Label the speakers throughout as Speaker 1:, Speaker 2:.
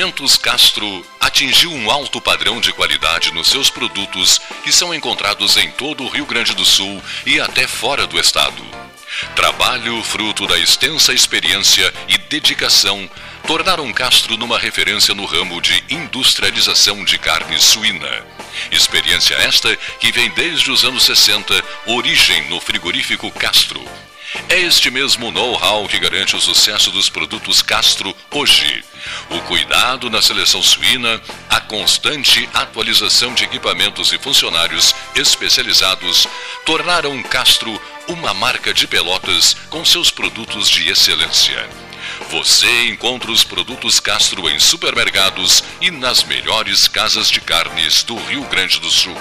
Speaker 1: Alimentos Castro atingiu um alto padrão de qualidade nos seus produtos que são encontrados em todo o Rio Grande do Sul e até fora do estado. Trabalho fruto da extensa experiência e dedicação tornaram Castro numa referência no ramo de industrialização de carne suína. Experiência esta que vem desde os anos 60, origem no frigorífico Castro. É este mesmo know-how que garante o sucesso dos produtos Castro hoje. O cuidado na seleção suína, a constante atualização de equipamentos e funcionários especializados tornaram Castro uma marca de pelotas com seus produtos de excelência. Você encontra os produtos Castro em supermercados e nas melhores casas de carnes do Rio Grande do Sul.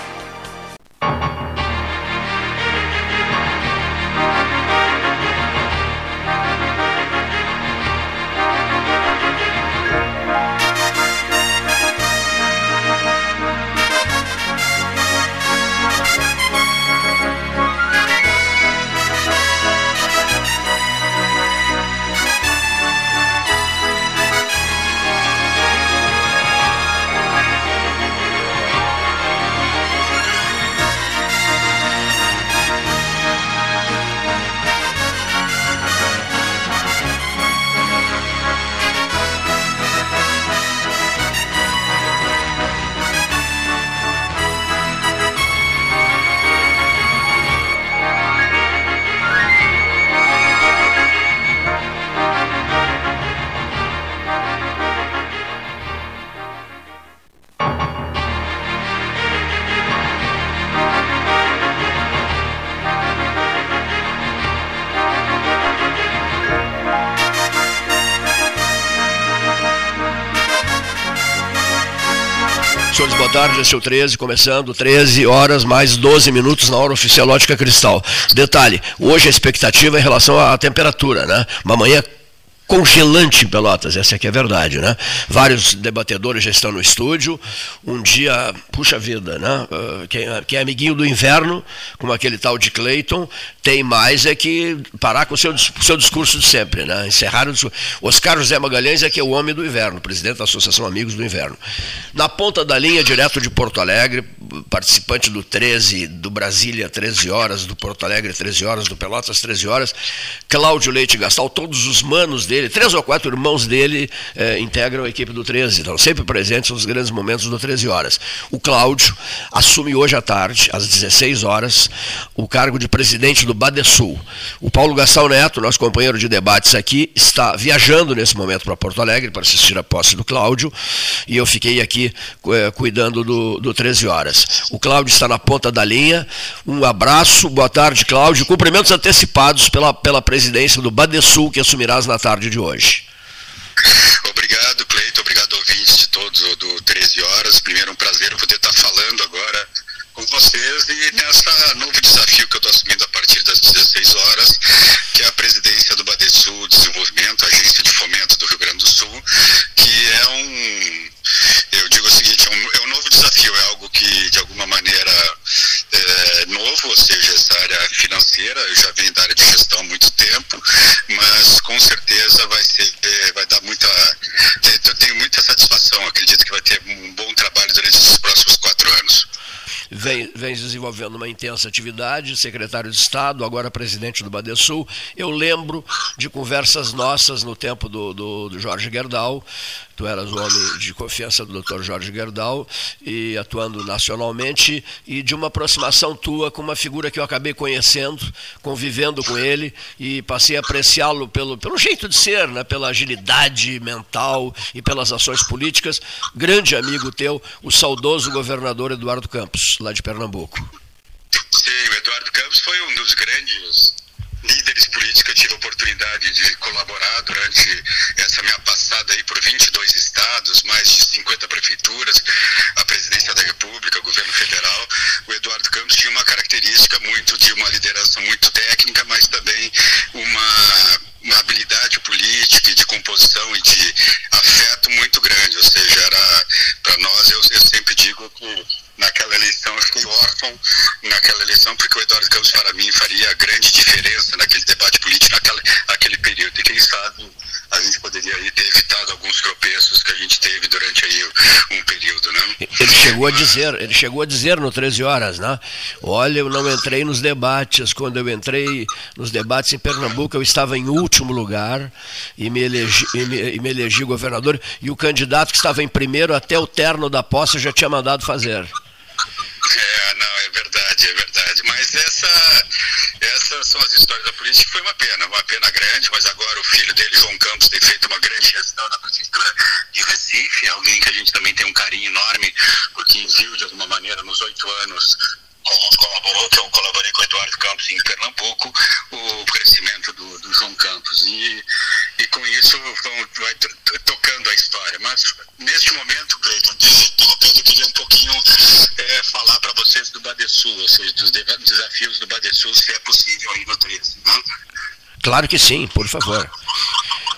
Speaker 2: Tarde, esse é o 13, começando 13 horas mais 12 minutos na hora oficial Ótica Cristal. Detalhe, hoje a expectativa é em relação à temperatura, né? Uma manhã congelante em Pelotas, essa aqui é a verdade, né? Vários debatedores já estão no estúdio. Um dia, puxa vida, né? Ah, quem, quem é amiguinho do inverno, como aquele tal de Clayton, tem mais é que parar com o seu, seu discurso de sempre, né? Encerrar o discurso. Oscar José Magalhães é que é o homem do inverno, presidente da Associação Amigos do Inverno. Na ponta da linha, direto de Porto Alegre, participante do 13, do Brasília 13 horas, do Porto Alegre 13 horas, do Pelotas 13 horas, Cláudio Leite Gastal, todos os manos dele dele, três ou quatro irmãos dele é, integram a equipe do 13, estão sempre presentes nos grandes momentos do 13 horas. O Cláudio assume hoje à tarde, às 16 horas, o cargo de presidente do Badesul. O Paulo Gastão Neto, nosso companheiro de debates aqui, está viajando nesse momento para Porto Alegre para assistir a posse do Cláudio, e eu fiquei aqui é, cuidando do, do 13 horas. O Cláudio está na ponta da linha. Um abraço, boa tarde, Cláudio. Cumprimentos antecipados pela, pela presidência do Badesul, que assumirás na tarde de hoje.
Speaker 3: Obrigado, Cleito. Obrigado, ouvintes de todos do 13 Horas. Primeiro, um prazer poder estar falando agora com vocês e nessa novo desafio que eu estou assumindo a partir das 16 horas, que é a presidência do Badesul Desenvolvimento, Agência de Fomento do Rio Grande do Sul, que é um, eu digo o seguinte, é um, é um novo desafio, é algo que de alguma maneira é novo, ou seja, essa área financeira, eu já venho da área de gestão há muito tempo, mas com certeza vai ser, é, vai dar muita, eu tenho muita satisfação, acredito que vai ter um bom trabalho durante os próximos quatro anos
Speaker 2: vem, vem desenvolvendo uma intensa atividade, secretário de Estado, agora presidente do Badesul. Eu lembro de conversas nossas no tempo do, do, do Jorge Gerdau, tu eras o homem de confiança do Dr. Jorge Gerdau, e atuando nacionalmente, e de uma aproximação tua com uma figura que eu acabei conhecendo, convivendo com ele, e passei a apreciá-lo pelo, pelo jeito de ser, né, pela agilidade mental e pelas ações políticas. Grande amigo teu, o saudoso governador Eduardo Campos, lá de Pernambuco.
Speaker 3: Sim, o Eduardo Campos foi um dos grandes líderes políticos eu tive a oportunidade de colaborar durante essa minha passada aí por 22 estados, mais de 50 prefeituras, a presidência da República, o governo federal. O Eduardo Campos tinha uma característica muito de uma liderança muito técnica, mas também uma, uma habilidade política e de composição e de afeto muito grande. Ou seja, era para nós, eu, eu sempre digo que naquela eleição, eu fiquei órfão naquela eleição, porque o Eduardo Campos, para mim, faria grande diferença naquele debate político, naquele, naquele período. E quem sabe a gente poderia aí ter evitado alguns tropeços que a gente teve
Speaker 2: chegou a dizer, ele chegou a dizer no 13 horas, né? Olha, eu não entrei nos debates. Quando eu entrei nos debates em Pernambuco, eu estava em último lugar e me elegi, e me, e me elegi governador. E o candidato que estava em primeiro até o terno da posse já tinha mandado fazer.
Speaker 3: É, não, é verdade, é verdade. Mas essa, essas são as histórias da política. Foi uma pena, uma pena grande, mas agora o filho dele, João Campos, tem feito uma grande gestão na prefeitura de Recife, alguém que a gente também tem um carinho enorme, porque viu de alguma maneira nos oito anos colaborou, que eu colaborei com o Eduardo Campos em Pernambuco, o crescimento do, do João Campos. E, e com isso vai tocando a história. Mas neste momento, Cleiton, eu queria um pouquinho é, falar para vocês do Badesul, ou seja, dos desafios do Badesul, se é possível aí no 13. Né?
Speaker 2: Claro que sim, por favor.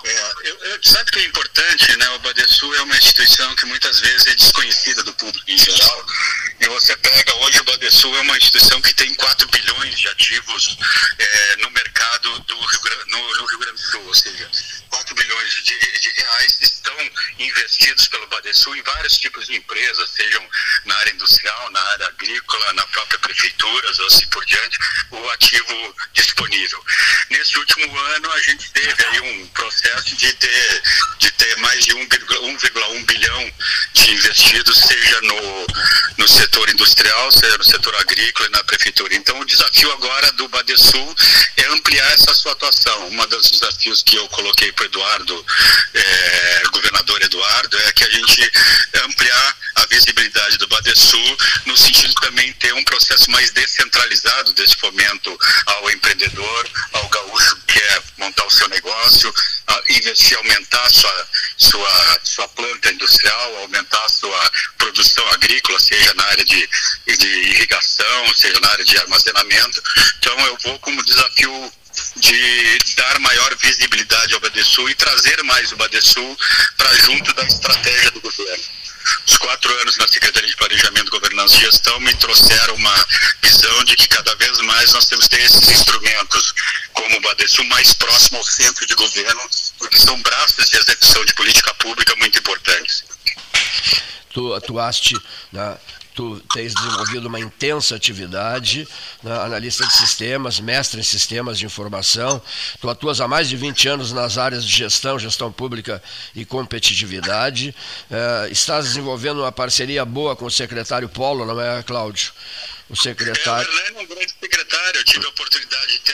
Speaker 3: É, eu, eu, sabe que é importante, né? O Badesul é uma instituição que muitas vezes é desconhecida do público em geral. E você pega Badesul é uma instituição que tem 4 bilhões de ativos é, no mercado do Rio, no, no Rio Grande do Sul, ou seja, 4 bilhões de, de, reais estão investidos pelo Badesul em vários tipos de empresas, sejam na área industrial, na área agrícola, na própria prefeitura, assim por diante, o ativo disponível. Nesse último ano, a gente teve aí um processo de ter, de ter mais de 1,1 bilhão de investidos, seja no, no setor industrial, seja no setor agrícola e na prefeitura. Então, o desafio agora do Badesul é ampliar essa sua atuação. Um dos desafios que eu coloquei para o Eduardo, é, governador Eduardo, é que a gente ampliar a visibilidade no sentido também ter um processo mais descentralizado desse fomento ao empreendedor, ao gaúcho que quer montar o seu negócio, investir, aumentar sua, sua, sua planta industrial, aumentar sua produção agrícola, seja na área de, de irrigação, seja na área de armazenamento. Então eu vou como desafio de dar maior visibilidade ao Badesul e trazer mais o Badesul para junto da estratégia do governo. Os quatro anos na Secretaria de Planejamento, Governança e Gestão me trouxeram uma visão de que cada vez mais nós temos que ter esses instrumentos, como o Badesul, mais próximo ao centro de governo, porque são braços de execução de política pública muito importantes.
Speaker 2: Tu atuaste na tu tens desenvolvido uma intensa atividade, né, analista de sistemas, mestre em sistemas de informação, tu atuas há mais de 20 anos nas áreas de gestão, gestão pública e competitividade, eh, estás desenvolvendo uma parceria boa com o secretário Polo, não é, Cláudio?
Speaker 3: O secretário. É, é um grande secretário. Eu tive a oportunidade de ter.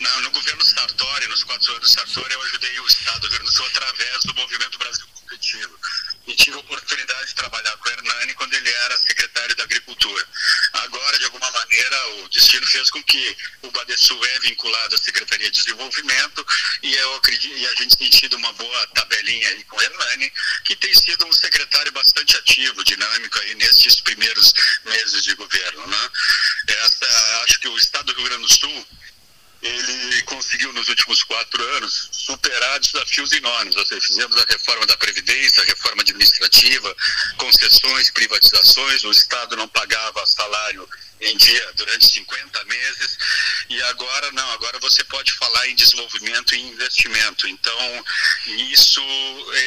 Speaker 3: Na, no governo Sartori, nos quatro anos Sartori, eu ajudei o Estado do Rio Grande do Sul através do Movimento Brasil Competitivo e tive a oportunidade de trabalhar com o Hernani quando ele era secretário da Agricultura. Agora, de alguma maneira, o destino fez com que o Badesul é vinculado à Secretaria de Desenvolvimento e, eu acredito, e a gente tem tido uma boa tabelinha aí com o Hernani, que tem sido um secretário bastante ativo, dinâmico aí nesses primeiros meses de governo. Né? Essa, acho que o Estado do Rio Grande do Sul ele conseguiu nos últimos quatro anos superar desafios enormes. Ou seja, fizemos a reforma da Previdência, a reforma administrativa, concessões, privatizações, o Estado não pagava salário em dia durante 50 meses e agora não, agora você pode falar em desenvolvimento e investimento. Então, isso,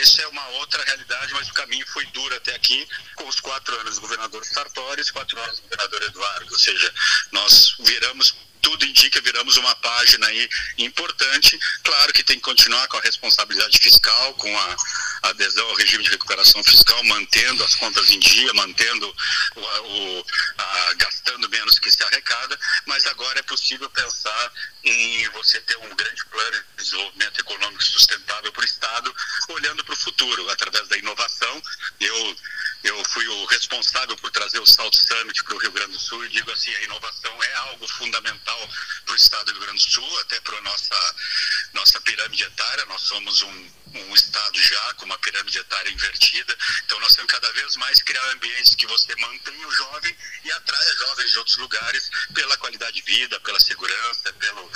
Speaker 3: essa é uma outra realidade, mas o caminho foi duro até aqui com os quatro anos do governador Sartori e quatro anos do governador Eduardo. Ou seja, nós viramos tudo indica, viramos uma página aí importante. Claro que tem que continuar com a responsabilidade fiscal, com a adesão ao regime de recuperação fiscal, mantendo as contas em dia, mantendo o, o a, gastando menos que se arrecada, mas agora é possível pensar em você ter um grande plano de desenvolvimento econômico sustentável para o Estado, olhando para o futuro, através da inovação. Eu eu fui o responsável por trazer o Salt Summit para o Rio Grande do Sul e digo assim, a inovação é algo fundamental para o estado do Rio Grande do Sul, até para a nossa, nossa pirâmide etária, nós somos um, um estado já com uma pirâmide etária invertida, então nós temos cada vez mais criar ambientes que você mantenha o jovem e atraia jovens de outros lugares pela qualidade de vida, pela segurança, pelo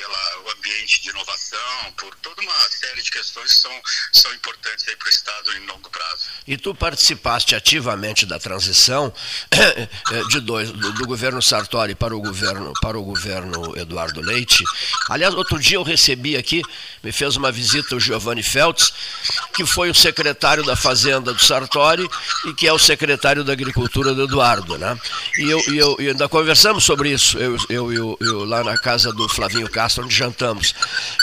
Speaker 3: pela ambiente de inovação, por toda uma série de questões que são, são importantes para o estado em longo prazo.
Speaker 2: E tu participaste ativamente da transição de dois, do, do, governo Sartori para o governo, para o governo Eduardo Leite. Aliás, outro dia eu recebi aqui, me fez uma visita o Giovanni Feltz, que foi o secretário da Fazenda do Sartori e que é o secretário da Agricultura do Eduardo. Né? E, eu, e eu e ainda conversamos sobre isso, eu, eu, eu, eu, lá na casa do Flavinho Castro, onde jantamos.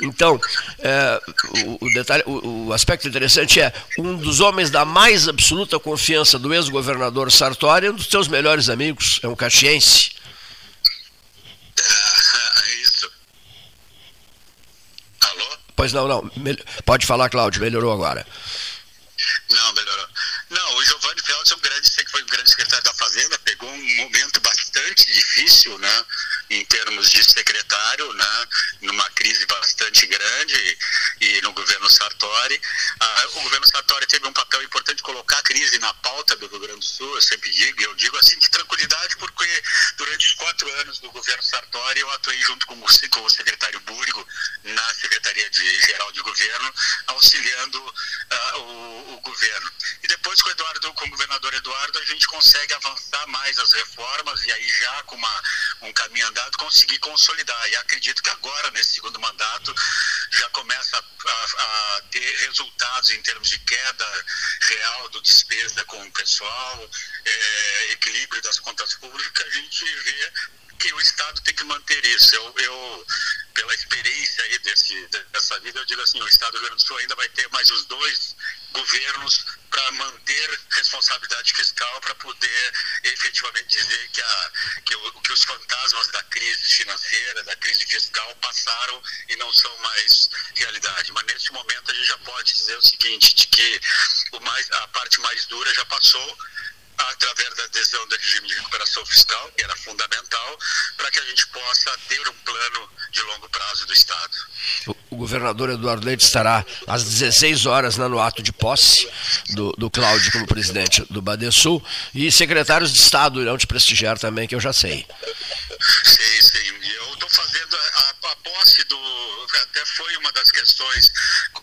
Speaker 2: Então, é, o, o, detalhe, o, o aspecto interessante é um dos homens da mais absoluta confiança do ex-governador Sartori, um dos seus melhores amigos, é um caxiense.
Speaker 3: É, isso. Alô?
Speaker 2: Pois não, não. Pode falar, Cláudio, melhorou agora.
Speaker 3: Não, melhorou. Não, o Giovanni Feltz é um grande, foi um grande secretário da Fazenda, pegou um momento bastante difícil, né, em termos de secretário, né, numa crise bastante grande e no governo Sartori. Ah, o governo Sartori teve um papel importante colocar a crise na pauta do Rio Grande do Sul, eu sempre digo, eu digo assim de tranquilidade porque durante os quatro anos do governo Sartori eu atuei junto com o, com o secretário Búrigo na Secretaria de Geral de Governo, auxiliando uh, o, o, governo. E depois com o Eduardo, com o governador Eduardo, a gente consegue avançar mais as reformas e aí já com uma, um caminho conseguir consolidar. E acredito que agora, nesse segundo mandato, já começa a, a ter resultados em termos de queda real do despesa com o pessoal, é, equilíbrio das contas públicas, a gente vê que o Estado tem que manter isso. Eu, eu pela experiência aí desse, dessa vida, eu digo assim, o Estado do Rio Grande do Sul ainda vai ter mais os dois governos para manter responsabilidade fiscal, para poder efetivamente dizer que, a, que, o, que os fantasmas da crise financeira, da crise fiscal passaram e não são mais realidade. Mas nesse momento a gente já pode dizer o seguinte, de que o mais, a parte mais dura já passou, através da adesão do regime de recuperação fiscal, que era fundamental, para que a gente possa ter um plano de longo prazo do Estado.
Speaker 2: O, governador Eduardo Leite estará às 16 horas no ato de posse do, do Cláudio como presidente do Badesul e secretários de Estado irão te prestigiar também, que eu já sei.
Speaker 3: Sim, sim. Eu estou fazendo a, a, posse do. Até foi uma das questões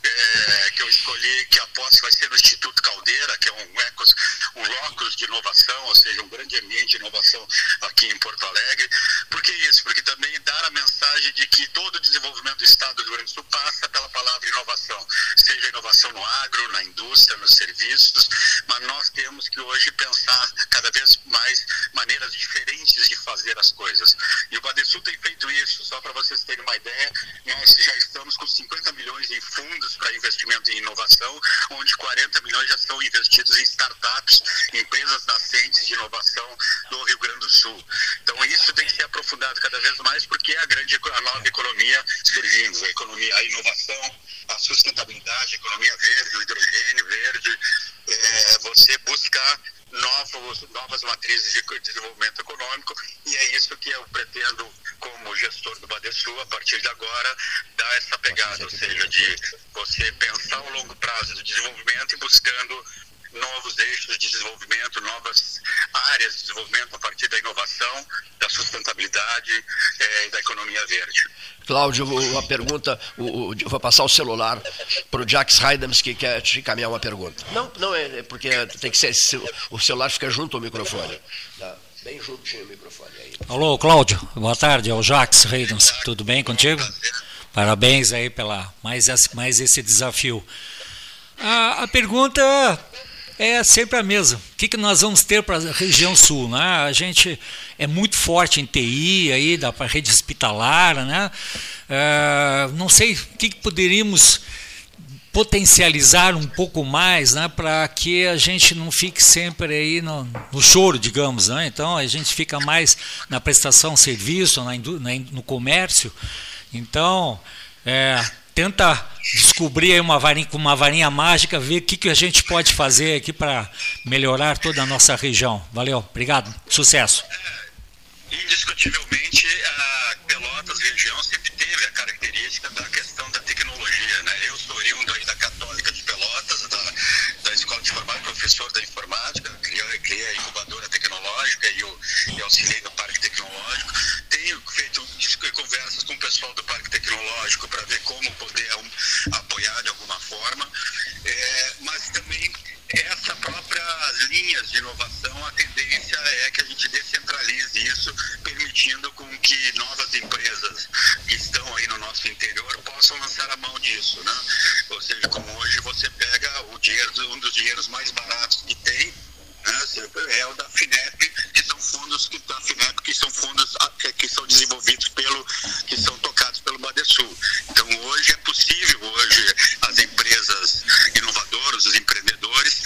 Speaker 3: é, que eu escolhi, que a posse vai ser no Instituto Caldeira, que é um, ecos, um locus de inovação, ou seja, um grande ambiente de inovação aqui em Porto Alegre. Por que isso? Porque também dar a mensagem de que todo o desenvolvimento do Estado do Rio Grande do Sul passa pela palavra inovação, seja inovação no agro, na indústria, nos serviços, mas nós temos que hoje pensar cada vez mais maneiras diferentes de fazer as coisas. E o Badesul tem feito isso, só para vocês terem uma ideia, nós já estamos com 50 milhões em fundos para investimento em inovação, onde 40 milhões já estão investidos em startups, empresas nascentes de inovação do Rio Grande do Sul. Então isso tem que ser aprofundado cada vez mais porque é a grande a nova economia surgindo, a economia, a inovação, a sustentabilidade, a economia verde, o hidrogênio verde, é, você buscar novos, novas matrizes de desenvolvimento econômico e é isso que eu pretendo, como gestor do Badesul, a partir de agora, dar essa pegada, ou seja, de você pensar o longo prazo do desenvolvimento e buscando novos eixos de desenvolvimento, novas áreas de desenvolvimento a partir da inovação, da sustentabilidade é, e da economia verde.
Speaker 2: Cláudio, uma pergunta, o, o, vou passar o celular para o Jax Haidams que quer te encaminhar uma pergunta. Não, não é, é porque tem que ser, o celular fica junto ao microfone. Tá, bem juntinho o microfone aí.
Speaker 4: Alô, Cláudio, boa tarde, é o Jax Haidams, tudo bem contigo? Parabéns aí pela mais, mais esse desafio. A, a pergunta é sempre a mesma. O que, que nós vamos ter para a região sul? Né? A gente é muito forte em TI, aí, da rede hospitalar. Né? É, não sei o que, que poderíamos potencializar um pouco mais né, para que a gente não fique sempre aí no, no, choro, digamos. Né? Então a gente fica mais na prestação de serviço, na, no comércio. Então, é, tenta descobrir uma varinha, com uma varinha mágica, ver o que, que a gente pode fazer aqui para melhorar toda a nossa região. Valeu, obrigado, sucesso.
Speaker 3: Indiscutivelmente, a Pelotas região sempre teve a característica da questão da tecnologia. Né? Eu sou oriundo da Católica de Pelotas, da, da Escola de Informática, professor da informática, criei, criei a incubadora tecnológica e, o, e auxiliei no Parque Tecnológico. Tenho feito conversas com o pessoal do Parque Tecnológico para ver como poder apoiar de alguma forma, é, mas também essas próprias linhas de inovação, a tendência é que a gente descentralize isso, permitindo com que novas empresas que estão aí no nosso interior possam lançar a mão disso, né? Ou seja, como hoje você pega os mais baratos que tem né, é o da FINEP, que são fundos que da FINEP, que são fundos ah, que são desenvolvidos pelo, que são tocados pelo Badesul. Então hoje é possível hoje as empresas inovadoras, os empreendedores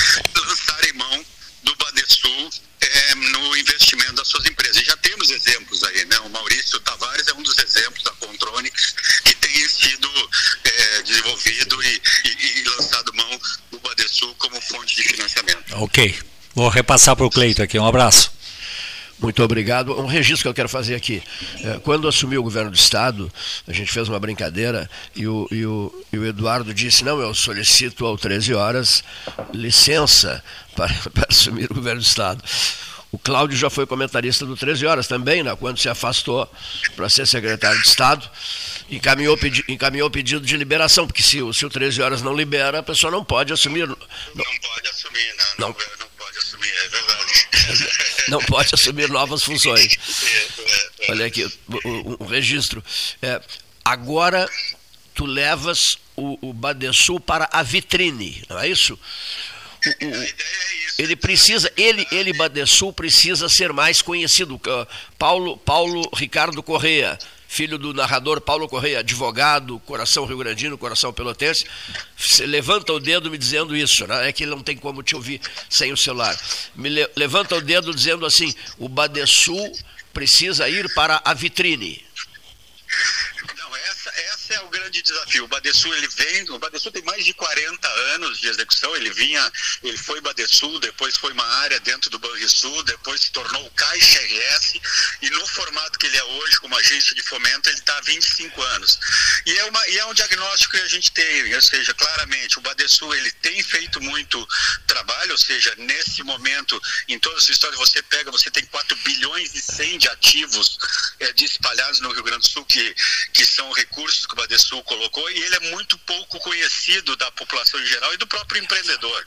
Speaker 3: Badesul é, no investimento das suas empresas. E já temos exemplos aí, né? O Maurício Tavares é um dos exemplos da Contronics que tem sido é, desenvolvido e, e, e, lançado mão do Badesul como fonte de financiamento.
Speaker 4: Ok. Vou repassar para o Cleito aqui. Um abraço.
Speaker 2: Muito obrigado. Um registro que eu quero fazer aqui. É, quando assumiu o governo do Estado, a gente fez uma brincadeira e o, e o, e o Eduardo disse: Não, eu solicito ao 13 horas licença para, para assumir o governo do Estado. O Cláudio já foi comentarista do 13 Horas também, né, quando se afastou para ser secretário de Estado, encaminhou, pedi, encaminhou pedido de liberação, porque se, se o 13 Horas não libera, a pessoa não pode assumir.
Speaker 3: Não, não pode assumir, né? não, não, não pode assumir, é verdade.
Speaker 2: não pode assumir novas funções. Olha aqui, o, o registro. É, agora tu levas o, o Badesul para a vitrine, não é isso? O, o, é ele precisa, ele, ele Badesul precisa ser mais conhecido. Paulo, Paulo Ricardo Correia, filho do narrador Paulo Correia, advogado, coração rio-grandino, coração pelotense, levanta o dedo me dizendo isso, né? é que não tem como te ouvir sem o celular. Me le, levanta o dedo dizendo assim: o Badesul precisa ir para a vitrine.
Speaker 3: O grande desafio. O Badesul, ele vem, o Badesul tem mais de 40 anos de execução, ele vinha, ele foi Badesul, depois foi uma área dentro do Banrisul, depois se tornou o Caixa RS, e no formato que ele é hoje, como agência de fomento, ele está há 25 anos. E é, uma, e é um diagnóstico que a gente tem, ou seja, claramente, o Badesul, ele tem feito muito trabalho, ou seja, nesse momento, em toda a sua história, você pega, você tem 4 bilhões e 100 de ativos é, de espalhados no Rio Grande do Sul, que, que são recursos que Badesul colocou e ele é muito pouco conhecido da população em geral e do próprio empreendedor.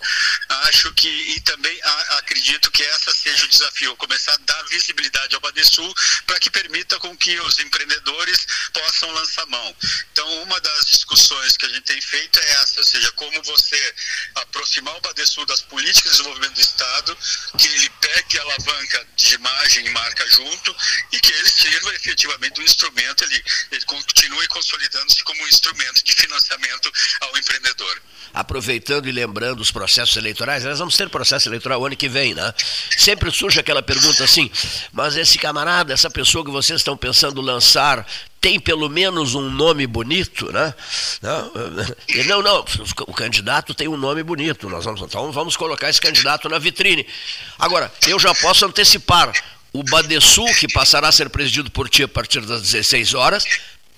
Speaker 3: Acho que, e também a, acredito que essa seja o desafio, começar a dar visibilidade ao Badesul para que permita com que os empreendedores possam lançar mão. Então, uma das discussões que a gente tem feito é essa, ou seja, como você aproximar o Badesul das políticas de desenvolvimento do Estado, que ele pegue a alavanca de imagem e marca junto e que ele sirva efetivamente um instrumento, ele, ele continue consolidando se como um instrumento de financiamento ao empreendedor.
Speaker 2: Aproveitando e lembrando os processos eleitorais, nós vamos ter processo eleitoral ano que vem, né? Sempre surge aquela pergunta assim, mas esse camarada, essa pessoa que vocês estão pensando lançar, tem pelo menos um nome bonito, né? Não, não, não, o candidato tem um nome bonito, nós vamos, então vamos colocar esse candidato na vitrine. Agora, eu já posso antecipar, o Badesul, que passará a ser presidido por ti a partir das 16 horas,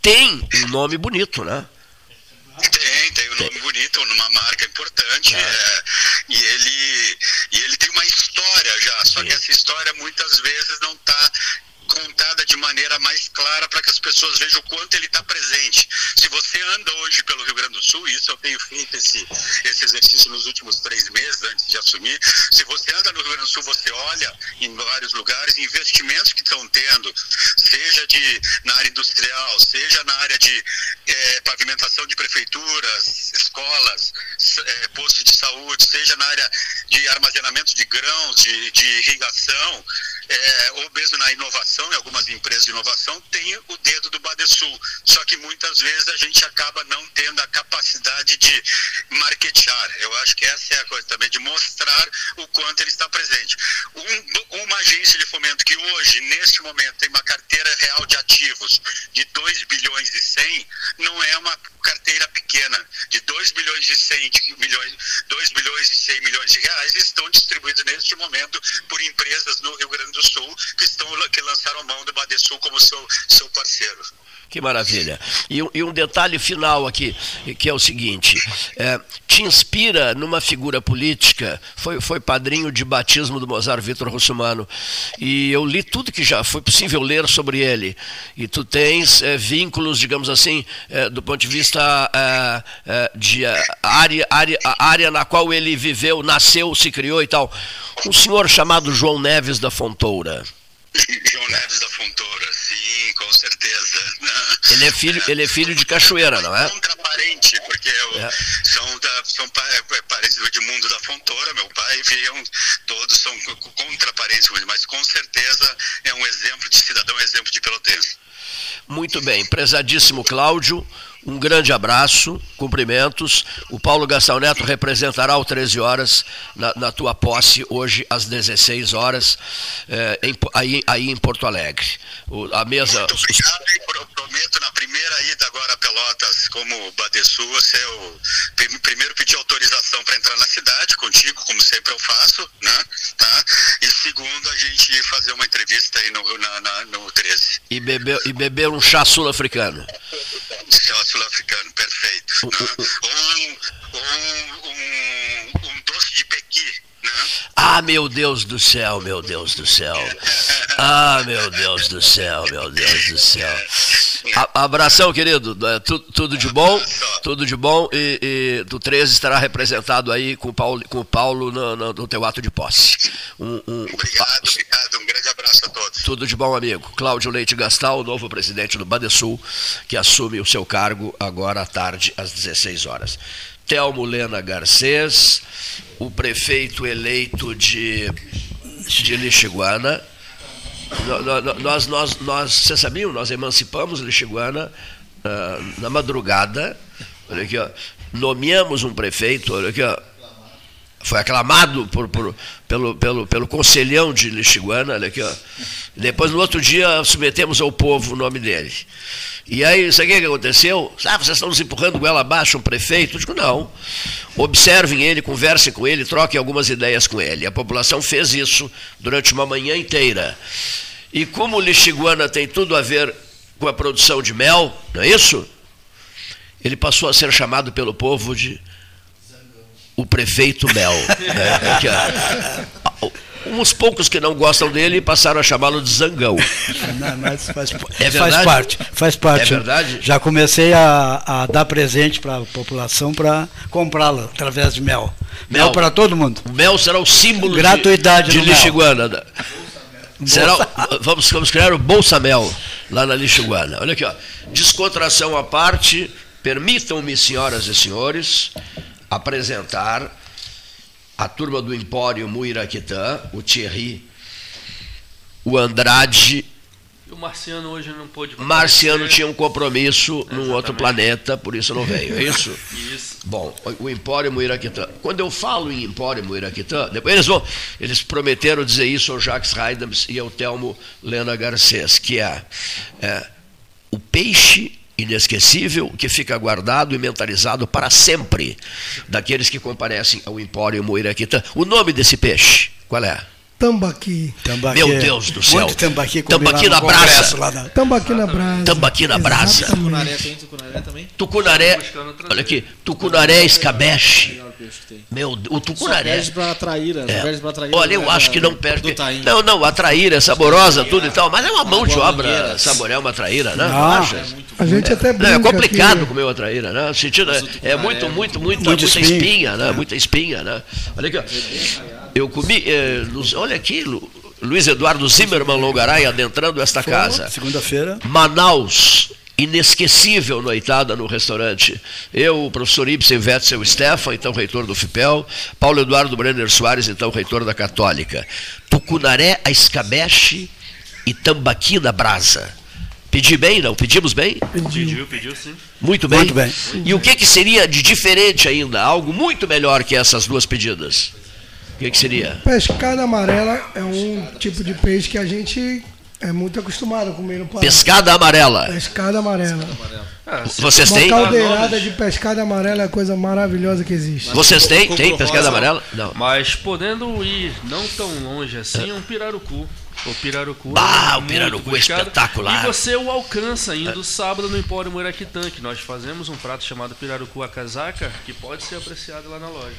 Speaker 2: tem um nome bonito, né?
Speaker 3: Tem, tem um nome bonito, uma marca importante. É. É, e, ele, e ele tem uma história já, só Sim. que essa história muitas vezes não está contada de maneira mais clara para que as pessoas vejam o quanto ele está presente. Se você anda hoje pelo Rio Grande do Sul, isso eu tenho feito esse, esse exercício nos últimos três meses antes de assumir, se você anda no Rio Grande do Sul, você olha em vários lugares investimentos que estão tendo, seja de, na área industrial, seja na área de é, pavimentação de prefeituras, escolas, é, postos de saúde, seja na área de armazenamento de grãos, de, de irrigação, é, ou mesmo na inovação, em algumas empresas de inovação, tem o dedo do Badesul. Só que muitas vezes a gente acaba não tendo a capacidade de marketear. Eu acho que essa é a coisa também, de mostrar o quanto ele está presente. Um, uma agência de fomento que hoje, neste momento, tem uma carteira real de ativos de 2 bilhões e 100, não é uma carteira pequena. De 2 bilhões e 100 milhões, 2 bilhões e 100 milhões de reais estão distribuídos neste momento por empresas no Rio Grande do Sul que, estão, que lançaram mão do Badesul como seu, seu parceiro.
Speaker 2: Que maravilha. E, e, um detalhe final aqui, que é o seguinte: é, te inspira numa figura política, foi, foi padrinho de batismo do Mozart Vitor Russumano, e eu li tudo que já foi possível ler sobre ele. E tu tens é, vínculos, digamos assim, é, do ponto de vista é, é, de área, área, a área na qual ele viveu, nasceu, se criou e tal. Um senhor chamado João Neves da Fontoura.
Speaker 3: João Neves da Fontoura, sim, com certeza.
Speaker 2: Ele é filho, ele é filho de Cachoeira, não é?
Speaker 3: Contraparente, porque o, é. são, da, são é, parentes do Edmundo da Fontoura, meu pai, viam, todos são contra parentes, mas com certeza é um exemplo de cidadão, um exemplo de pelotense.
Speaker 2: Muito bem, prezadíssimo Cláudio, um grande abraço, cumprimentos. O Paulo Gastão Neto representará o 13 horas na, na tua posse, hoje às 16 horas, é, em, aí, aí em Porto Alegre. O, a mesa.
Speaker 3: Muito obrigado e prometo na primeira ida agora a Pelotas, como Badesul, ser o primeiro pedir autorização para entrar na cidade, contigo, como sempre eu faço, né? Tá? E segundo, a gente fazer uma entrevista aí no, na, na, no 13.
Speaker 2: E beber, e beber um chá sul-africano.
Speaker 3: Sul-africano, perfeito. Né? um, um, um, um doce de pequi, né?
Speaker 2: Ah, meu Deus do céu, meu Deus do céu. Ah, meu Deus do céu, meu Deus do céu. A, abração, querido. É, tu, tudo de bom, tudo de bom. E, e do 13 estará representado aí com o Paulo, com o Paulo no, no, no teu ato de posse.
Speaker 3: Um, um, obrigado, obrigado. Um grande abraço a todos.
Speaker 2: Tudo de bom, amigo. Cláudio Leite Gastal, o novo presidente do Badesul, que assume o seu cargo agora à tarde, às 16 horas. Telmo Lena Garcês, o prefeito eleito de, de Lixiguana. Nós, nós, nós, você sabia, nós emancipamos Lixiguana na madrugada. Olha aqui, ó, nomeamos um prefeito, olha aqui, ó, foi aclamado por, por, pelo, pelo, pelo conselhão de Lixiguana, olha aqui, ó. Depois, no outro dia, submetemos ao povo o nome dele. E aí, sabe o que aconteceu? Ah, vocês estão nos empurrando goela abaixo um prefeito? Eu digo, não. Observem ele, conversem com ele, troquem algumas ideias com ele. A população fez isso durante uma manhã inteira. E como Lixiguana tem tudo a ver com a produção de mel, não é isso? Ele passou a ser chamado pelo povo de o prefeito Mel. Né? uns poucos que não gostam dele passaram a chamá-lo de zangão.
Speaker 5: Não, mas faz, é faz parte, faz parte.
Speaker 2: É verdade?
Speaker 5: Já comecei a, a dar presente para a população para comprá-la através de mel. Mel, mel para todo mundo.
Speaker 2: O mel será o símbolo
Speaker 5: Gratuidade
Speaker 2: de, de Lixiguana. Será, vamos, vamos criar o Bolsa Mel lá na Lixiguana. Olha aqui, ó. descontração à parte, permitam-me, senhoras e senhores, apresentar a turma do Empório Muiraquitã, o Thierry, o Andrade.
Speaker 6: O Marciano hoje não pôde.
Speaker 2: Marciano tinha um compromisso Exatamente. num outro planeta, por isso não veio, é isso?
Speaker 6: isso.
Speaker 2: Bom, o Empório Muiraquitã. Quando eu falo em Empório Muiraquitã, depois eles vão. Eles prometeram dizer isso ao Jacques Heidams e ao Telmo Lena Garcês, que é, é o peixe inesquecível que fica guardado e mentalizado para sempre daqueles que comparecem ao Empório Moiraquitã. O nome desse peixe, qual é?
Speaker 5: Tambaqui. tambaqui.
Speaker 2: Meu Deus do céu.
Speaker 5: Muito tambaqui.
Speaker 2: Tambaqui na brasa.
Speaker 5: Na... Tambaqui na brasa.
Speaker 2: Tambaqui na brasa.
Speaker 6: Tucunaré tem tucunaré também?
Speaker 2: Tucunaré. Olha aqui. Tucunaré escabeche. Meu, o tucunaré.
Speaker 6: Só para traíra.
Speaker 2: É. Pra traíra Olha, eu acho que não perde. Não, não, a traíra é saborosa, tudo e tal, mas é uma mão de obra saborear uma traíra, né?
Speaker 5: Ah, a gente até
Speaker 2: Não, é complicado aqui. comer uma traíra, né? Sentido é, é muito, muito, muito, muita espinha, né? Muita espinha, né? Olha aqui, ó. Eu comi, eh, olha aqui, Luiz Eduardo Zimmermann Longaray adentrando esta casa.
Speaker 5: Segunda-feira.
Speaker 2: Manaus, inesquecível noitada no restaurante. Eu, o professor Ibsen Wetzel Stefan, então reitor do FIPEL, Paulo Eduardo Brenner Soares, então reitor da Católica. Tucunaré, a escabeche e tambaqui na brasa. Pedi bem, não? Pedimos bem?
Speaker 6: Pediu, pediu sim.
Speaker 2: Muito bem. Muito bem. E o que, que seria de diferente ainda? Algo muito melhor que essas duas pedidas? O que, que seria?
Speaker 7: Pescada amarela é um tipo de peixe que a gente é muito acostumado a comer no
Speaker 2: Pará. Pescada amarela.
Speaker 7: Pescada amarela.
Speaker 2: Ah, Vocês
Speaker 7: Uma
Speaker 2: têm?
Speaker 7: caldeirada de pescada amarela é a coisa maravilhosa que existe.
Speaker 2: Vocês têm? Tem pescada amarela?
Speaker 6: Não. Mas podendo ir não tão longe assim, é um pirarucu. O Pirarucu.
Speaker 2: Ah, é o Pirarucu é espetacular.
Speaker 6: E você o alcança indo sábado no Empório Muraquitã, que nós fazemos um prato chamado Pirarucu a casaca, que pode ser apreciado lá na loja.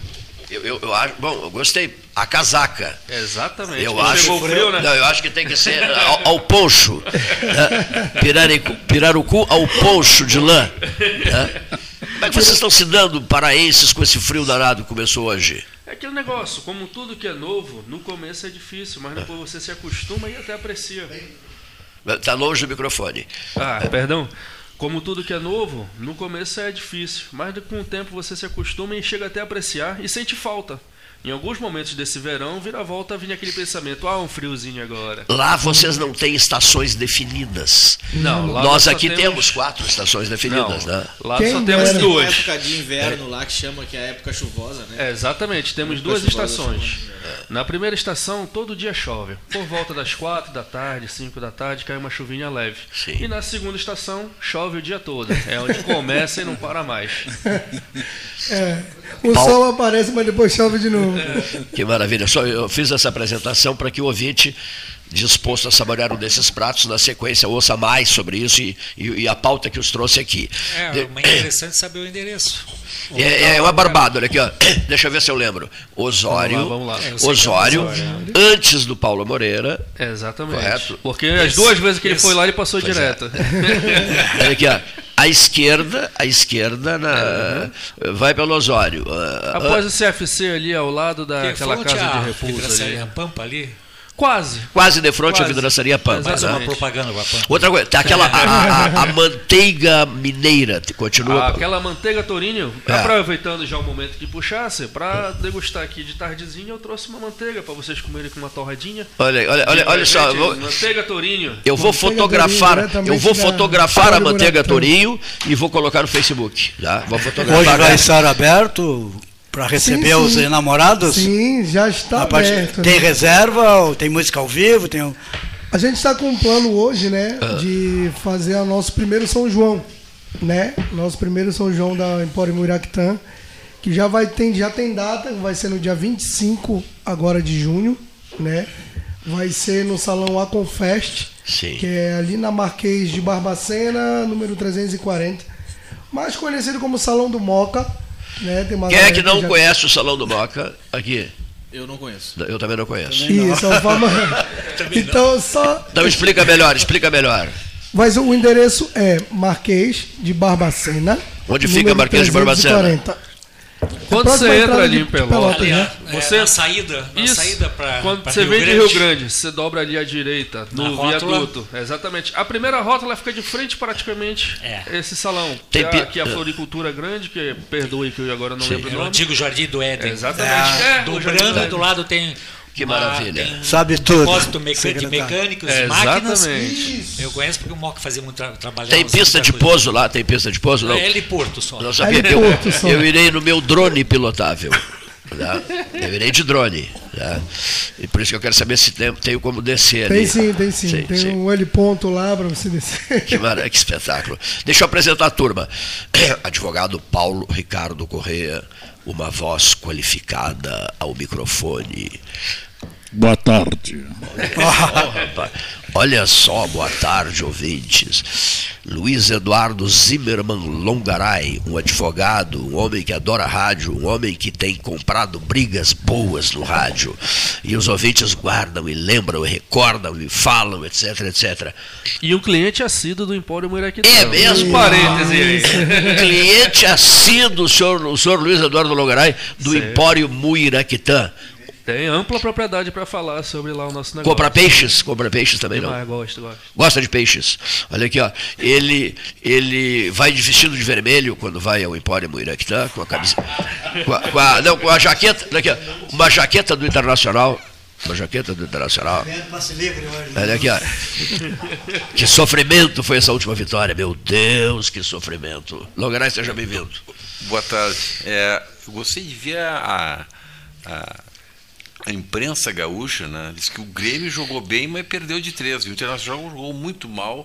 Speaker 2: Eu, eu, eu, acho, bom, eu gostei. A casaca.
Speaker 6: Exatamente.
Speaker 2: Eu acho, frio, né? não, eu acho que tem que ser ao, ao poncho. Né? Pirarucu, pirarucu ao poncho de lã. Né? Como é que vocês estão se dando, paraenses, com esse frio danado que começou hoje?
Speaker 6: É aquele negócio, como tudo que é novo, no começo é difícil, mas depois você se acostuma e até aprecia.
Speaker 2: Está longe do microfone.
Speaker 6: Ah, perdão.
Speaker 8: Como tudo que é novo, no começo é difícil, mas com o tempo você se acostuma e chega até a apreciar e sente falta. Em alguns momentos desse verão, vira a volta, vinha aquele pensamento: ah, um friozinho agora.
Speaker 2: Lá vocês não têm estações definidas.
Speaker 8: Não, lá
Speaker 2: Nós aqui temos... quatro estações definidas,
Speaker 8: Não,
Speaker 2: né?
Speaker 8: lá
Speaker 9: Quem
Speaker 8: só temos
Speaker 9: Tem
Speaker 10: Tem uma
Speaker 8: duas.
Speaker 10: época de inverno lá que chama que é a época chuvosa, né?
Speaker 8: É, exatamente, temos duas
Speaker 10: chuvosa,
Speaker 8: estações. Na primeira estação, todo dia chove. Por volta das quatro da tarde, cinco da tarde, cai uma chuvinha leve.
Speaker 2: Sim.
Speaker 8: E na segunda estação, chove o dia todo. É onde começa e não para mais.
Speaker 9: É, o sol aparece, mas depois chove de novo.
Speaker 2: Que maravilha. Só eu fiz essa apresentação para que o ouvinte disposto a saborear um desses pratos, na sequência ouça mais sobre isso e, e- e a pauta que os trouxe aqui.
Speaker 4: É, mas é interessante saber o endereço.
Speaker 2: É, é uma barbada, olha aqui, ó. Deixa eu ver se eu lembro. Osório,
Speaker 8: Vamos lá, vamos lá.
Speaker 4: É, é
Speaker 2: Osório, antes do Paulo Moreira.
Speaker 8: É, exatamente.
Speaker 2: Correto.
Speaker 8: Porque as duas vezes que ele
Speaker 4: esse-
Speaker 8: foi lá, ele passou
Speaker 2: Pois é.
Speaker 8: direto.
Speaker 2: Olha aqui, ó. À esquerda, à esquerda, na, vai pelo Osório. Ah,
Speaker 8: Após o CFC ali ao lado
Speaker 4: Que
Speaker 8: daquela casa
Speaker 4: a
Speaker 8: de repouso ali.
Speaker 4: Pampa ali?
Speaker 8: Quase.
Speaker 2: quase de frente à vidraçaria Pampa.
Speaker 4: Mais
Speaker 2: né?
Speaker 4: uma
Speaker 8: Exatamente.
Speaker 4: propaganda para a Pampa.
Speaker 2: Outra coisa, tá aquela a, a- a- manteiga mineira, continua.
Speaker 8: Ah, aquela manteiga tourinho,
Speaker 2: É.
Speaker 8: aproveitando já o momento que puxasse, pra degustar aqui de tardezinha, eu trouxe uma manteiga pra vocês comerem com uma torradinha.
Speaker 2: Olha, olha, olha, olha só, vou,
Speaker 8: Manteiga tourinho.
Speaker 2: eu vou
Speaker 9: Manteiga
Speaker 2: fotografar,
Speaker 9: Torinho,
Speaker 2: eu vou fotografar a manteiga. Torinho e vou colocar no Facebook, tá? Vou fotografar.
Speaker 5: Hoje vai estar aberto para receber
Speaker 9: Sim,
Speaker 5: os
Speaker 9: sim.
Speaker 5: enamorados?
Speaker 9: Sim, já está
Speaker 5: A parte-
Speaker 9: aberto.
Speaker 5: tem
Speaker 9: né?
Speaker 5: reserva, ou tem música ao vivo, tem um-
Speaker 9: A gente está com um plano hoje, né,
Speaker 2: Ah.
Speaker 9: de fazer o nosso primeiro São João, né? Nosso primeiro São João da Empório Muraquitã, que já vai tem já tem data, vai ser no dia 25 agora de junho, né? Vai ser no salão Aconfest,
Speaker 2: Sim.
Speaker 9: que é ali na Marquês de Barbacena, número 340, mais conhecido como Salão do Moca, né? Tem uma
Speaker 2: Quem é que não
Speaker 9: já-
Speaker 2: conhece o Salão do Moca? Aqui.
Speaker 10: Eu não conheço.
Speaker 2: Eu também não conheço.
Speaker 9: Isso, é o fama... Então só
Speaker 2: Então explica melhor, explica melhor.
Speaker 9: Mas o endereço é Marquês de Barbacena.
Speaker 2: Onde fica Marquês de Barbacena?
Speaker 9: 340.
Speaker 8: Quando você entra ali em Pelotas,
Speaker 9: né?
Speaker 4: é,
Speaker 8: Você-
Speaker 4: na saída, na
Speaker 8: Isso.
Speaker 4: saída para
Speaker 8: Quando você vem de Rio Grande, você dobra ali à direita,
Speaker 4: Na
Speaker 8: no
Speaker 4: rótula.
Speaker 8: viaduto. Exatamente. A primeira rótula fica de frente praticamente
Speaker 4: É.
Speaker 8: esse salão.
Speaker 2: Tem
Speaker 8: que,
Speaker 2: pi-
Speaker 8: é, que é a floricultura grande, que perdoe que eu agora não lembro o
Speaker 4: É o
Speaker 8: nome.
Speaker 4: antigo Jardim do Éden.
Speaker 8: Exatamente. É, o Jardim
Speaker 4: Dobrando
Speaker 8: do
Speaker 4: do lado tem.
Speaker 2: Que maravilha.
Speaker 4: tem
Speaker 5: Sabe tudo,
Speaker 4: Depósito de mecânicos,
Speaker 8: É,
Speaker 4: máquinas.
Speaker 8: exatamente.
Speaker 4: Eu conheço porque o Moca fazia muito tra trabalho.
Speaker 2: Tem pista de pouso lá? Tem pista de pouso? Não.
Speaker 4: É ele e Porto só.
Speaker 2: Não sabia.
Speaker 9: Ali
Speaker 2: Eu,
Speaker 9: Porto só.
Speaker 2: eu irei no meu drone pilotável. tá? Eu irei de drone. tá? E por isso que eu quero saber se tem, tenho como descer ali.
Speaker 9: Tem sim, tem sim.
Speaker 2: Sim,
Speaker 9: tem
Speaker 2: sim.
Speaker 9: um heliponto lá para você descer.
Speaker 2: Que, mara- que espetáculo. Deixa eu apresentar a turma. Advogado Paulo Ricardo Correa, uma voz qualificada ao microfone.
Speaker 11: Boa tarde.
Speaker 2: Olha só, boa tarde, ouvintes. Luiz Eduardo Zimmermann Longaray, um advogado, um homem que adora rádio, um homem que tem comprado brigas boas no rádio. E os ouvintes guardam e lembram, e recordam e falam, etc, etc.
Speaker 8: E um cliente assíduo do Empório Muiraquitã.
Speaker 2: É mesmo?
Speaker 8: Um parêntese aí.
Speaker 2: Cliente assíduo, o senhor, o senhor Luiz Eduardo Longaray, do
Speaker 8: Sim.
Speaker 2: Empório Muiraquitã.
Speaker 8: Tem ampla propriedade para falar sobre lá o nosso negócio.
Speaker 2: Compra peixes? Compra peixes também não?
Speaker 8: Demais, gosto, gosto.
Speaker 2: Gosta de peixes. Olha aqui, ó. Ele, ele vai de vestido de vermelho quando vai ao Empório Muiraquitã, com a camisa. Com a, com a- não, com a jaqueta. Olha aqui, ó, uma jaqueta do Internacional. Uma jaqueta do Internacional.
Speaker 5: Passe livre hoje.
Speaker 2: Olha aqui, ó. Que sofrimento foi essa última vitória. Meu Deus, que sofrimento. Longaray, seja bem-vindo.
Speaker 12: Boa tarde. É, eu gostei de ver a, a, a imprensa gaúcha, né? Diz que o Grêmio jogou bem, mas perdeu de três. E o Internacional jogou muito mal,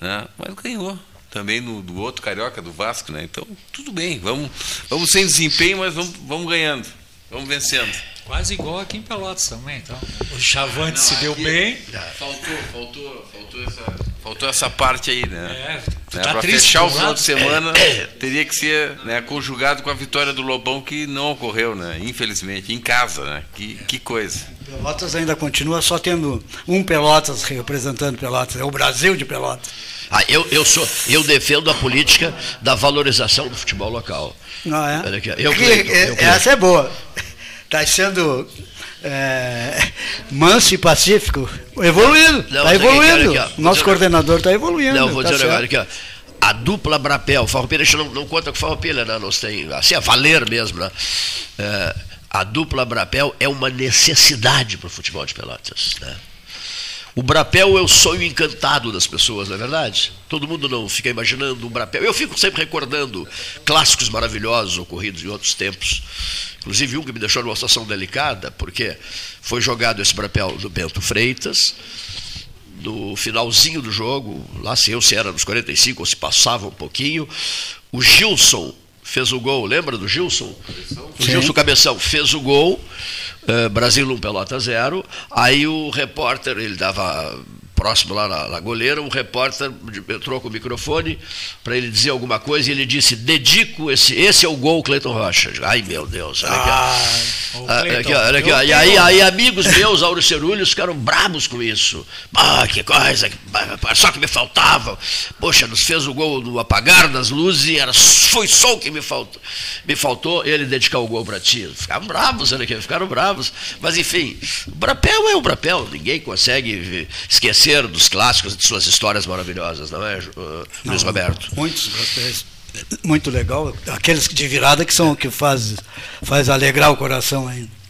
Speaker 12: né? Mas ganhou. Também no, do outro carioca, do Vasco, né? Então, tudo bem. Vamos, vamos sem desempenho, mas vamos, vamos ganhando. Vamos vencendo.
Speaker 4: Quase igual aqui em Pelotas também. Então. O Chavante se deu bem.
Speaker 12: Faltou, faltou, faltou essa, faltou essa parte aí, né?
Speaker 4: É,
Speaker 12: Né,
Speaker 4: tá
Speaker 12: para fechar o final
Speaker 4: lado?
Speaker 12: de semana, teria que ser né, conjugado com a vitória do Lobão, que não ocorreu, né? Infelizmente, em casa, né? Que, que coisa.
Speaker 5: Pelotas ainda continua só tendo um Pelotas representando Pelotas, é o Brasil de Pelotas.
Speaker 2: Ah, eu, eu, sou, eu defendo a política da valorização do futebol local.
Speaker 5: Não é?
Speaker 2: Olha aqui, ó. Eu,
Speaker 5: é-
Speaker 2: eu, Cleiton.
Speaker 5: essa é boa. Está sendo é, manso e pacífico. Evoluindo. Está
Speaker 2: aqui,
Speaker 5: evoluindo.
Speaker 2: aqui, ó.
Speaker 5: Nosso
Speaker 2: dizer-
Speaker 5: coordenador está evoluindo.
Speaker 2: Não, vou
Speaker 5: tá
Speaker 2: dizer
Speaker 5: certo.
Speaker 2: negócio aqui, ó. a dupla Brapel, Farroupilha, a gente não, não conta com Farroupilha, né? Nós tem, assim, a valer mesmo, né? É, a dupla Brapel é uma necessidade para o futebol de Pelotas, né? O Brapel é o sonho encantado das pessoas, não é verdade? Todo mundo não fica imaginando um Brapel. Eu fico sempre recordando clássicos maravilhosos ocorridos em outros tempos. Inclusive um que me deixou numa situação delicada, porque foi jogado esse Brapel do Bento Freitas, no finalzinho do jogo, lá se eu se era nos 45 ou se passava um pouquinho, o Gilson fez o gol, lembra do Gilson? O Gilson Cabeção fez o gol, eh, Brasil 1, Pelota 0, aí o repórter, ele dava próximo lá na, na goleira, um repórter entrou com o microfone para ele dizer alguma coisa e ele disse: Dedico esse, esse é o gol, Cleiton Rocha. Ai meu Deus, olha aqui.
Speaker 4: Ah,
Speaker 2: olha aqui, olha aqui, E aí, aí amigos meus, Auro Cerulhos, ficaram bravos com isso. Ah, que coisa, só que me faltava. Poxa, nos fez o gol no apagar das luzes e era, foi só o que me faltou. Me faltou ele dedicar o gol para ti. Ficaram bravos, olha aqui, ficaram bravos. Mas enfim, o Brapel é o Brapel, ninguém consegue esquecer dos clássicos de suas histórias maravilhosas, não é, uh, Luiz Roberto?
Speaker 5: Muitos, muito legal. Aqueles de virada que são que faz, faz alegrar o coração ainda.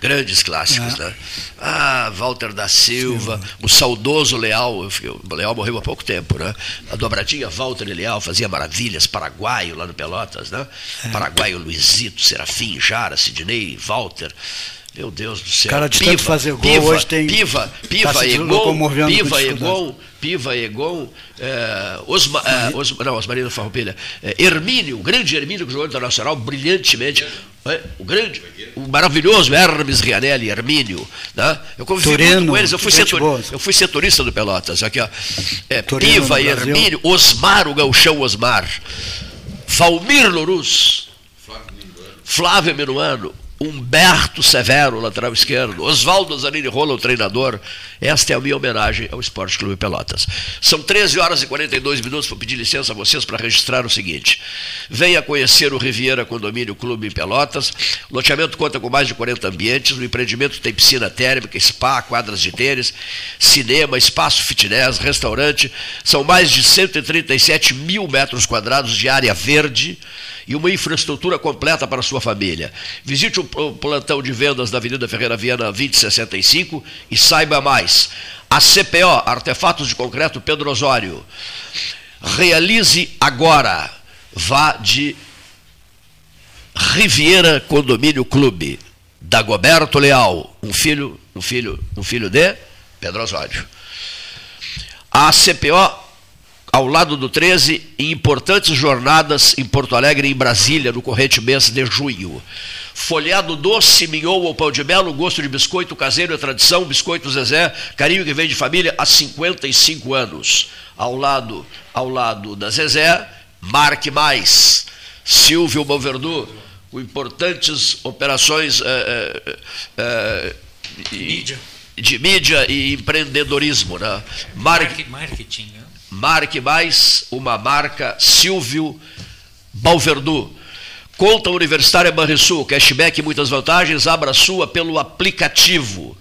Speaker 2: Grandes clássicos, é. né? Ah, Walter da Silva, Sim. o saudoso Leal, o Leal morreu há pouco tempo, né? A dobradinha Walter e Leal fazia maravilhas, paraguaio lá no Pelotas, né? É. Paraguaio Luizito, Serafim, Jara, Sidney, Walter. Meu Deus do céu.
Speaker 5: Cara de piva, tanto fazer gol,
Speaker 2: piva,
Speaker 5: hoje tem.
Speaker 2: Piva, Piva, tá Egon, Piva, Egon, Piva, Egon, é, Osma, é, Osma, não, Osmarino Farroupilha, é, Hermínio, o grande Hermínio que jogou internacional brilhantemente. É, o grande, o maravilhoso Hermes Rianelli, Hermínio. Né? Eu convivi Torino, muito com eles, eu fui, setor, eu fui setorista do Pelotas. Aqui, ó. É, Torino, Piva, Hermínio, Osmar, o gauchão Osmar, Valmir Lorus, Flávio Minuano, Humberto Severo, lateral esquerdo, Oswaldo Zanini Rola, o treinador. Esta é a minha homenagem ao Esporte Clube Pelotas. São 13 horas e 42 minutos. Vou pedir licença a vocês para registrar o seguinte: venha conhecer o Riviera Condomínio Clube Pelotas. O loteamento conta com mais de 40 ambientes. O empreendimento tem piscina térmica, spa, quadras de tênis, cinema, espaço fitness, restaurante. São mais de 137 mil metros quadrados de área verde e uma infraestrutura completa para sua família. Visite o plantão de vendas da Avenida Ferreira Viana 2065 e saiba mais. A CPO, Artefatos de Concreto Pedro Osório. Realize agora. Vá de Riviera Condomínio Clube. Dagoberto Leal, um filho, um filho, um filho de Pedro Osório. A CPO ao lado do 13, em importantes jornadas em Porto Alegre e em Brasília, no corrente mês de junho. Folhado doce, mignon ou pão de mel, gosto de biscoito caseiro é tradição, biscoito Zezé, carinho que vem de família há 55 anos. Ao lado, ao lado da Zezé, Marque Mais, Silvio Balverdu, com importantes operações é, é, de mídia e empreendedorismo. Né?
Speaker 4: Marketing.
Speaker 2: Marque mais uma marca Silvio Balverdu. Conta Universitária Banrisul, cashback e muitas vantagens, abra sua pelo aplicativo.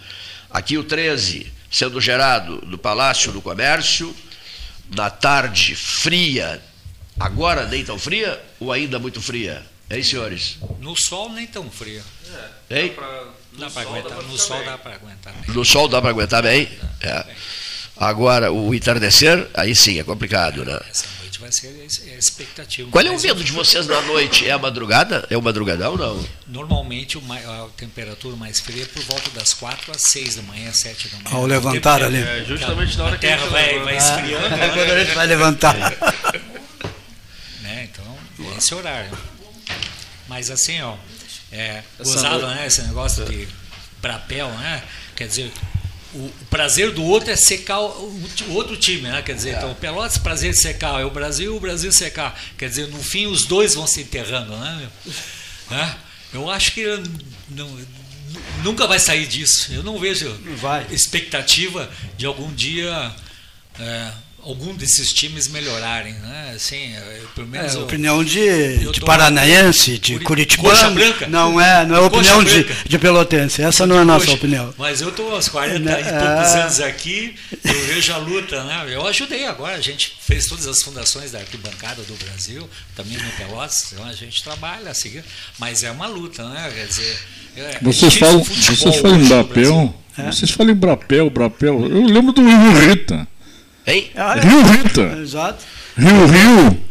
Speaker 2: Aqui o 13, sendo gerado do Palácio do Comércio, na tarde fria, agora nem tão fria ou ainda muito fria? Hein, senhores?
Speaker 4: No sol nem tão fria.
Speaker 2: É,
Speaker 4: hein? Dá para aguentar. No sol dá para aguentar bem.
Speaker 2: No sol dá para aguentar bem? É. Agora, o entardecer, aí sim, é complicado, né?
Speaker 4: Essa noite vai ser a expectativa.
Speaker 2: Qual é o medo de vocês na noite? É a madrugada? É o madrugadão ou não?
Speaker 4: Normalmente a temperatura mais fria é por volta das 4 às 6 da manhã, 7 da manhã.
Speaker 5: Ao levantar ali.
Speaker 6: É, justamente na hora
Speaker 4: a
Speaker 6: que a
Speaker 4: terra vai, vai esfriando.
Speaker 5: É né? quando a gente vai levantar.
Speaker 4: né? Então, esse horário. Mas assim, ó, é, gozado, né? Esse negócio de brapel, né? Quer dizer, o, prazer do outro é secar o, o outro time, né? Quer dizer, é. então o Pelotas prazer de secar é o Brasil, o Brasil secar. Quer dizer, no fim os dois vão se enterrando, né? né? Eu acho que não, nunca vai sair disso. Eu não vejo
Speaker 5: vai.
Speaker 4: expectativa de algum dia é, algum desses times melhorarem, né? Assim, eh, pelo menos
Speaker 5: É,
Speaker 4: eu-
Speaker 5: opinião de, de paranaense, de
Speaker 4: Curi-
Speaker 5: curitibano.
Speaker 4: Branca.
Speaker 5: Não é, não é opinião de, de pelotense. Essa não é a nossa opinião.
Speaker 4: Mas eu estou aos 40
Speaker 5: Né,
Speaker 4: e poucos
Speaker 5: é.
Speaker 4: anos aqui, eu vejo a luta, né? Eu ajudei agora, a gente fez todas as fundações da arquibancada do Brasil, também no Pelotas, então a gente trabalha assim, mas é uma luta, né? Quer dizer, é
Speaker 11: Vocês falam, vocês falam em Brapel.
Speaker 5: É.
Speaker 11: Vocês falam em Brapel, Brapel. Eu lembro do Rio Rita.
Speaker 2: Hein?
Speaker 5: Ah, é.
Speaker 11: Rio Rita.
Speaker 5: Exato.
Speaker 11: Rio Rio.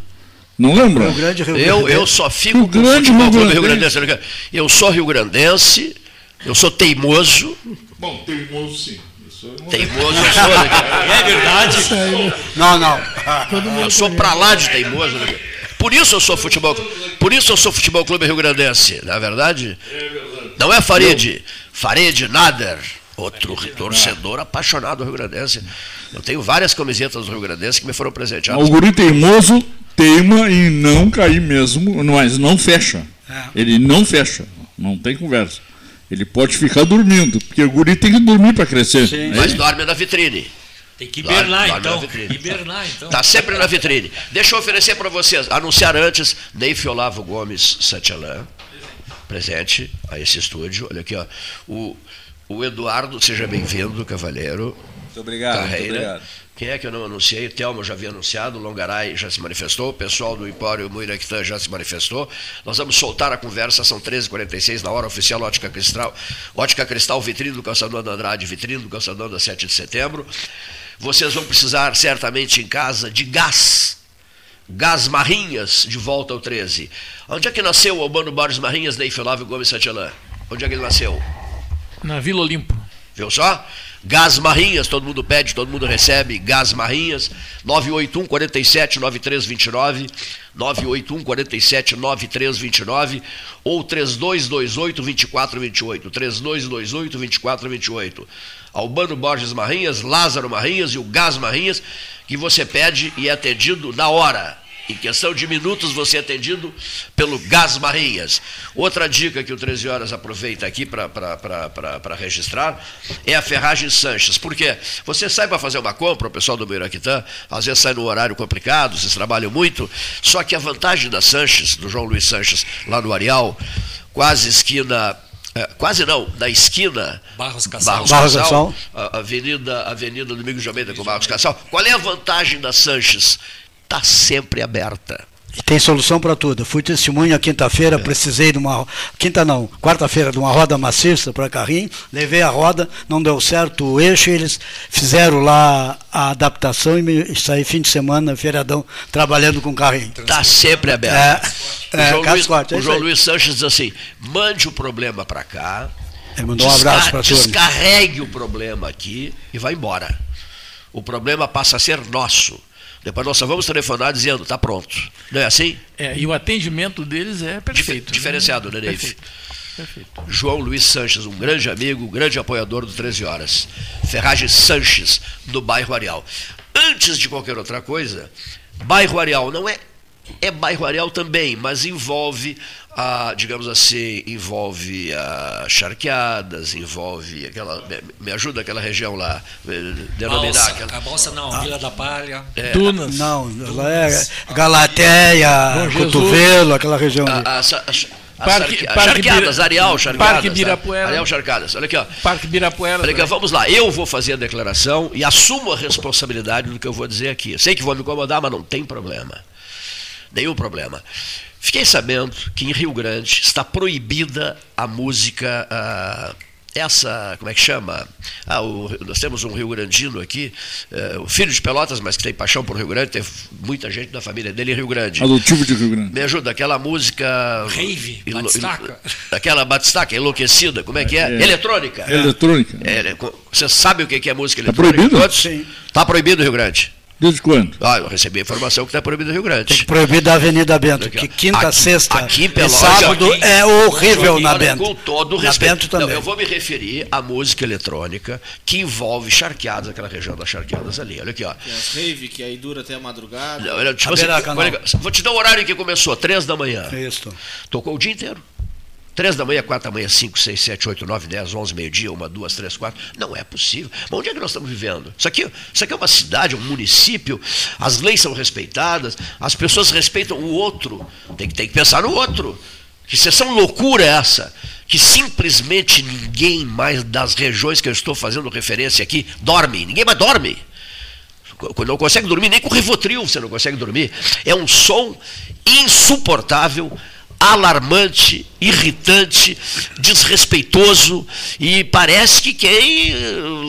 Speaker 11: Não lembra?
Speaker 5: Rio Grande, Rio
Speaker 2: Eu,
Speaker 5: Grande.
Speaker 2: eu só fico
Speaker 11: Rio
Speaker 2: com o
Speaker 11: Grande,
Speaker 2: futebol
Speaker 11: Rio
Speaker 2: clube Rio
Speaker 11: Grandense.
Speaker 2: Grandense. Eu sou rio grandense, eu sou teimoso,
Speaker 11: Bom, teimoso sim.
Speaker 2: Teimoso eu sou. né?
Speaker 4: É verdade.
Speaker 5: Não, não.
Speaker 2: Eu sou pra lá de teimoso. né? Por isso eu sou futebol, por isso eu sou futebol clube Rio Grandense, não é verdade? Não é Farid, Farid Nader, outro torcedor apaixonado do Rio Grandense. Eu tenho várias camisetas do Rio Grandense que me foram presenteadas.
Speaker 11: O guri teimoso teima em não cair mesmo, mas não fecha.
Speaker 5: É.
Speaker 11: Ele não fecha. Não tem conversa. Ele pode ficar dormindo, porque o guri tem que dormir para crescer.
Speaker 5: Sim.
Speaker 11: né?
Speaker 2: Mas dorme na vitrine.
Speaker 4: Tem que hibernar,
Speaker 2: dorme
Speaker 4: então. Hibernar, então.
Speaker 2: Está sempre na vitrine. Deixa eu oferecer para vocês, anunciar antes, Neif Olavo Gomes Santialan, presente a esse estúdio. Olha aqui, ó. O, o Eduardo, seja bem-vindo, cavalheiro.
Speaker 13: Muito obrigado, muito
Speaker 2: Carreira.
Speaker 13: obrigado.
Speaker 2: Quem é que eu não anunciei? O Telmo já havia anunciado, o Longaray já se manifestou, o pessoal do Empório Muiraquitã já se manifestou. Nós vamos soltar a conversa, são 13h46 na hora oficial Ótica Cristal. Ótica Cristal, vitrine do Calçadão da Andrade, vitrine do Calçadão da 7 de setembro. Vocês vão precisar certamente em casa de gás. Gás Marrinhas, de volta ao 13. Onde é que nasceu o Albano Borges Marrinhas, Ney Flávio Gomes Santillan? Onde é que ele nasceu?
Speaker 14: Na Vila Olimpo.
Speaker 2: Viu só? Gás Marrinhas, todo mundo pede, todo mundo recebe. Gás Marrinhas, 981 47 9329, 981 47 9329 ou 3228 2428, 3228 2428. Albano Borges Marrinhas, Lázaro Marrinhas e o Gás Marrinhas, que você pede e é atendido na hora. Em questão de minutos você é atendido pelo Gás Marrinhas. Outra dica que o 13 Horas aproveita aqui para registrar é a Ferragem Sanches. Por quê? Você sai para fazer uma compra, o pessoal do Meiraquitã, às vezes sai no horário complicado, vocês trabalham muito, só que a vantagem da Sanches, do João Luiz Sanches, lá no Areal, quase esquina é, quase não, da esquina
Speaker 4: Barros Cassal.
Speaker 2: Barros,
Speaker 5: Barros
Speaker 2: Cassal,
Speaker 5: Cassal.
Speaker 2: a- Avenida, Avenida Domingos de Almeida com Barros Cassal. Qual é a vantagem da Sanches? Está sempre aberta.
Speaker 5: E tem solução para tudo. Fui testemunha quinta-feira, precisei de uma. Quinta não, quarta-feira, de uma roda maciça para carrinho. Levei a roda, não deu certo o eixo, eles fizeram lá a adaptação e me, saí fim de semana, feriadão, trabalhando com carrinho.
Speaker 2: Está sempre aberta.
Speaker 5: É,
Speaker 2: o
Speaker 5: é,
Speaker 2: João,
Speaker 5: Carlos
Speaker 2: Luiz,
Speaker 5: Corte, é
Speaker 2: o João. Luiz Sanches diz assim: mande o problema para cá,
Speaker 5: Ele mandou um abraço para
Speaker 2: descarregue o problema aqui e vai embora. O problema passa a ser nosso. Depois nós só vamos telefonar dizendo, está pronto. Não é assim?
Speaker 14: É, e o atendimento deles é perfeito.
Speaker 2: Diferenciado, né, Neif?
Speaker 14: Perfeito. Perfeito.
Speaker 2: João Luiz Sanches, um grande amigo, um grande apoiador do 13 Horas. Ferragem Sanches, do bairro Areal. Antes de qualquer outra coisa, bairro Areal não é. É bairro Areal também, mas envolve, a, digamos assim, envolve a charqueadas, envolve aquela. Me, ajuda aquela região lá, eh, denominar
Speaker 4: Balsa,
Speaker 2: aquela.
Speaker 4: a Balsa não, Vila da Palha.
Speaker 2: É,
Speaker 14: Dunas.
Speaker 5: Não, ela é Galateia,
Speaker 14: Bom Jesus.
Speaker 5: Cotovelo, aquela região ali.
Speaker 2: a,
Speaker 14: Parque- Parque
Speaker 2: charqueadas, Areal, charqueadas.
Speaker 14: Parque
Speaker 2: tá?
Speaker 14: Ibirapuera.
Speaker 2: Areal Charqueadas. Olha aqui, ó.
Speaker 14: Parque Birapuera.
Speaker 2: Olha aqui,
Speaker 14: né?
Speaker 2: vamos lá, eu vou fazer a declaração e assumo a responsabilidade do que eu vou dizer aqui. Eu sei que vou me incomodar, mas não tem problema. Nenhum problema. Fiquei sabendo que em Rio Grande está proibida a música. ah, essa, como é que chama? Ah, o- nós temos um Rio Grandino aqui, eh, o filho de Pelotas, mas que tem paixão por Rio Grande, tem muita gente da família dele em Rio Grande.
Speaker 11: Adotivo de Rio Grande.
Speaker 2: Me ajuda, aquela música.
Speaker 4: Rave,
Speaker 2: ilo-
Speaker 4: batistaca.
Speaker 2: Aquela batistaca, enlouquecida, como é que é?
Speaker 11: É.
Speaker 2: Eletrônica.
Speaker 11: Eletrônica.
Speaker 2: É, você sabe o que é música
Speaker 11: Tá
Speaker 2: eletrônica?
Speaker 11: proibido?
Speaker 2: Todos?
Speaker 5: Sim.
Speaker 2: Tá proibido no Rio Grande.
Speaker 11: Desde quando?
Speaker 2: Ah, eu recebi a informação que está proibido no Rio Grande.
Speaker 5: Proibido da Avenida Bento,
Speaker 2: Aqui,
Speaker 5: que quinta,
Speaker 2: Aqui-
Speaker 5: sexta
Speaker 2: aqui em
Speaker 5: e
Speaker 2: Pelotas,
Speaker 5: sábado
Speaker 2: Joaquim,
Speaker 5: é horrível na Bento.
Speaker 2: Com todo o respeito.
Speaker 5: Também.
Speaker 2: Não, eu vou me referir à música eletrônica que envolve charqueadas, aquela região das charqueadas ali. Olha aqui, ó.
Speaker 10: Tem as rave, que aí dura até a madrugada.
Speaker 2: Não, olha, tipo
Speaker 5: A
Speaker 2: assim, olha, vou te dar o horário que começou, três da manhã.
Speaker 5: Isso.
Speaker 2: Tocou o dia inteiro. Três da manhã, quatro da manhã, cinco, seis, sete, oito, nove, dez, onze, meio-dia, uma, duas, três, quatro. Não é possível. Mas onde é que nós estamos vivendo? Isso aqui, isso aqui é uma cidade, um município, as leis são respeitadas, as pessoas respeitam o outro. Tem que, tem que pensar no outro. Que sessão loucura é essa? Que simplesmente ninguém mais das regiões que eu estou fazendo referência aqui dorme. Ninguém mais dorme. Não consegue dormir, nem com Rivotril você não consegue dormir. É um som insuportável alarmante, irritante, desrespeitoso e parece que quem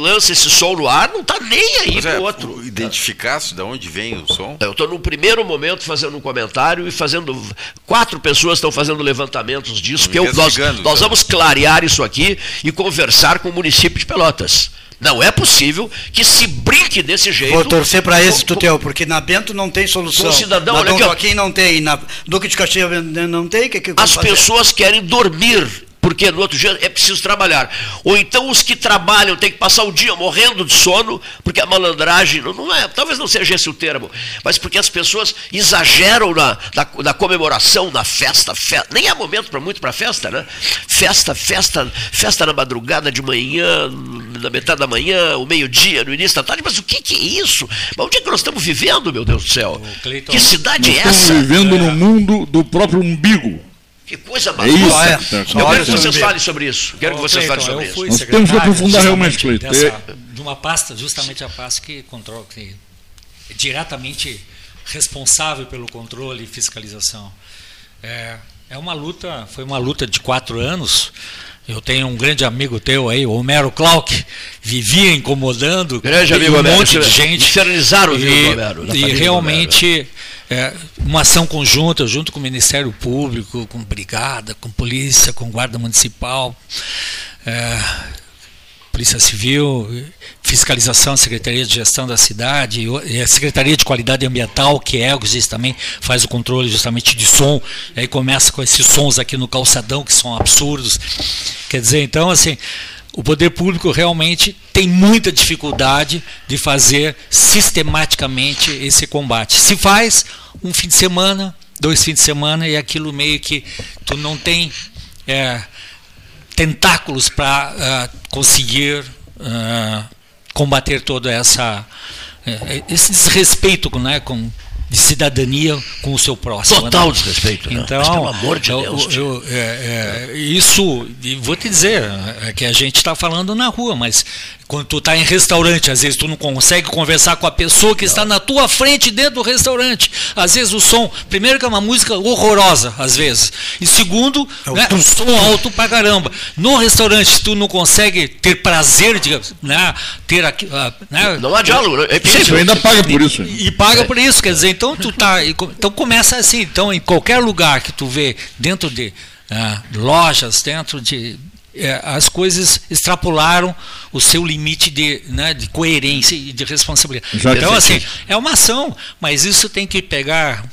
Speaker 2: lança esse som no ar não está nem aí com
Speaker 12: é,
Speaker 2: o outro.
Speaker 12: Identificar-se de onde vem o som?
Speaker 2: Eu estou no primeiro momento fazendo um comentário e fazendo. Quatro pessoas estão fazendo levantamentos disso, porque eu- nós,
Speaker 12: Investigando,
Speaker 2: nós
Speaker 12: então.
Speaker 2: vamos clarear isso aqui e conversar com o município de Pelotas. Não é possível que se brinque desse jeito.
Speaker 5: Vou torcer para esse, Tuteu, porque na Bento não tem solução.
Speaker 2: Cidadão,
Speaker 5: na Dom. Joaquim não tem, na Duque de Caxias não tem, que, que
Speaker 2: As
Speaker 5: fazer?
Speaker 2: pessoas querem dormir, porque no outro dia é preciso trabalhar. Ou então os que trabalham têm que passar o dia morrendo de sono, porque a malandragem, não, não é, talvez não seja esse o termo, mas porque as pessoas exageram na, na, na comemoração, na festa, fe- nem há momento para muito para festa, né? Festa, festa, festa na madrugada de manhã, na metade da manhã, o meio-dia, no início da tarde, mas o que, que é isso? Mas onde é que nós estamos vivendo, meu Deus do céu?
Speaker 4: Cleiton-
Speaker 2: Que cidade é
Speaker 11: estamos
Speaker 2: essa?
Speaker 11: vivendo no mundo do próprio umbigo.
Speaker 2: Que coisa
Speaker 11: É isso.
Speaker 2: maluca.
Speaker 11: É.
Speaker 2: Eu quero que vocês falem sobre isso. Quero que vocês falem sobre isso.
Speaker 4: fui
Speaker 11: Nós temos que
Speaker 4: secretário
Speaker 11: aprofundar realmente, Cleiton.
Speaker 4: dessa-
Speaker 11: É-
Speaker 4: de uma pasta, justamente a pasta que controla, que é diretamente responsável pelo controle e fiscalização. É, é uma luta, foi uma luta de quatro anos. Eu tenho um grande amigo teu aí, o Homero Clark, vivia incomodando
Speaker 2: Grande amigo
Speaker 4: um
Speaker 2: Homero,
Speaker 4: monte de
Speaker 2: isso-
Speaker 4: gente.
Speaker 2: infernizar o
Speaker 4: e,
Speaker 2: Homero,
Speaker 4: e realmente é, uma ação conjunta junto com o Ministério Público, com Brigada, com Polícia, com Guarda Municipal, é, Polícia Civil, Fiscalização, Secretaria de Gestão da Cidade, e a Secretaria de Qualidade Ambiental, que é, existe também, faz o controle justamente de som, aí começa com esses sons aqui no calçadão, que são absurdos. Quer dizer, então, assim, o poder público realmente tem muita dificuldade de fazer sistematicamente esse combate. Se faz um fim de semana, dois fins de semana, e aquilo meio que tu não tem é, tentáculos para conseguir ah, combater toda essa eh, esse desrespeito né, com de cidadania com o seu próximo.
Speaker 2: Total
Speaker 4: né?
Speaker 2: desrespeito, né?
Speaker 4: Então,
Speaker 2: Mas pelo amor de
Speaker 4: eu-
Speaker 2: Deus,
Speaker 4: eu- é, é, isso, vou te dizer, é que a gente está falando na rua, mas quando tu está em restaurante, às vezes tu não consegue conversar com a pessoa que está na tua frente dentro do restaurante. Às vezes o som, primeiro que é uma música horrorosa, às vezes. E segundo, né, um som alto pra caramba. No restaurante tu não consegue ter prazer de né, ter aqui, ah, né,
Speaker 2: Não há diálogo, né? É
Speaker 11: Sim, tu ainda paga por isso.
Speaker 4: e paga por isso, quer dizer, então tu tá. e Então começa assim, então em qualquer lugar que tu vê, dentro de ah, lojas, dentro de. Eh, as coisas extrapolaram o seu limite de, né, de coerência e de responsabilidade.
Speaker 11: Já
Speaker 4: então, assim, é uma ação, mas isso tem que pegar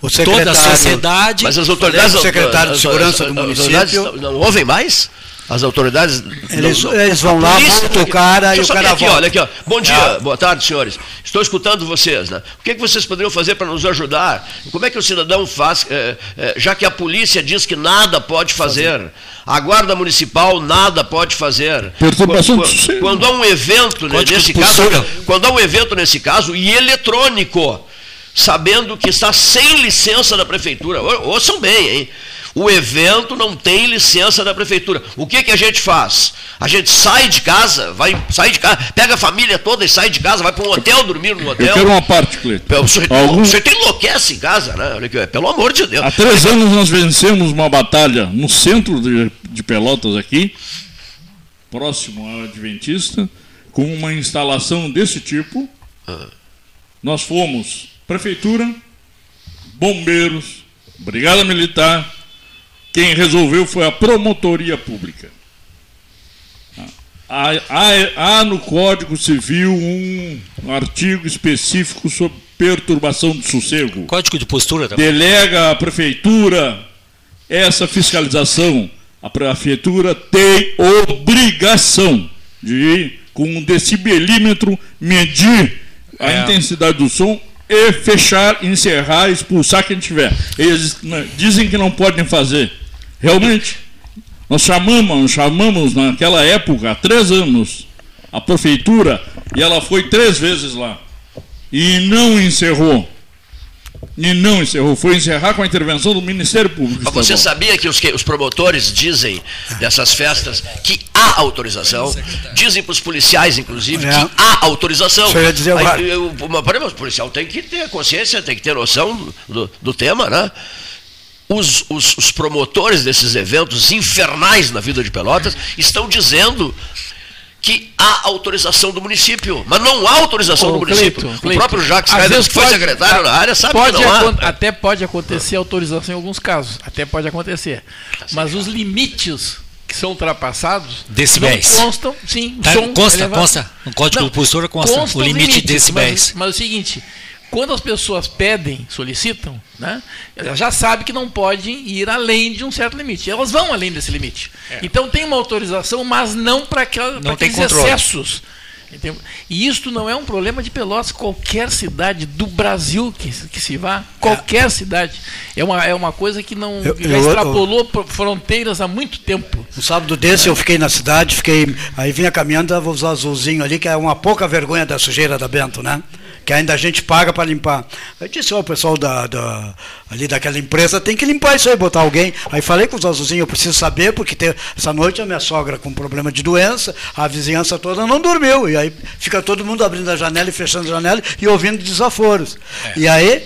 Speaker 5: O
Speaker 4: toda a sociedade.
Speaker 2: Mas as autoridades,
Speaker 5: o secretário de
Speaker 2: as-
Speaker 5: segurança
Speaker 2: as-
Speaker 5: do
Speaker 2: as
Speaker 5: município-
Speaker 2: autoridades não ouvem mais? As autoridades.
Speaker 5: Eles-
Speaker 2: não- não-
Speaker 5: eles vão lá, multam o cara e o cara
Speaker 2: aqui,
Speaker 5: volta.
Speaker 2: olha aqui, ó. Bom dia,
Speaker 5: Ah.
Speaker 2: boa tarde, senhores. Estou escutando vocês, né? O que, que vocês poderiam fazer para nos ajudar? Como é que o cidadão faz, eh, eh, já que a polícia diz que nada pode fazer, a guarda municipal nada pode fazer.
Speaker 11: Perturbação
Speaker 2: Quando-. Quando há um evento né, nesse caso, quando há um evento nesse caso e eletrônico, sabendo que está sem licença da prefeitura. Ou- Ouçam bem, hein? O evento não tem licença da prefeitura. O que, que a gente faz? A gente sai de casa, vai sai de casa, pega a família toda e sai de casa, vai para um hotel dormir no
Speaker 11: Eu
Speaker 2: hotel.
Speaker 11: quero uma parte, Cleiton.
Speaker 2: O sujeito,
Speaker 11: Algum-
Speaker 2: o sujeito enlouquece em casa, né? Pelo amor de Deus.
Speaker 11: Há três anos nós vencemos uma batalha no centro de, de Pelotas aqui, próximo ao Adventista, com uma instalação desse tipo. Nós fomos prefeitura, bombeiros, brigada militar. Quem resolveu foi a promotoria pública. Há, há- há no Código Civil um artigo específico sobre perturbação do sossego
Speaker 4: Código de postura também.
Speaker 11: delega à prefeitura essa fiscalização. A prefeitura tem obrigação de, com um decibelímetro, medir a
Speaker 4: É.
Speaker 11: intensidade do som e fechar, encerrar, expulsar quem tiver. Eles né, dizem que não podem fazer. Realmente, Nós chamamos, chamamos naquela época, há três anos, a prefeitura e ela foi três vezes lá. E não encerrou. E não encerrou. Foi encerrar com a intervenção do Ministério Público.
Speaker 2: Mas você sabia que os, que os promotores dizem dessas festas que há autorização? Dizem para os policiais, inclusive,
Speaker 5: É.
Speaker 2: que há autorização.
Speaker 5: Isso eu ia dizer
Speaker 2: Aí,
Speaker 5: agora.
Speaker 2: eu- mas, mas o policial tem que ter consciência, tem que ter noção do- do tema, né? Os, os- os promotores desses eventos infernais na vida de Pelotas estão dizendo que há autorização do município, mas não há autorização
Speaker 14: Ô,
Speaker 2: do município.
Speaker 14: Cleiton,
Speaker 2: o
Speaker 14: Cleiton,
Speaker 2: próprio Jacques
Speaker 14: vezes
Speaker 2: que foi
Speaker 14: pode-
Speaker 2: secretário na área, sabe
Speaker 14: pode
Speaker 2: que não há.
Speaker 14: Até pode acontecer autorização em alguns casos. Até pode acontecer. Mas os limites que são ultrapassados
Speaker 4: Decibéis.
Speaker 14: não constam, sim,
Speaker 4: Tá,
Speaker 14: som
Speaker 4: consta,
Speaker 14: elevado.
Speaker 4: consta. No Código
Speaker 14: Não,
Speaker 4: do Postura consta
Speaker 14: consta
Speaker 4: o
Speaker 14: os
Speaker 4: limite de decibéis.
Speaker 14: Mas, mas é o seguinte, quando as pessoas pedem, solicitam, né, elas já sabem que não podem ir além de um certo limite. Elas vão além desse limite. Então tem uma autorização, mas não para aqueles
Speaker 4: controle.
Speaker 14: excessos. Entendeu? E isto não é um problema de Pelotas, qualquer cidade do Brasil que, que se vá, qualquer cidade. É uma, é uma coisa que não
Speaker 5: Eu-
Speaker 14: já
Speaker 5: eu-
Speaker 14: extrapolou por fronteiras há muito tempo.
Speaker 5: Um sábado desse eu fiquei na cidade, fiquei. Aí vinha caminhando, tava os azulzinhos ali, que é uma pouca vergonha da sujeira da Bento, né? Que ainda a gente paga para limpar. Aí disse, ó, o pessoal da, da- ali daquela empresa tem que limpar isso aí, botar alguém. Aí falei com os azulzinhos, eu preciso saber, porque te- essa noite a minha sogra com problema de doença, a vizinhança toda não dormiu. E aí fica todo mundo abrindo a janela e fechando a janela e ouvindo desaforos. E aí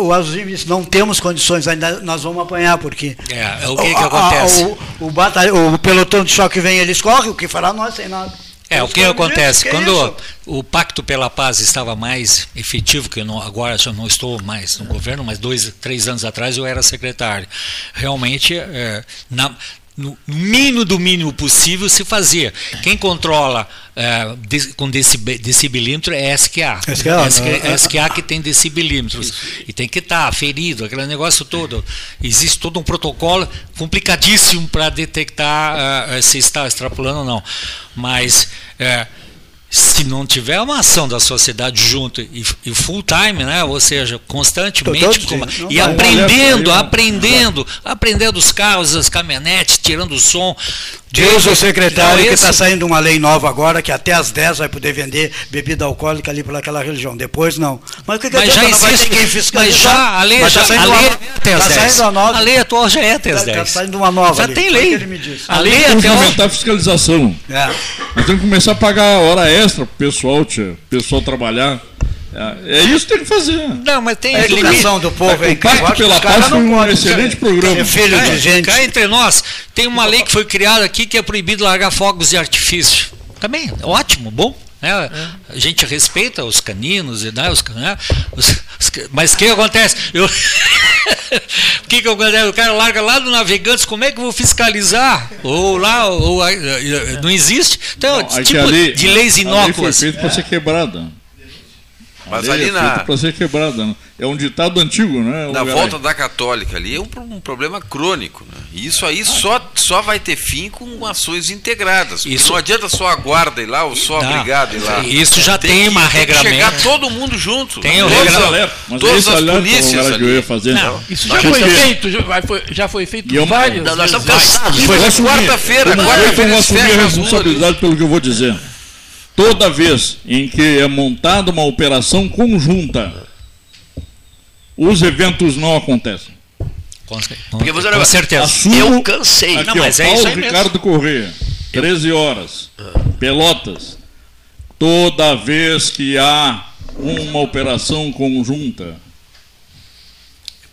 Speaker 5: o azulzinho disse, não temos condições, ainda nós vamos apanhar, porque.
Speaker 4: É, o que que
Speaker 5: a- a-
Speaker 4: acontece?
Speaker 5: o- o, batalha- o pelotão de choque vem, eles correm, o que fará nós sem nada.
Speaker 4: É, o que acontece?
Speaker 5: que
Speaker 4: Quando
Speaker 5: isso?
Speaker 4: o Pacto pela Paz estava mais efetivo, que eu não, agora já não estou mais no governo, mas dois, três anos atrás eu era secretário. Realmente, é, na- no mínimo do mínimo possível se fazia. Quem controla é, de- com decib- decibelímetro é SQA.
Speaker 5: SQA,
Speaker 4: SQA,
Speaker 5: né?
Speaker 4: SQA que tem decibelímetros. E tem que estar aferido, aquele negócio todo. Existe todo um protocolo complicadíssimo para detectar ah, se está extrapolando ou não. Mas se não tiver uma ação da sociedade junto e, e full time, né? ou seja, constantemente,
Speaker 5: não
Speaker 4: e aprendendo, aprendendo, aprendendo os carros, as caminhonetes, tirando o som.
Speaker 5: Diz o secretário
Speaker 4: Então,
Speaker 5: que está saindo uma lei nova agora, que até às 10 vai poder vender bebida alcoólica ali pelaquela região. Depois não. Mas o que, que
Speaker 4: Mas já
Speaker 5: adianta? Não vai ter
Speaker 4: existe,
Speaker 5: quem
Speaker 4: mas
Speaker 5: fiscalizar?
Speaker 4: já a lei,
Speaker 5: Mas
Speaker 4: já,
Speaker 5: tá saindo
Speaker 4: a
Speaker 5: uma-
Speaker 4: lei é até às
Speaker 5: tá
Speaker 4: 10.
Speaker 5: saindo a nova.
Speaker 4: A lei atual já é até às
Speaker 5: Tá- tá
Speaker 4: 10.
Speaker 5: saindo uma nova
Speaker 4: Já
Speaker 5: ali.
Speaker 4: tem
Speaker 5: o
Speaker 4: lei.
Speaker 5: que ele me disse.
Speaker 4: A
Speaker 11: Tem
Speaker 4: lei
Speaker 11: que
Speaker 4: até hoje.
Speaker 11: aumentar a fiscalização.
Speaker 5: É.
Speaker 11: Nós temos que começar a pagar hora extra pro pessoal, tia, pro pessoal trabalhar. É, é isso que tem que fazer.
Speaker 4: Não, mas tem
Speaker 5: A
Speaker 4: limite.
Speaker 5: educação do povo é
Speaker 11: O Pacto pela Paz foi um excelente programa.
Speaker 5: É filho de gente.
Speaker 4: Cá entre nós, tem uma lei que foi criada aqui que é proibido largar fogos de artifício. Também, ótimo, bom. Né? A gente respeita os caninos, e, né? os, né? os- os- mas o que acontece? Eu, o que, que acontece? O cara larga lá do Navegantes, como é que eu vou fiscalizar? Ou lá, ou, não existe. Então,
Speaker 11: Não, aí que
Speaker 4: tipo
Speaker 11: a lei-
Speaker 4: de leis
Speaker 11: A lei foi
Speaker 4: inóculas.
Speaker 11: feita para ser quebrada. A
Speaker 12: Mas ali
Speaker 11: é
Speaker 12: na-
Speaker 11: para ser quebrada. né? É um ditado antigo, né?
Speaker 12: Na
Speaker 11: Garay?
Speaker 12: volta da católica ali é um, um problema crônico. Né? E isso aí só, só vai ter fim com ações integradas.
Speaker 4: Isso-
Speaker 12: não adianta só a guarda ir lá ou só a
Speaker 4: Não,
Speaker 12: brigada ir lá.
Speaker 4: isso já tem
Speaker 12: que-
Speaker 4: uma
Speaker 12: que
Speaker 4: regramento.
Speaker 12: chegar todo mundo junto.
Speaker 4: Tem o regra-
Speaker 11: mas
Speaker 12: todas
Speaker 11: esse
Speaker 12: as
Speaker 11: alerta
Speaker 12: polícias
Speaker 11: que eu ia fazer.
Speaker 4: Não,
Speaker 14: Isso
Speaker 11: Nós
Speaker 14: já foi feito, já foi, já foi feito
Speaker 11: E eu-
Speaker 14: várias
Speaker 2: Não, nós estamos cansados.
Speaker 11: Vou assumir-
Speaker 12: quarta-feira,
Speaker 11: eu não
Speaker 12: quarta-feira
Speaker 11: vou assumir a responsabilidade pelo que eu vou dizer. Toda vez em que é montada uma operação conjunta, os eventos não acontecem.
Speaker 4: Com,
Speaker 2: Porque você
Speaker 4: com certeza.
Speaker 11: Assumo
Speaker 2: Eu cansei.
Speaker 11: Aqui,
Speaker 4: Não,
Speaker 11: ó,
Speaker 4: mas é
Speaker 11: Paulo
Speaker 4: isso aí mesmo.
Speaker 11: Ricardo Corrêa, 13 horas, Pelotas. Toda vez que há uma operação conjunta,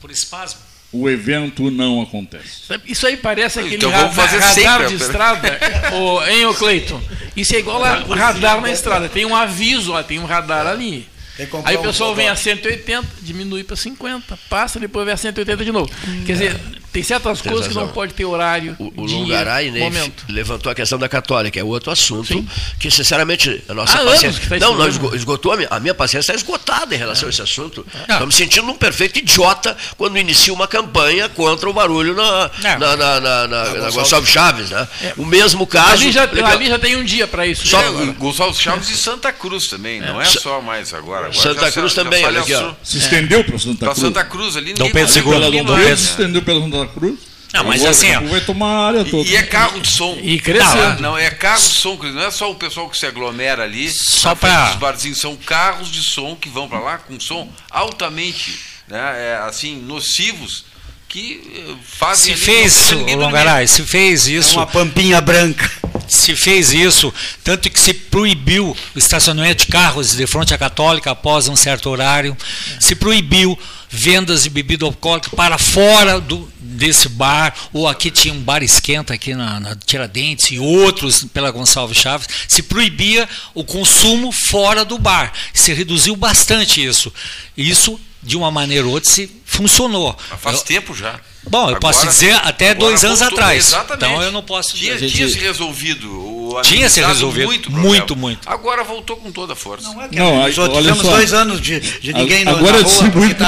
Speaker 4: Por espasmo.
Speaker 11: O evento não acontece.
Speaker 14: Isso aí parece aquele
Speaker 12: Então
Speaker 14: ra-
Speaker 12: vamos fazer
Speaker 14: radar
Speaker 12: sempre,
Speaker 14: de
Speaker 12: pera-
Speaker 14: estrada, hein, ô Cleiton? Isso é igual a radar na estrada. Tem um aviso, ó, tem um radar ali.
Speaker 5: Que comprar
Speaker 14: Aí o
Speaker 5: um
Speaker 14: pessoal vem a
Speaker 5: radar.
Speaker 14: 180, diminui para 50, passa, depois vem a 180 de novo. Quer dizer, tem certas
Speaker 2: Tem
Speaker 14: coisas que não
Speaker 2: razão.
Speaker 14: pode ter horário,
Speaker 2: O, o
Speaker 14: dia,
Speaker 2: Lungaray né,
Speaker 14: momento.
Speaker 2: levantou a questão da católica, é outro assunto
Speaker 14: Sim.
Speaker 2: que, sinceramente, a nossa
Speaker 14: Há anos
Speaker 2: paciência.
Speaker 14: que tá
Speaker 2: não, não, esgo- esgotou, a minha, a minha paciência está esgotada em relação a esse assunto. Estou me sentindo um perfeito idiota quando inicia uma campanha contra o barulho na,
Speaker 4: Não.
Speaker 2: na, na, na, na- na Gonçalves Chaves. Né? O mesmo caso.
Speaker 14: Ali já, ali já tem um dia para isso.
Speaker 2: Só-
Speaker 14: né,
Speaker 12: É, Gonçalves Chaves e Santa Cruz também, não é só mais agora. agora
Speaker 2: Santa
Speaker 12: já
Speaker 2: Cruz
Speaker 12: já
Speaker 2: também, olha aqui, ó.
Speaker 11: Se estendeu para Santa Cruz.
Speaker 12: Santa Cruz ali,
Speaker 4: Dom Pedro II,
Speaker 11: se
Speaker 12: né?
Speaker 11: estendeu pela Santa Cruz.
Speaker 4: Não, mas
Speaker 11: Agora
Speaker 4: assim, ó,
Speaker 11: vai tomar a área toda.
Speaker 12: E é carro de som.
Speaker 14: E crescendo.
Speaker 12: Não, é carro de som, não é só o pessoal que se aglomera ali.
Speaker 4: Só pra-
Speaker 12: dos barzinhos, são carros de som que vão para lá com som altamente, né, é, assim, nocivos que eh, fazem
Speaker 4: se
Speaker 12: não
Speaker 4: fez. Longaray, se fez
Speaker 5: É
Speaker 4: isso,
Speaker 5: uma pampinha branca.
Speaker 4: se fez isso, tanto que se proibiu o estacionamento de carros de frente à Católica após um certo horário, se proibiu vendas de bebida alcoólica para fora do, desse bar, ou aqui tinha um bar esquenta aqui na, na Tiradentes e outros pela Gonçalves Chaves, se proibia o consumo fora do bar. Se reduziu bastante isso. Isso, de uma maneira ou outra, se funcionou.
Speaker 12: Mas faz
Speaker 4: Eu-
Speaker 12: tempo já.
Speaker 4: Bom, eu posso
Speaker 12: Agora-
Speaker 4: dizer até dois anos
Speaker 12: voltou,
Speaker 4: atrás.
Speaker 12: Exatamente.
Speaker 4: Então eu não posso
Speaker 12: Tinha,
Speaker 4: dizer.
Speaker 12: tinha se resolvido. O
Speaker 4: Tinha se resolvido.
Speaker 12: Muito,
Speaker 4: Muito, muito.
Speaker 12: Agora voltou com toda a força.
Speaker 5: Não é que
Speaker 11: Não, aí,
Speaker 5: Nós
Speaker 11: olha
Speaker 5: tivemos
Speaker 11: só.
Speaker 5: dois anos de, de ninguém no-
Speaker 11: Agora é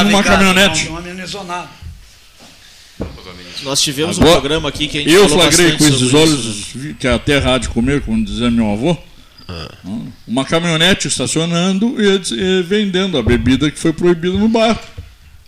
Speaker 11: numa
Speaker 5: em casa,
Speaker 11: caminhonete.
Speaker 5: Não, não amenizou nada.
Speaker 10: Nós tivemos
Speaker 11: Agora,
Speaker 10: um programa aqui que a gente
Speaker 11: Eu
Speaker 10: falou
Speaker 11: flagrei com esses olhos,
Speaker 10: isso,
Speaker 11: que a há de comer, como dizia meu avô. Uma caminhonete estacionando e, vendendo a bebida que foi proibida no bar.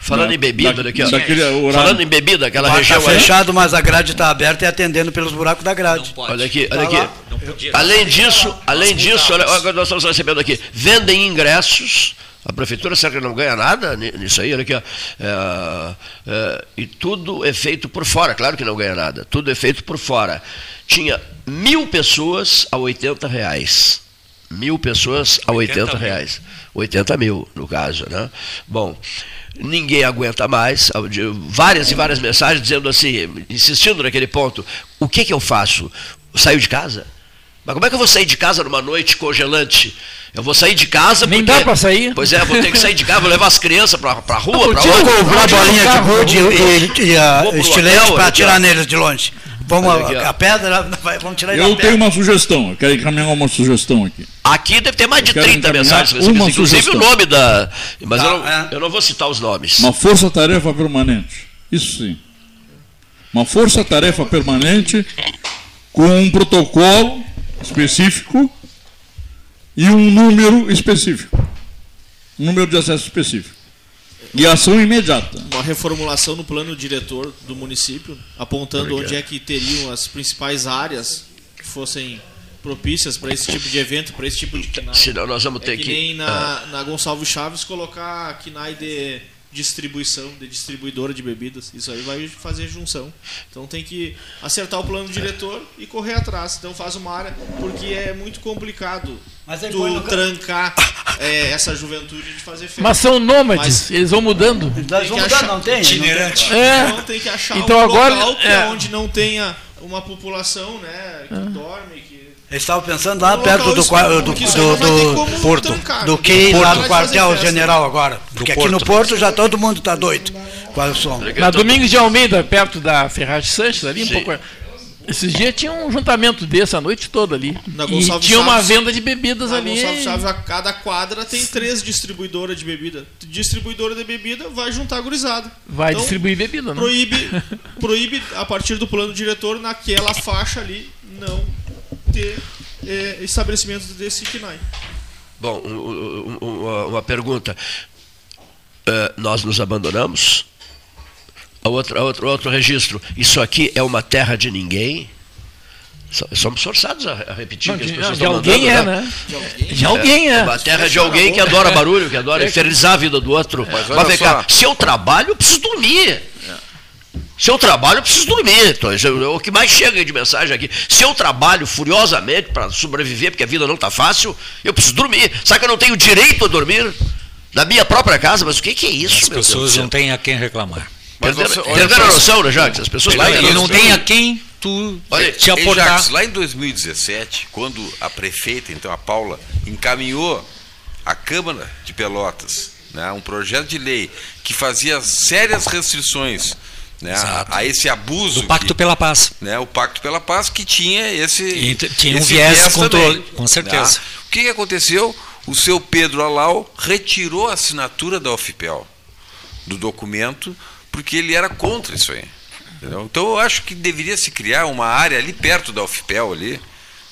Speaker 2: Falando
Speaker 11: Da-
Speaker 2: em bebida,
Speaker 11: da-
Speaker 2: olha aqui, ó.
Speaker 11: daquele horário.
Speaker 2: Falando em bebida, aquela
Speaker 5: Está
Speaker 2: região aí.
Speaker 5: fechado, mas a grade está aberta e atendendo pelos buracos da grade.
Speaker 2: Olha aqui, olha
Speaker 5: Tá
Speaker 2: aqui. Além disso, além disso, olha, olha, nós estamos recebendo aqui, vendem ingressos. A prefeitura será que não ganha nada ni- nisso aí? Olha aqui, ó. É, é, e tudo é feito por fora, claro que não ganha nada. Tudo é feito por fora. Tinha mil pessoas a 80 reais. Mil pessoas a 80 reais. 80 mil, no caso, né? Bom, ninguém aguenta mais. Várias e várias mensagens dizendo assim, insistindo naquele ponto, o que, que eu faço? Saio de casa? Mas como é que eu vou sair de casa numa noite congelante? Eu vou sair de casa
Speaker 14: Nem
Speaker 2: porque...
Speaker 14: dá pra sair.
Speaker 2: Pois é, vou ter que sair de casa, vou levar as crianças pra, pra rua, pra onde?
Speaker 5: Comprar
Speaker 2: Pra onde?
Speaker 5: bolinha de gude e, e, e a estilete
Speaker 2: aqui, ó.
Speaker 5: neles de longe. Vamos
Speaker 2: aqui,
Speaker 5: a, a pedra, vai- vamos tirar
Speaker 11: Eu tenho uma sugestão, eu quero encaminhar uma sugestão aqui.
Speaker 2: Aqui deve ter mais de
Speaker 11: Eu quero
Speaker 2: 30
Speaker 11: encaminhar
Speaker 2: mensagens recebidas,
Speaker 11: uma
Speaker 2: inclusive
Speaker 11: sugestão.
Speaker 2: o nome da. Mas
Speaker 5: Tá,
Speaker 2: eu, não,
Speaker 5: é.
Speaker 2: eu não vou citar os nomes.
Speaker 11: Uma força-tarefa permanente. Isso sim. Uma força-tarefa permanente com um protocolo específico e um número específico. Um número de acesso específico. E ação imediata.
Speaker 10: uma reformulação no plano diretor do município, apontando onde é que teriam as principais áreas que fossem propícias para esse tipo de evento, para esse tipo de KNAI.
Speaker 2: Senão nós vamos ter
Speaker 10: é que,
Speaker 2: que.
Speaker 10: nem na,
Speaker 2: Ah,
Speaker 10: na Gonçalves Chaves colocar a KNAI de distribuição, de distribuidora de bebidas. Isso aí vai fazer junção. Então tem que acertar o plano diretor e correr atrás. Então faz uma área, porque é muito complicado
Speaker 5: Mas aí
Speaker 10: tu trancar é, essa juventude de fazer festa.
Speaker 14: Mas são nômades,
Speaker 10: Mas-
Speaker 14: eles vão mudando.
Speaker 5: Nós
Speaker 10: Tem
Speaker 5: vamos
Speaker 10: que
Speaker 5: mudar,
Speaker 10: achar-
Speaker 5: não tem?
Speaker 13: Itinerante.
Speaker 14: É.
Speaker 10: Então tem que achar
Speaker 14: Então
Speaker 10: um
Speaker 14: agora-
Speaker 10: local que
Speaker 14: é.
Speaker 10: é onde não tenha uma população, né, que dorme, que
Speaker 5: Eles estavam pensando lá perto do,
Speaker 10: escuro,
Speaker 5: do, do,
Speaker 10: não
Speaker 5: do, Porto,
Speaker 10: trancar,
Speaker 5: do
Speaker 10: não
Speaker 5: que
Speaker 10: tem
Speaker 5: lá do quartel general agora. Porque aqui no
Speaker 2: Porto.
Speaker 5: Porto já todo mundo está doido com o som.
Speaker 14: Na Domingos de Almeida, perto da Ferraz Sanches, ali, um
Speaker 2: Sim.
Speaker 14: pouco. Esses dias tinha um juntamento desse a noite toda ali.
Speaker 10: Na
Speaker 14: e
Speaker 10: Gonçalves
Speaker 14: tinha uma
Speaker 10: Chaves-
Speaker 14: venda de bebidas
Speaker 10: na
Speaker 14: ali.
Speaker 10: Gonçalves Chaves, a cada quadra tem três distribuidoras de bebida. Distribuidora de bebida vai juntar a gurizada.
Speaker 14: Vai
Speaker 10: Então,
Speaker 14: distribuir bebida, né?
Speaker 10: Proíbe, proíbe, a partir do plano diretor, naquela faixa ali, não ter é, estabelecimentos desse KNAI.
Speaker 2: Bom, um- um- um- uma, uma pergunta. Eh, nós nos abandonamos? A outro, outro registro. Isso aqui é uma terra de ninguém? So- Somos forçados a repetir
Speaker 14: Não,
Speaker 2: que as
Speaker 14: de,
Speaker 2: pessoas
Speaker 14: de
Speaker 2: estão
Speaker 14: alguém
Speaker 2: mandando,
Speaker 14: é, né? De alguém é.
Speaker 2: Uma terra de alguém que adora barulho, que adora infernizar a vida do outro.
Speaker 12: Mas
Speaker 2: Mas, vem cá, se eu trabalho, eu preciso dormir. Se eu trabalho, eu preciso dormir. Então, é o que mais chega de mensagem aqui. Se eu trabalho furiosamente para sobreviver, porque a vida não está fácil, eu preciso dormir. Sabe que eu não tenho direito a dormir? Na minha própria casa, mas o que, que é isso,
Speaker 4: As
Speaker 2: meu Deus do
Speaker 4: pessoas não têm a quem reclamar.
Speaker 12: Mas
Speaker 2: Perderam, perderam a noção, né, Jacques? As pessoas lá
Speaker 4: Ele não tem a quem tu
Speaker 2: Olha,
Speaker 4: te
Speaker 12: Ei,
Speaker 4: aportar.
Speaker 12: Jacques, lá em 2017, quando a prefeita, então a Paula, encaminhou à Câmara de Pelotas né, um projeto de lei que fazia sérias restrições né, a, esse abuso.
Speaker 4: Do Pacto
Speaker 12: que-
Speaker 4: pela Paz.
Speaker 12: né, o Pacto pela Paz que tinha esse
Speaker 4: E tinha um
Speaker 12: esse
Speaker 4: viés de controle,
Speaker 12: também,
Speaker 4: com certeza.
Speaker 12: né? O que, que aconteceu? O seu Pedro Alau retirou a assinatura da UFPEL do documento porque ele era contra isso aí. entendeu? Então eu acho que deveria se criar uma área ali perto da UFPEL ali,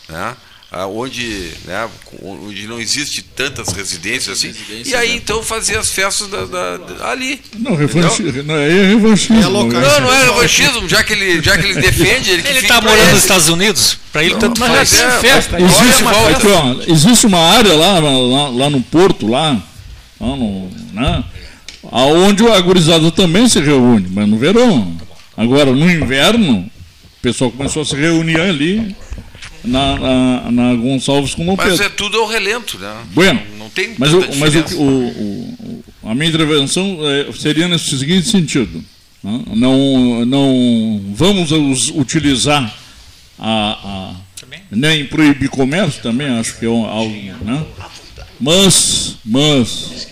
Speaker 12: né, onde, né, onde não existe tantas residências assim.
Speaker 6: Residências,
Speaker 12: e aí
Speaker 6: né?
Speaker 12: então fazer as festas da, da- da- ali.
Speaker 11: Não, revanchi, não, é revanchismo.
Speaker 6: É local-
Speaker 12: Não, não é revanchismo, já que ele, já que ele defende, ele
Speaker 4: tá
Speaker 12: pra
Speaker 4: morando
Speaker 12: ele.
Speaker 4: nos Estados Unidos, para ele tanto
Speaker 14: Mas
Speaker 4: faz.
Speaker 12: é,
Speaker 14: tem festa.
Speaker 12: Existe
Speaker 14: é uma.
Speaker 11: Aqui, ó, existe uma área lá, lá, lá no Porto, lá, lá no, né, aonde a gurizada também se reúne, mas no verão. Agora, no inverno, o pessoal começou a se reunir ali na, na, na Gonçalves com o
Speaker 12: Mas
Speaker 11: Pedro.
Speaker 12: é tudo ao relento, né?
Speaker 11: Bueno,
Speaker 12: Não, não tem
Speaker 11: Mas, o,
Speaker 12: tanta
Speaker 11: mas o, o- o- o- a minha intervenção eh, seria nesse seguinte sentido. né? Não, não vamos utilizar a, a- nem proibir comércio também, acho que é algo. Né? Mas, mas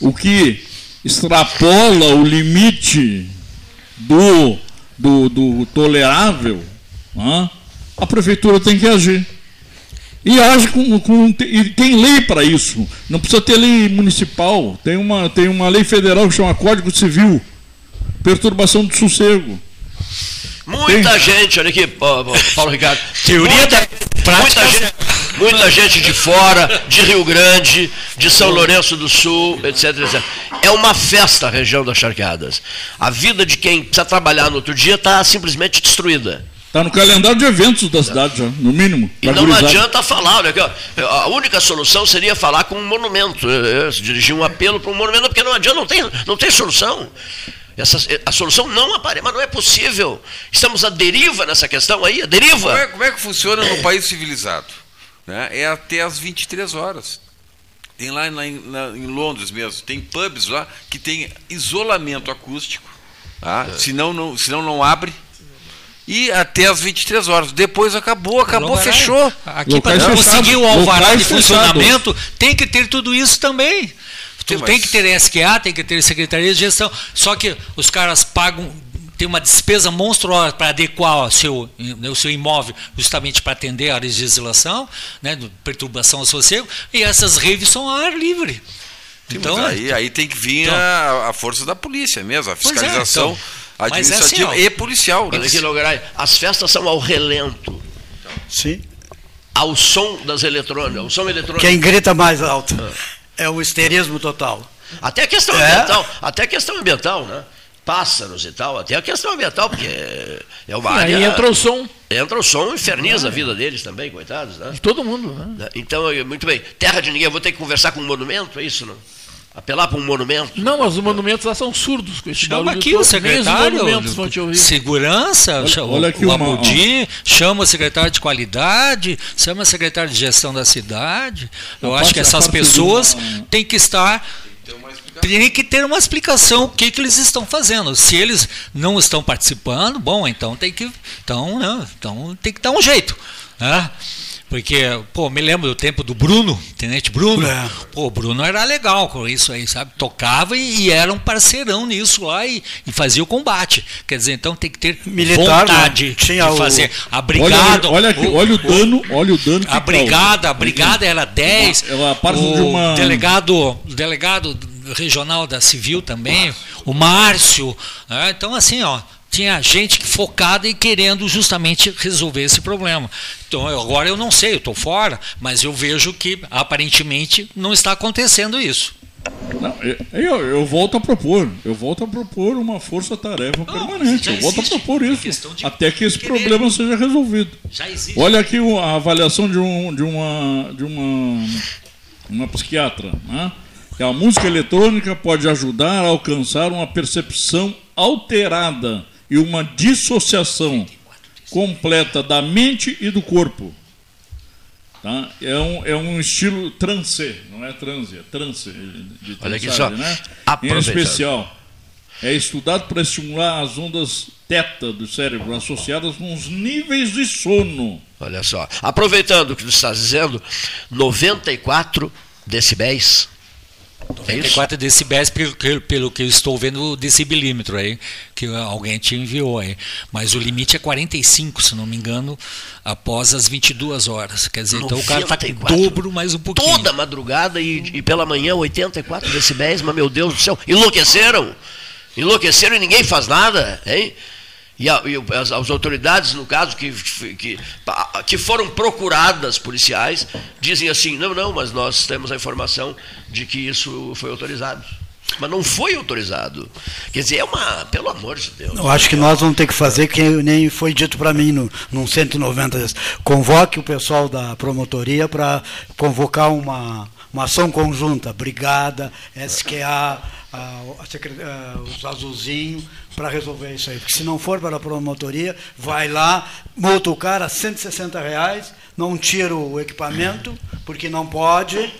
Speaker 11: o que extrapola o limite do, do, do tolerável, né? A prefeitura tem que agir. E age com, com e tem lei para isso. Não precisa ter lei municipal. Tem uma, tem uma lei federal que chama Código Civil. Perturbação do sossego.
Speaker 2: Muita gente, olha aqui, Paulo Ricardo.
Speaker 4: Teoria
Speaker 2: muita,
Speaker 4: da prática.
Speaker 2: muita gente, muita gente de fora, de Rio Grande, de São Lourenço do Sul, etc, etc. É uma festa a região das charqueadas. A vida de quem precisa trabalhar no outro dia está simplesmente destruída.
Speaker 11: Está no calendário de eventos da cidade já, no mínimo.
Speaker 2: E não
Speaker 11: gurizada.
Speaker 2: adianta falar, ó, a única solução seria falar com um monumento, é, é, dirigir um apelo para um monumento, porque não adianta, não tem, não tem solução. Essa, a solução não aparece, mas não é possível. Estamos à deriva nessa questão aí, a deriva.
Speaker 12: Como é, como é que funciona no país civilizado? Né? É até às 23 horas. Tem lá na- na- em Londres mesmo, tem pubs lá que tem isolamento acústico, tá? senão, não, senão não abre. E até às 23 horas. Depois acabou, acabou,
Speaker 4: Aglomerar.
Speaker 12: fechou.
Speaker 4: Aqui para
Speaker 11: Locais
Speaker 4: conseguir o alvará
Speaker 11: locais
Speaker 4: de funcionamento, tem que ter tudo isso também. Tu tem que ter SQA, tem que ter Secretaria de Gestão. Só que os caras pagam, tem uma despesa monstruosa para adequar o seu, né, o seu imóvel justamente para atender a legislação, né, perturbação ao sossego, e essas raves são ao ar livre.
Speaker 12: Sim,
Speaker 4: Então,
Speaker 12: aí, aí tem que vir
Speaker 4: Então-
Speaker 12: a, a força da polícia mesmo, a
Speaker 4: Pois é,
Speaker 12: fiscalização
Speaker 4: então. Mas é assim,
Speaker 12: e policial. né?
Speaker 2: Olha aqui, as festas são ao relento,
Speaker 5: Sim.
Speaker 2: ao som das eletrônicas, ao som eletrônico.
Speaker 5: Quem grita mais alto. É o histerismo total.
Speaker 2: Até a questão
Speaker 5: É?
Speaker 2: ambiental, até a questão ambiental, né? Pássaros e tal, até a questão ambiental, porque é uma área.
Speaker 14: Aí entra o som
Speaker 2: entra o som e inferniza a vida deles também, coitados, né?
Speaker 14: de todo mundo. Né?
Speaker 2: Então, muito bem. Terra de ninguém, eu vou ter que conversar com um monumento, é isso, não? Apelar para um monumento.
Speaker 14: Não, mas os monumentos lá são surdos com esse
Speaker 4: Chama aqui o secretário
Speaker 14: Nem os monumentos vão te
Speaker 4: de
Speaker 14: ouvir.
Speaker 4: segurança, chama
Speaker 11: olha aqui
Speaker 4: o Abudi, chama o secretário de qualidade, chama o secretário de gestão da cidade. Eu
Speaker 11: A
Speaker 4: acho que essas pessoas têm que estar tem que ter uma explicação o que, que eles estão fazendo. Se eles não estão participando, bom, então tem que então, né, então tem que dar um jeito, né? Porque, pô, me lembro do tempo do Bruno, Tenente Bruno.
Speaker 5: É.
Speaker 4: Pô, o Bruno era legal com isso aí, sabe? Tocava e, e era um parceirão nisso lá e, e fazia o combate. Quer dizer, então tem que ter
Speaker 5: Militar,
Speaker 4: vontade
Speaker 5: né? Tinha
Speaker 4: de
Speaker 5: o-
Speaker 4: fazer. A
Speaker 11: Olha,
Speaker 4: brigada.
Speaker 11: olha, aqui,
Speaker 4: o-
Speaker 11: olha o dano, olha o dano que
Speaker 4: a brigada, a brigada era 10.
Speaker 11: Ela parte
Speaker 4: o
Speaker 11: de uma-
Speaker 4: delegado, o delegado regional da Civil também, o Márcio. né? Então, assim, ó, tinha gente focada e querendo justamente resolver esse problema. Então, eu- agora eu não sei, eu estou fora, mas eu vejo que aparentemente não está acontecendo isso.
Speaker 11: Não, eu, eu, volto a propor, eu volto a propor uma força-tarefa permanente. Eu volto a propor isso, até que esse
Speaker 4: querer.
Speaker 11: problema seja resolvido. Olha aqui a avaliação de, um, de uma de uma, uma psiquiatra, né? que a música eletrônica pode ajudar a alcançar uma percepção alterada e uma dissociação completa da mente e do corpo. Tá? É, um, é um estilo trance, não é transe, é trance. De
Speaker 2: Olha aqui só,
Speaker 11: Né? Em especial, é estudado para estimular as ondas teta do cérebro associadas com os níveis de sono.
Speaker 2: Olha só. Aproveitando o que tu estás dizendo, 94 decibéis. É isso?
Speaker 4: 94 decibéis, pelo que, pelo que eu estou vendo o decibilímetro aí, que alguém te enviou aí. Mas o limite é 45, se não me engano, após as 22 horas. Quer dizer, então o cara está com
Speaker 2: 94.
Speaker 4: dobro mais um pouquinho.
Speaker 2: Toda madrugada e, e pela manhã 84 decibéis, mas meu Deus do céu, enlouqueceram. Enlouqueceram e ninguém faz nada, hein? E, a, e as, as, autoridades, no caso, que, que, que foram procuradas policiais, dizem assim: não, não, mas nós temos a informação de que isso foi autorizado. Mas não foi autorizado. Quer dizer, é uma. Pelo amor de Deus.
Speaker 5: Eu acho que nós vamos ter que fazer que nem foi dito para mim no, num 190 vezes. Convoque o pessoal da promotoria para convocar uma, uma ação conjunta, Brigada, SQA, a, a, a, os azulzinhos, para resolver isso aí. Porque se não for para a promotoria, vai lá, multa o cara 160 reais, não tira o equipamento, porque não pode,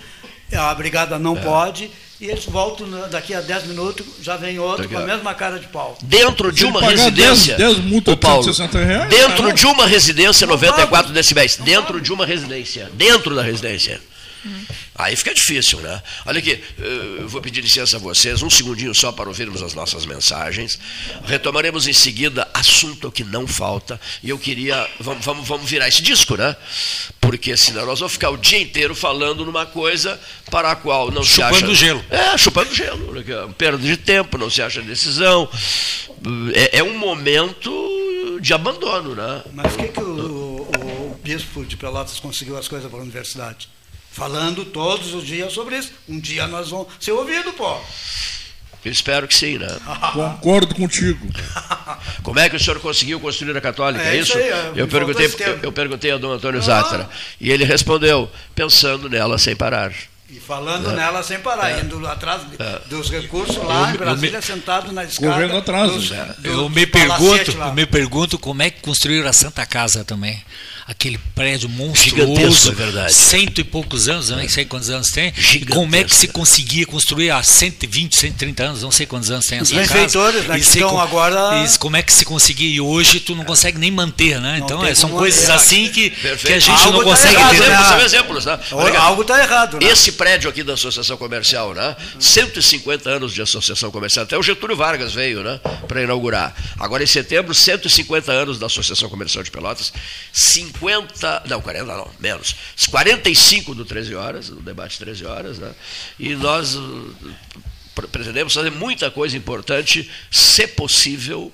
Speaker 5: a brigada não é. pode e eles voltam daqui a 10 minutos, já vem outro com a mesma cara de pau.
Speaker 2: Dentro de uma residência.
Speaker 11: 10, 10 multa,
Speaker 2: Paulo, reais, dentro não. de uma residência, 94 decibéis. Dentro de uma residência. Dentro da residência. Hum. Aí fica difícil, né? Olha aqui, eu vou pedir licença a vocês, um segundinho só para ouvirmos as nossas mensagens. Retomaremos em seguida assunto que não falta. E eu queria. Vamos, vamos, vamos virar esse disco, né? Porque senão nós vamos ficar o dia inteiro falando numa coisa para a qual não
Speaker 4: chupando
Speaker 2: se acha.
Speaker 4: Chupando gelo.
Speaker 2: É, chupando gelo. Né? É perda de tempo, não se acha decisão. É, é um momento de abandono, né?
Speaker 5: Mas o que, que o, o, o bispo de Pelotas conseguiu as coisas para a universidade? Falando todos os dias sobre isso. Um dia nós vamos ser ouvidos, pô.
Speaker 2: Eu espero que sim, né?
Speaker 11: Concordo contigo.
Speaker 2: Como é que o senhor conseguiu construir a católica? É, é isso? Aí, é, eu, perguntei, eu, eu, perguntei a Dom Antônio ah. E ele respondeu, pensando nela sem parar.
Speaker 5: E falando é. nela sem parar, é. indo atrás é. dos recursos lá eu, em Brasília, me, sentado na escada.
Speaker 11: Correndo atrás.
Speaker 5: Dos,
Speaker 11: é.
Speaker 5: do,
Speaker 4: eu me pergunto, eu me pergunto como é que construíram a Santa Casa também aquele prédio monstruoso,
Speaker 2: é verdade.
Speaker 4: cento e poucos anos, não sei quantos anos tem, como é que se conseguia construir há 120, 130 anos, não sei quantos anos tem essa
Speaker 5: casa. Né,
Speaker 4: e
Speaker 5: então agora...
Speaker 4: E como é que se conseguia, e hoje tu não consegue nem manter, né? Então é, são coisas assim que, que a gente Algo não tá consegue
Speaker 2: errado, ter. Né? São exemplos, né?
Speaker 5: Algo está errado. Né?
Speaker 2: Esse prédio aqui da Associação Comercial, né? 150 anos de Associação Comercial, até o Getúlio Vargas veio, né? Para inaugurar. Agora em setembro, 150 anos da Associação Comercial de Pelotas, 50, não, 40 não, menos, 45 do 13 horas, do debate 13 horas, né? e nós uh, pretendemos fazer muita coisa importante, se possível,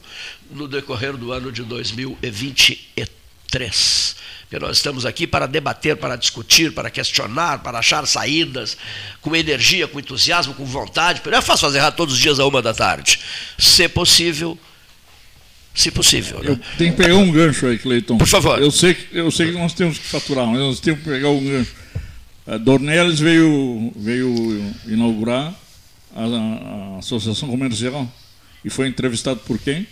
Speaker 2: no decorrer do ano de 2023. Porque nós estamos aqui para debater, para discutir, para questionar, para achar saídas, com energia, com entusiasmo, com vontade. Não é fácil fazer errado todos os dias a uma da tarde. Se possível, se possível. Né?
Speaker 11: Eu tenho que pegar um gancho aí, Cleiton.
Speaker 2: Por favor.
Speaker 11: Eu sei, que, eu sei que nós temos que faturar, mas nós temos que pegar um gancho. A Dornelles veio, veio inaugurar a, a, Associação Comercial e foi entrevistado por quem?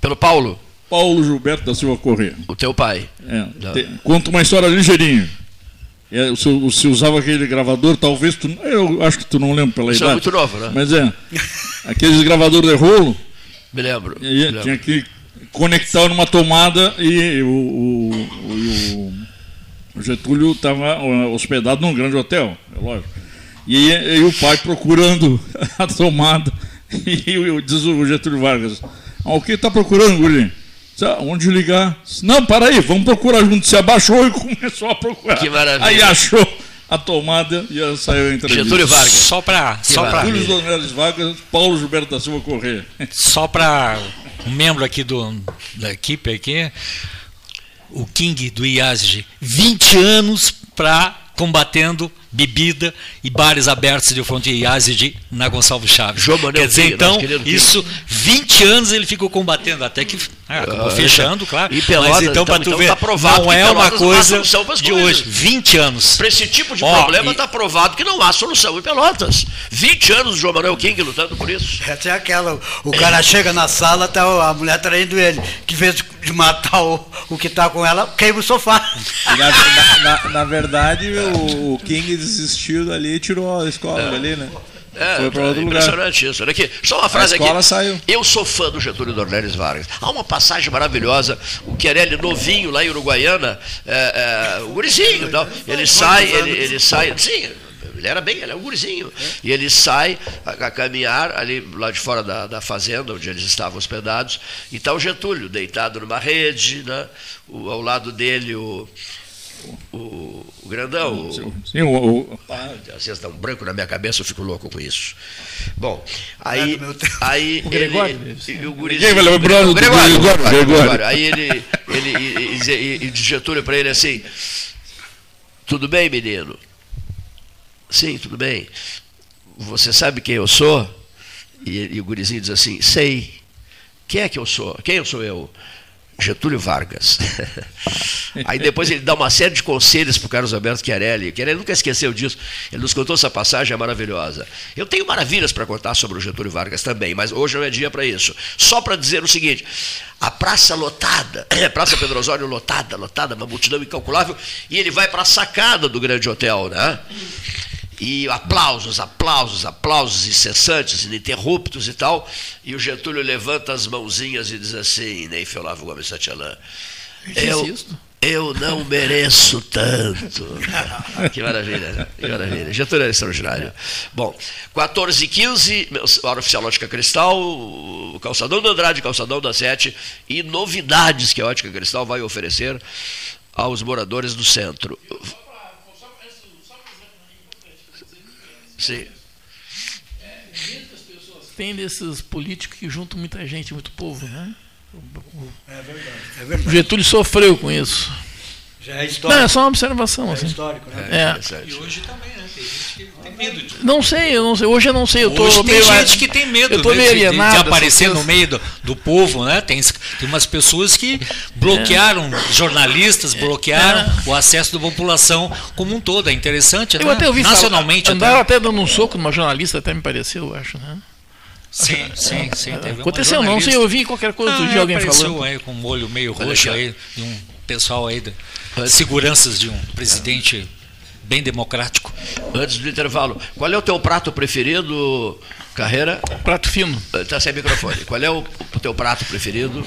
Speaker 2: Pelo Paulo.
Speaker 11: Paulo Gilberto da Silva Corrêa.
Speaker 2: O teu pai.
Speaker 11: É, te, conta uma história ligeirinha. É, usava aquele gravador, talvez tu. Eu acho que tu não lembra pela Isso idade.
Speaker 2: é muito novo, né?
Speaker 11: Mas é. Aqueles gravador de rolo
Speaker 2: me lembro.
Speaker 11: E me
Speaker 2: lembro.
Speaker 11: tinha que conectar numa tomada e o, o, o, o Getúlio estava hospedado num grande hotel, é lógico. E, e, o pai procurando a tomada. E diz o Getúlio Vargas: ah, O que está procurando, Guri? Onde ligar? Não, para aí, vamos procurar junto. Se abaixou e começou a procurar.
Speaker 2: Que maravilha.
Speaker 11: Aí achou a tomada e saiu a entrevista.
Speaker 2: Getúlio Vargas.
Speaker 4: Só para. Só para.
Speaker 11: Júlio Donelis Vargas, Paulo Gilberto da Silva Corrêa.
Speaker 4: Só para um membro aqui do, da equipe aqui, o King do IASG, 20 anos para combatendo bebida e bares abertos de fronte de na Gonçalves Chaves.
Speaker 2: João
Speaker 4: Quer dizer, então, isso, 20 anos ele ficou combatendo, até que ah, acabou uh, fechando, claro.
Speaker 2: E Pelotas,
Speaker 4: Mas então, então para tu então ver,
Speaker 2: tá
Speaker 4: não é uma coisa de hoje. 20 anos.
Speaker 2: Para esse tipo de Ó, problema está e... provado que não há solução em Pelotas. 20 anos o João Manuel King lutando por isso.
Speaker 5: É até aquela, o cara é. chega na sala, tá a mulher traindo ele, que vez de matar o, o que está com ela, queima o sofá.
Speaker 13: Na, na, na, verdade, o, o King desistiu dali e tirou a escola é. dali, né?
Speaker 2: É, Foi para outro impressionante lugar. isso. Olha aqui, só uma frase
Speaker 13: a escola
Speaker 2: aqui.
Speaker 13: Saiu.
Speaker 2: Eu sou fã do Getúlio Dornelles Vargas. Há uma passagem maravilhosa, o Querelli novinho lá em Uruguaiana, é, é, o gurizinho, tal, ele sai, ele, ele sai, sim, ele era bem, ele é um gurizinho. E ele sai a, a, caminhar ali lá de fora da, da fazenda, onde eles estavam hospedados, e está o Getúlio deitado numa rede, né? O, ao lado dele o o, o grandão. o-
Speaker 11: Sim, o, o-
Speaker 2: Ah, às vezes dá um branco na minha cabeça, eu fico louco com isso. Bom, aí. aí
Speaker 14: O Gregório,
Speaker 2: ele, o gurizinho-
Speaker 11: Ninguém vai lembrar do
Speaker 2: o Gregório,
Speaker 11: Gregório,
Speaker 2: Gregório. Aí ele, ele Getúlio para ele assim: Tudo bem, menino? Sim, tudo bem. Você sabe quem eu sou? E, e o gurizinho diz assim: Sei. Quem é que eu sou? Quem eu sou eu? Getúlio Vargas. Aí depois ele dá uma série de conselhos para o Carlos Alberto Chiarelli. Chiarelli nunca esqueceu disso. Ele nos contou essa passagem é maravilhosa. Eu tenho maravilhas para contar sobre o Getúlio Vargas também, mas hoje não é dia para isso. Só para dizer o seguinte: a praça lotada, a Praça Pedro Osório lotada, lotada, uma multidão incalculável, e ele vai para a sacada do grande hotel, né? E aplausos, aplausos, aplausos incessantes, ininterruptos e tal. E o Getúlio levanta as mãozinhas e diz assim, Neif Olavo Gomes Satialã, eu,
Speaker 14: Insisto.
Speaker 2: eu não mereço tanto. que maravilha, né? que maravilha. Getúlio é extraordinário. Bom, 14 e 15 hora oficial Ótica Cristal, o Calçadão do Andrade, Calçadão da Sete, e novidades que a Ótica Cristal vai oferecer aos moradores do centro. Sim.
Speaker 14: Tem desses políticos que juntam muita gente, muito povo, né?
Speaker 5: É verdade. É
Speaker 14: O
Speaker 5: verdade.
Speaker 14: Getúlio sofreu com isso.
Speaker 5: Já é
Speaker 14: Não,
Speaker 5: histórico.
Speaker 14: é só uma observação.
Speaker 5: É
Speaker 14: assim.
Speaker 5: histórico, né?
Speaker 14: É.
Speaker 2: Interessante.
Speaker 4: E hoje também, né? Tem gente que tem medo de.
Speaker 14: Não sei, eu não sei. Hoje eu não sei. Eu tô
Speaker 4: Hoje tem gente que tem medo
Speaker 14: eu tô
Speaker 4: né,
Speaker 14: meio
Speaker 4: de- de, de, aparecer no meio do, do povo, né? Tem, tem umas pessoas que bloquearam, jornalistas bloquearam o acesso da população como um todo. É interessante,
Speaker 14: Eu
Speaker 4: né?
Speaker 14: até ouvi
Speaker 4: Nacionalmente
Speaker 14: falar, andaram
Speaker 4: até.
Speaker 14: até dando um soco numa jornalista, até me pareceu, eu acho, né?
Speaker 4: Sim, sim, sim.
Speaker 14: Aconteceu, não sei, eu ouvi qualquer coisa do
Speaker 4: Ah,
Speaker 14: dia alguém
Speaker 4: apareceu
Speaker 14: falando.
Speaker 4: aí com um olho meio roxo aí, de um pessoal aí, de seguranças de um presidente bem democrático.
Speaker 2: Antes do intervalo, qual é o teu prato preferido, Carreira?
Speaker 14: Prato fino.
Speaker 2: Está sem microfone. Qual é o, o teu prato preferido?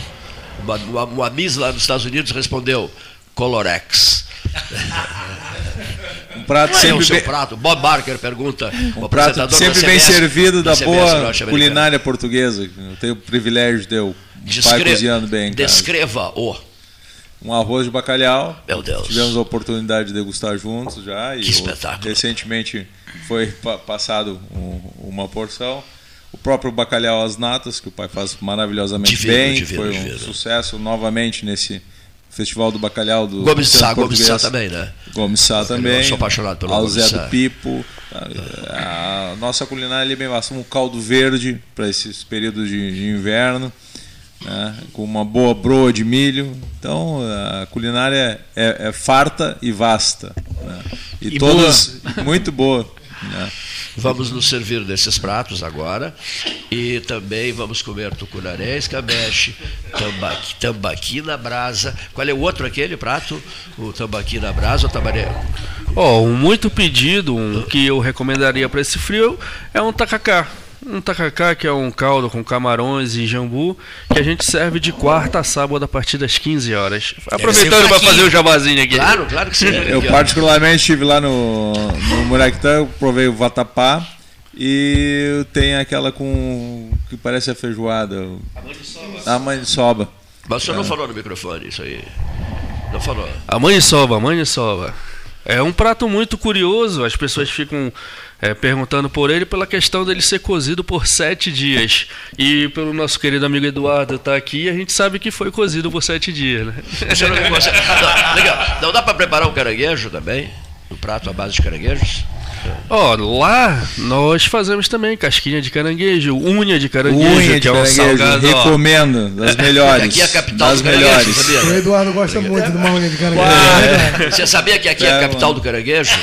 Speaker 2: Uma, uma, uma Miss lá nos Estados Unidos respondeu Colorex.
Speaker 13: Um prato
Speaker 2: Qual é o
Speaker 13: sempre
Speaker 2: seu
Speaker 13: bem,
Speaker 2: prato? Bob Barker pergunta.
Speaker 13: um
Speaker 2: o
Speaker 13: prato sempre bem servido da
Speaker 2: CBS
Speaker 13: boa culinária portuguesa. Eu tenho o privilégio de ter o pai
Speaker 2: Descre-
Speaker 13: cozinhando bem. em casa. Um arroz de bacalhau.
Speaker 2: Meu Deus.
Speaker 13: Tivemos a oportunidade de degustar juntos já. E
Speaker 2: Que espetáculo.
Speaker 13: recentemente foi pa- passado um- uma porção. O próprio bacalhau às natas, que o pai faz maravilhosamente
Speaker 2: Divino,
Speaker 13: bem.
Speaker 2: divino,
Speaker 13: foi um
Speaker 2: divino.
Speaker 13: sucesso novamente nesse Festival do Bacalhau do
Speaker 2: Gomes Sá, Gomes Sá também, né?
Speaker 13: Gomes Sá também.
Speaker 2: Eu sou apaixonado pelo Gomes Sá.
Speaker 13: do Pipo. A, a nossa culinária ali é bem bastante. Um caldo verde para esses períodos de, de inverno. Né, com uma boa broa de milho. Então a culinária é, é farta e vasta. né, e,
Speaker 14: E
Speaker 13: todas muito boa. né.
Speaker 2: Vamos nos servir desses pratos agora. E também vamos comer tucunaré, escabeche, tambaqui, tambaqui na brasa. Qual é o outro aquele prato? O tambaqui na brasa ou tabaré?
Speaker 8: Ó, um muito pedido, um que eu recomendaria para esse frio é um tacacá. Um tacacá que é um caldo com camarões e jambu que a gente serve de quarta a sábado a partir das 15 horas. Aproveitando para fazer o jabazinho aqui.
Speaker 2: Claro, claro que sim.
Speaker 13: Eu particularmente estive lá no, no provei o vatapá e tem aquela com que parece a feijoada. A maniçoba.
Speaker 2: Mas o senhor não falou no microfone isso aí. Não falou.
Speaker 8: A maniçoba, a maniçoba. É um prato muito curioso, as pessoas ficam é, perguntando por ele pela questão dele ser cozido por sete dias. E pelo nosso querido amigo Eduardo estar aqui, a gente sabe que foi cozido por sete dias, né?
Speaker 2: Não, não, legal. Não dá para preparar um caranguejo também? Um prato à base de caranguejos?
Speaker 8: Ó, lá nós fazemos também casquinha de caranguejo, unha de caranguejo,
Speaker 13: Unha
Speaker 8: que
Speaker 13: de
Speaker 8: é um
Speaker 13: caranguejo,
Speaker 8: salgado.
Speaker 13: recomendo, das melhores.
Speaker 2: Aqui é a capital
Speaker 13: das
Speaker 2: do caranguejo,
Speaker 13: melhores.
Speaker 2: sabia?
Speaker 9: O Eduardo gosta muito de uma unha de caranguejo.
Speaker 2: Ah, Você sabia que aqui é a
Speaker 13: É,
Speaker 2: capital
Speaker 13: mano.
Speaker 2: do caranguejo?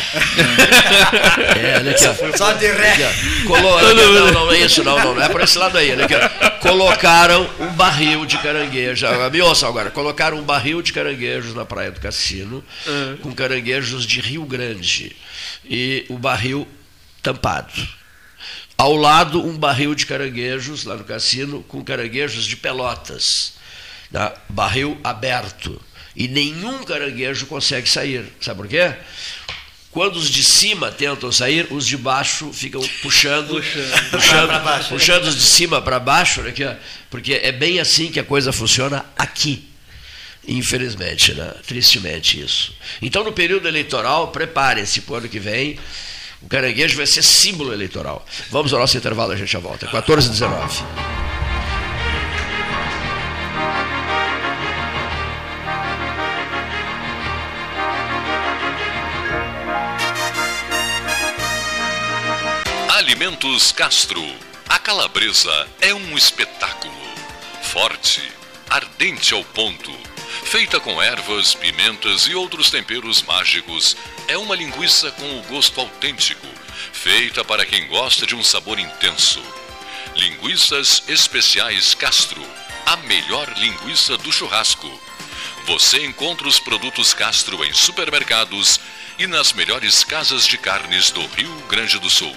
Speaker 2: É, olha aqui, ó.
Speaker 5: Só de ré.
Speaker 2: Aqui, ó. Colo- Não, não, não é isso, não, não, não é por esse lado aí. Olha aqui, ó. Colocaram um barril de caranguejo. Ah, Me ouçam agora. Colocaram um barril de caranguejos na Praia do Cassino, com caranguejos de Rio Grande. E o barril tampado. Ao lado, um barril de caranguejos, lá no cassino, com caranguejos de pelotas. né? Barril aberto. E nenhum caranguejo consegue sair. Sabe por quê? Quando os de cima tentam sair, os de baixo ficam puxando, puxando, puxando, os de cima para baixo, né, é- porque é bem assim que a coisa funciona aqui. Infelizmente, né? Tristemente isso. Então, no período eleitoral, preparem-se para o ano que vem. O caranguejo vai ser símbolo eleitoral. Vamos ao nosso intervalo, a gente já volta. 14 h 19.
Speaker 1: Alimentos Castro. A calabresa é um espetáculo. Forte, ardente ao ponto Feita com ervas, pimentas e outros temperos mágicos, é uma linguiça com o gosto autêntico, feita para quem gosta de um sabor intenso. Linguiças Especiais Castro, a melhor linguiça do churrasco. Você encontra os produtos Castro em supermercados e nas melhores casas de carnes do Rio Grande do Sul.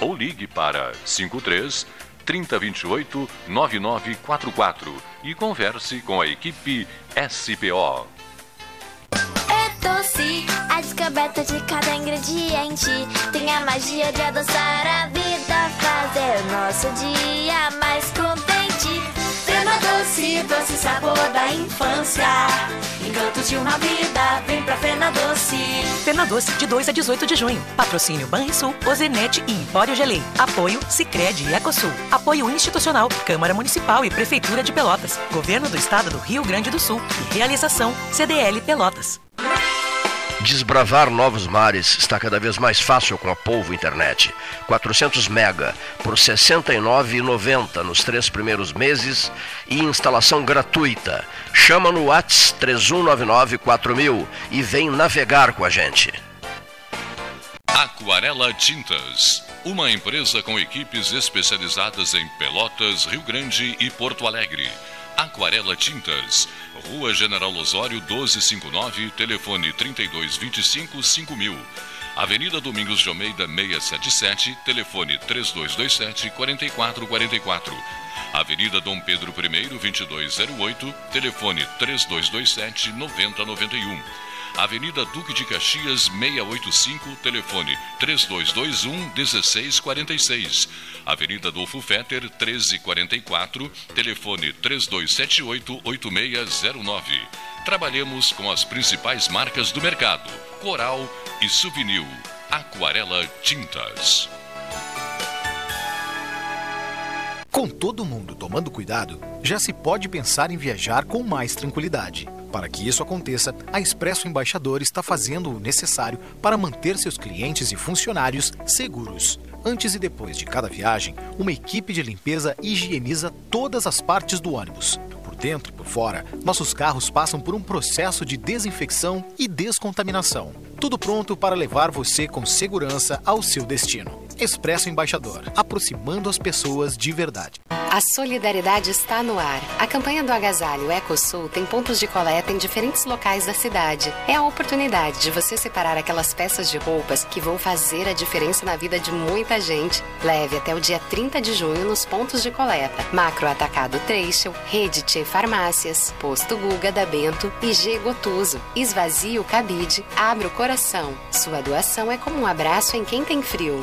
Speaker 1: ou ligue para 53 3028 9944 e converse com a equipe SPO.
Speaker 15: É doce, a descoberta de cada ingrediente tem a magia de adoçar a vida, fazer nosso dia mais contente. Doce, doce sabor da infância. Encantos de uma vida, vem pra Fena Doce.
Speaker 16: Fena Doce, de 2 a 18 de junho. Patrocínio Banrisul, Ozenete e Empório Gelei. Apoio Sicredi e Ecosul. Apoio institucional, Câmara Municipal e Prefeitura de Pelotas. Governo do Estado do Rio Grande do Sul. E realização CDL Pelotas.
Speaker 2: Desbravar novos mares está cada vez mais fácil com a Polvo Internet. 400 mega por R$ 69,90 nos três primeiros meses e instalação gratuita. Chama no Whats 31994000 e vem navegar com a gente.
Speaker 1: Aquarela Tintas, uma empresa com equipes especializadas em Pelotas, Rio Grande e Porto Alegre. Aquarela Tintas Rua General Osório 1259, telefone 3225 5000. Avenida Domingos de Almeida 677, telefone 3227 4444. Avenida Dom Pedro I 2208, telefone 3227 9091. Avenida Duque de Caxias 685, telefone 3221 1646. Avenida Adolfo Fetter 1344, telefone 3278 8609. Trabalhamos com as principais marcas do mercado: Coral e Souvenir. Aquarela Tintas.
Speaker 17: Com todo mundo tomando cuidado, já se pode pensar em viajar com mais tranquilidade. Para que isso aconteça, a Expresso Embaixador está fazendo o necessário para manter seus clientes e funcionários seguros. Antes e depois de cada viagem, uma equipe de limpeza higieniza todas as partes do ônibus. Por dentro e por fora, nossos carros passam por um processo de desinfecção e descontaminação. Tudo pronto para levar você com segurança ao seu destino. Expresso Embaixador, aproximando as pessoas de verdade.
Speaker 18: A solidariedade está no ar. A campanha do Agasalho Ecosul tem pontos de coleta em diferentes locais da cidade. É a oportunidade de você separar aquelas peças de roupas que vão fazer a diferença na vida de muita gente. Leve até o dia 30 de junho nos pontos de coleta. Macro Atacado Trecho, Rede Tchê Farmácias, Posto Guga da Bento e G Gotuso. Esvazie o cabide, abre o coração. Sua doação é como um abraço em quem tem frio.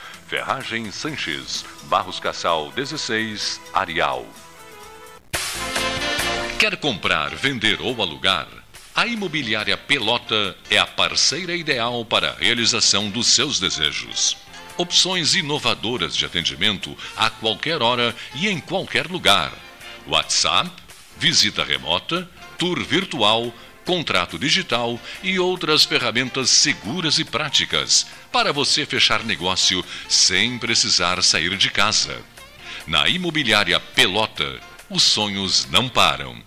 Speaker 1: Ferragem Sanches, Barros Cassal 16, Arial. Quer comprar, vender ou alugar? A Imobiliária Pelota é a parceira ideal para a realização dos seus desejos. Opções inovadoras de atendimento a qualquer hora e em qualquer lugar. WhatsApp, visita remota, tour virtual, contrato digital e outras ferramentas seguras e práticas para você fechar negócio sem precisar sair de casa. Na Imobiliária Pelota, os sonhos não param.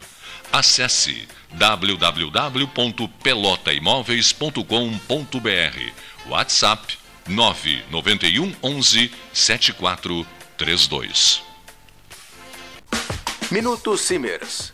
Speaker 1: Acesse www.pelotaimoveis.com.br WhatsApp 991 11 7432
Speaker 19: Minuto Simers.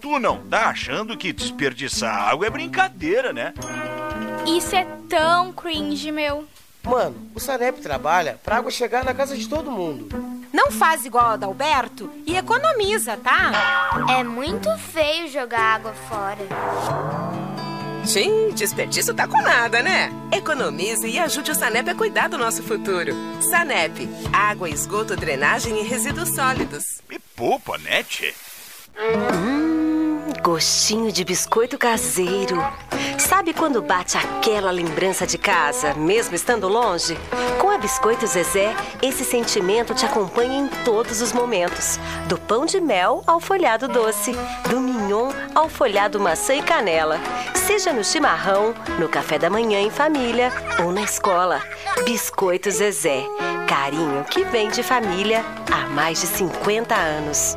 Speaker 20: tu não tá achando que desperdiçar água é brincadeira, né?
Speaker 21: Isso é tão cringe, meu.
Speaker 22: Mano, o Sanep trabalha pra água chegar na casa de todo mundo.
Speaker 23: Não faz igual a Adalberto e economiza, tá?
Speaker 15: É muito feio jogar água fora.
Speaker 24: Sim, desperdício tá com nada, né? Economize e ajude o Sanep a cuidar do nosso futuro. Sanep, água, esgoto, drenagem e resíduos sólidos.
Speaker 20: Me poupa, né, tchê?
Speaker 24: Hum, gostinho de biscoito caseiro. Sabe quando bate aquela lembrança de casa, mesmo estando longe? Com a Biscoito Zezé, esse sentimento te acompanha em todos os momentos. Do pão de mel ao folhado doce, do mignon ao folhado maçã e canela. Seja no chimarrão, no café da manhã em família ou na escola. Biscoito Zezé. Carinho que vem de família há mais de 50 anos.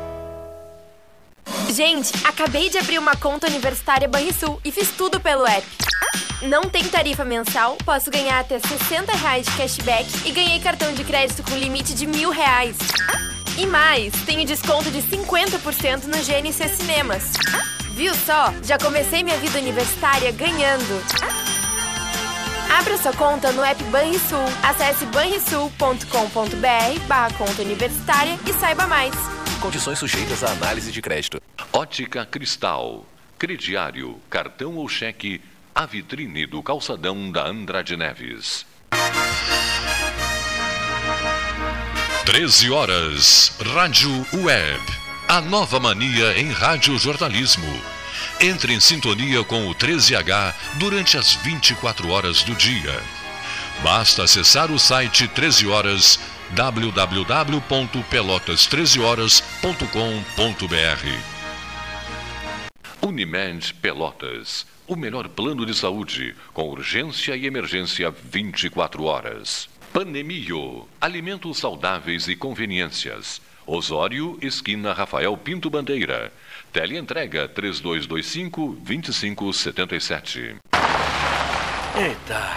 Speaker 21: Gente, acabei de abrir uma conta universitária Banrisul e fiz tudo pelo app. Não tem tarifa mensal, posso ganhar até 60 reais de cashback e ganhei cartão de crédito com limite de mil reais. E mais, tenho desconto de 50% no GNC Cinemas. Viu só? Já comecei minha vida universitária ganhando. Abra sua conta no app Banrisul. Acesse banrisul.com.br barra conta universitária e saiba mais.
Speaker 25: Condições sujeitas à análise de crédito.
Speaker 1: Ótica Cristal. Crediário, cartão ou cheque, a vitrine do calçadão da Andrade Neves. 13 horas. Rádio Web. A nova mania em rádio jornalismo. Entre em sintonia com o 13H durante as 24 horas do dia. Basta acessar o site 13 horas www.pelotas13horas.com.br Unimed Pelotas, o melhor plano de saúde, com urgência e emergência 24 horas. Panemio, alimentos saudáveis e conveniências. Osório, esquina Rafael Pinto Bandeira. Teleentrega 3225-2577.
Speaker 26: Eita,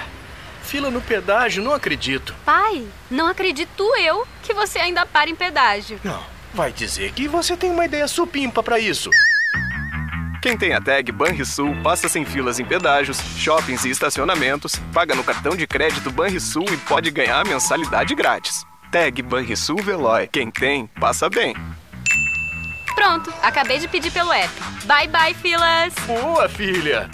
Speaker 26: fila no pedágio, não acredito.
Speaker 27: Pai, não acredito eu que você ainda para em pedágio.
Speaker 26: Não, vai dizer que você tem uma ideia supimpa para isso.
Speaker 25: Quem tem a tag Banrisul passa sem filas em pedágios, shoppings e estacionamentos, paga no cartão de crédito Banrisul e pode ganhar a mensalidade grátis. Tag Banrisul Veloy. Quem tem, passa bem.
Speaker 27: Pronto, acabei de pedir pelo app. Bye bye, filas.
Speaker 26: Boa, filha.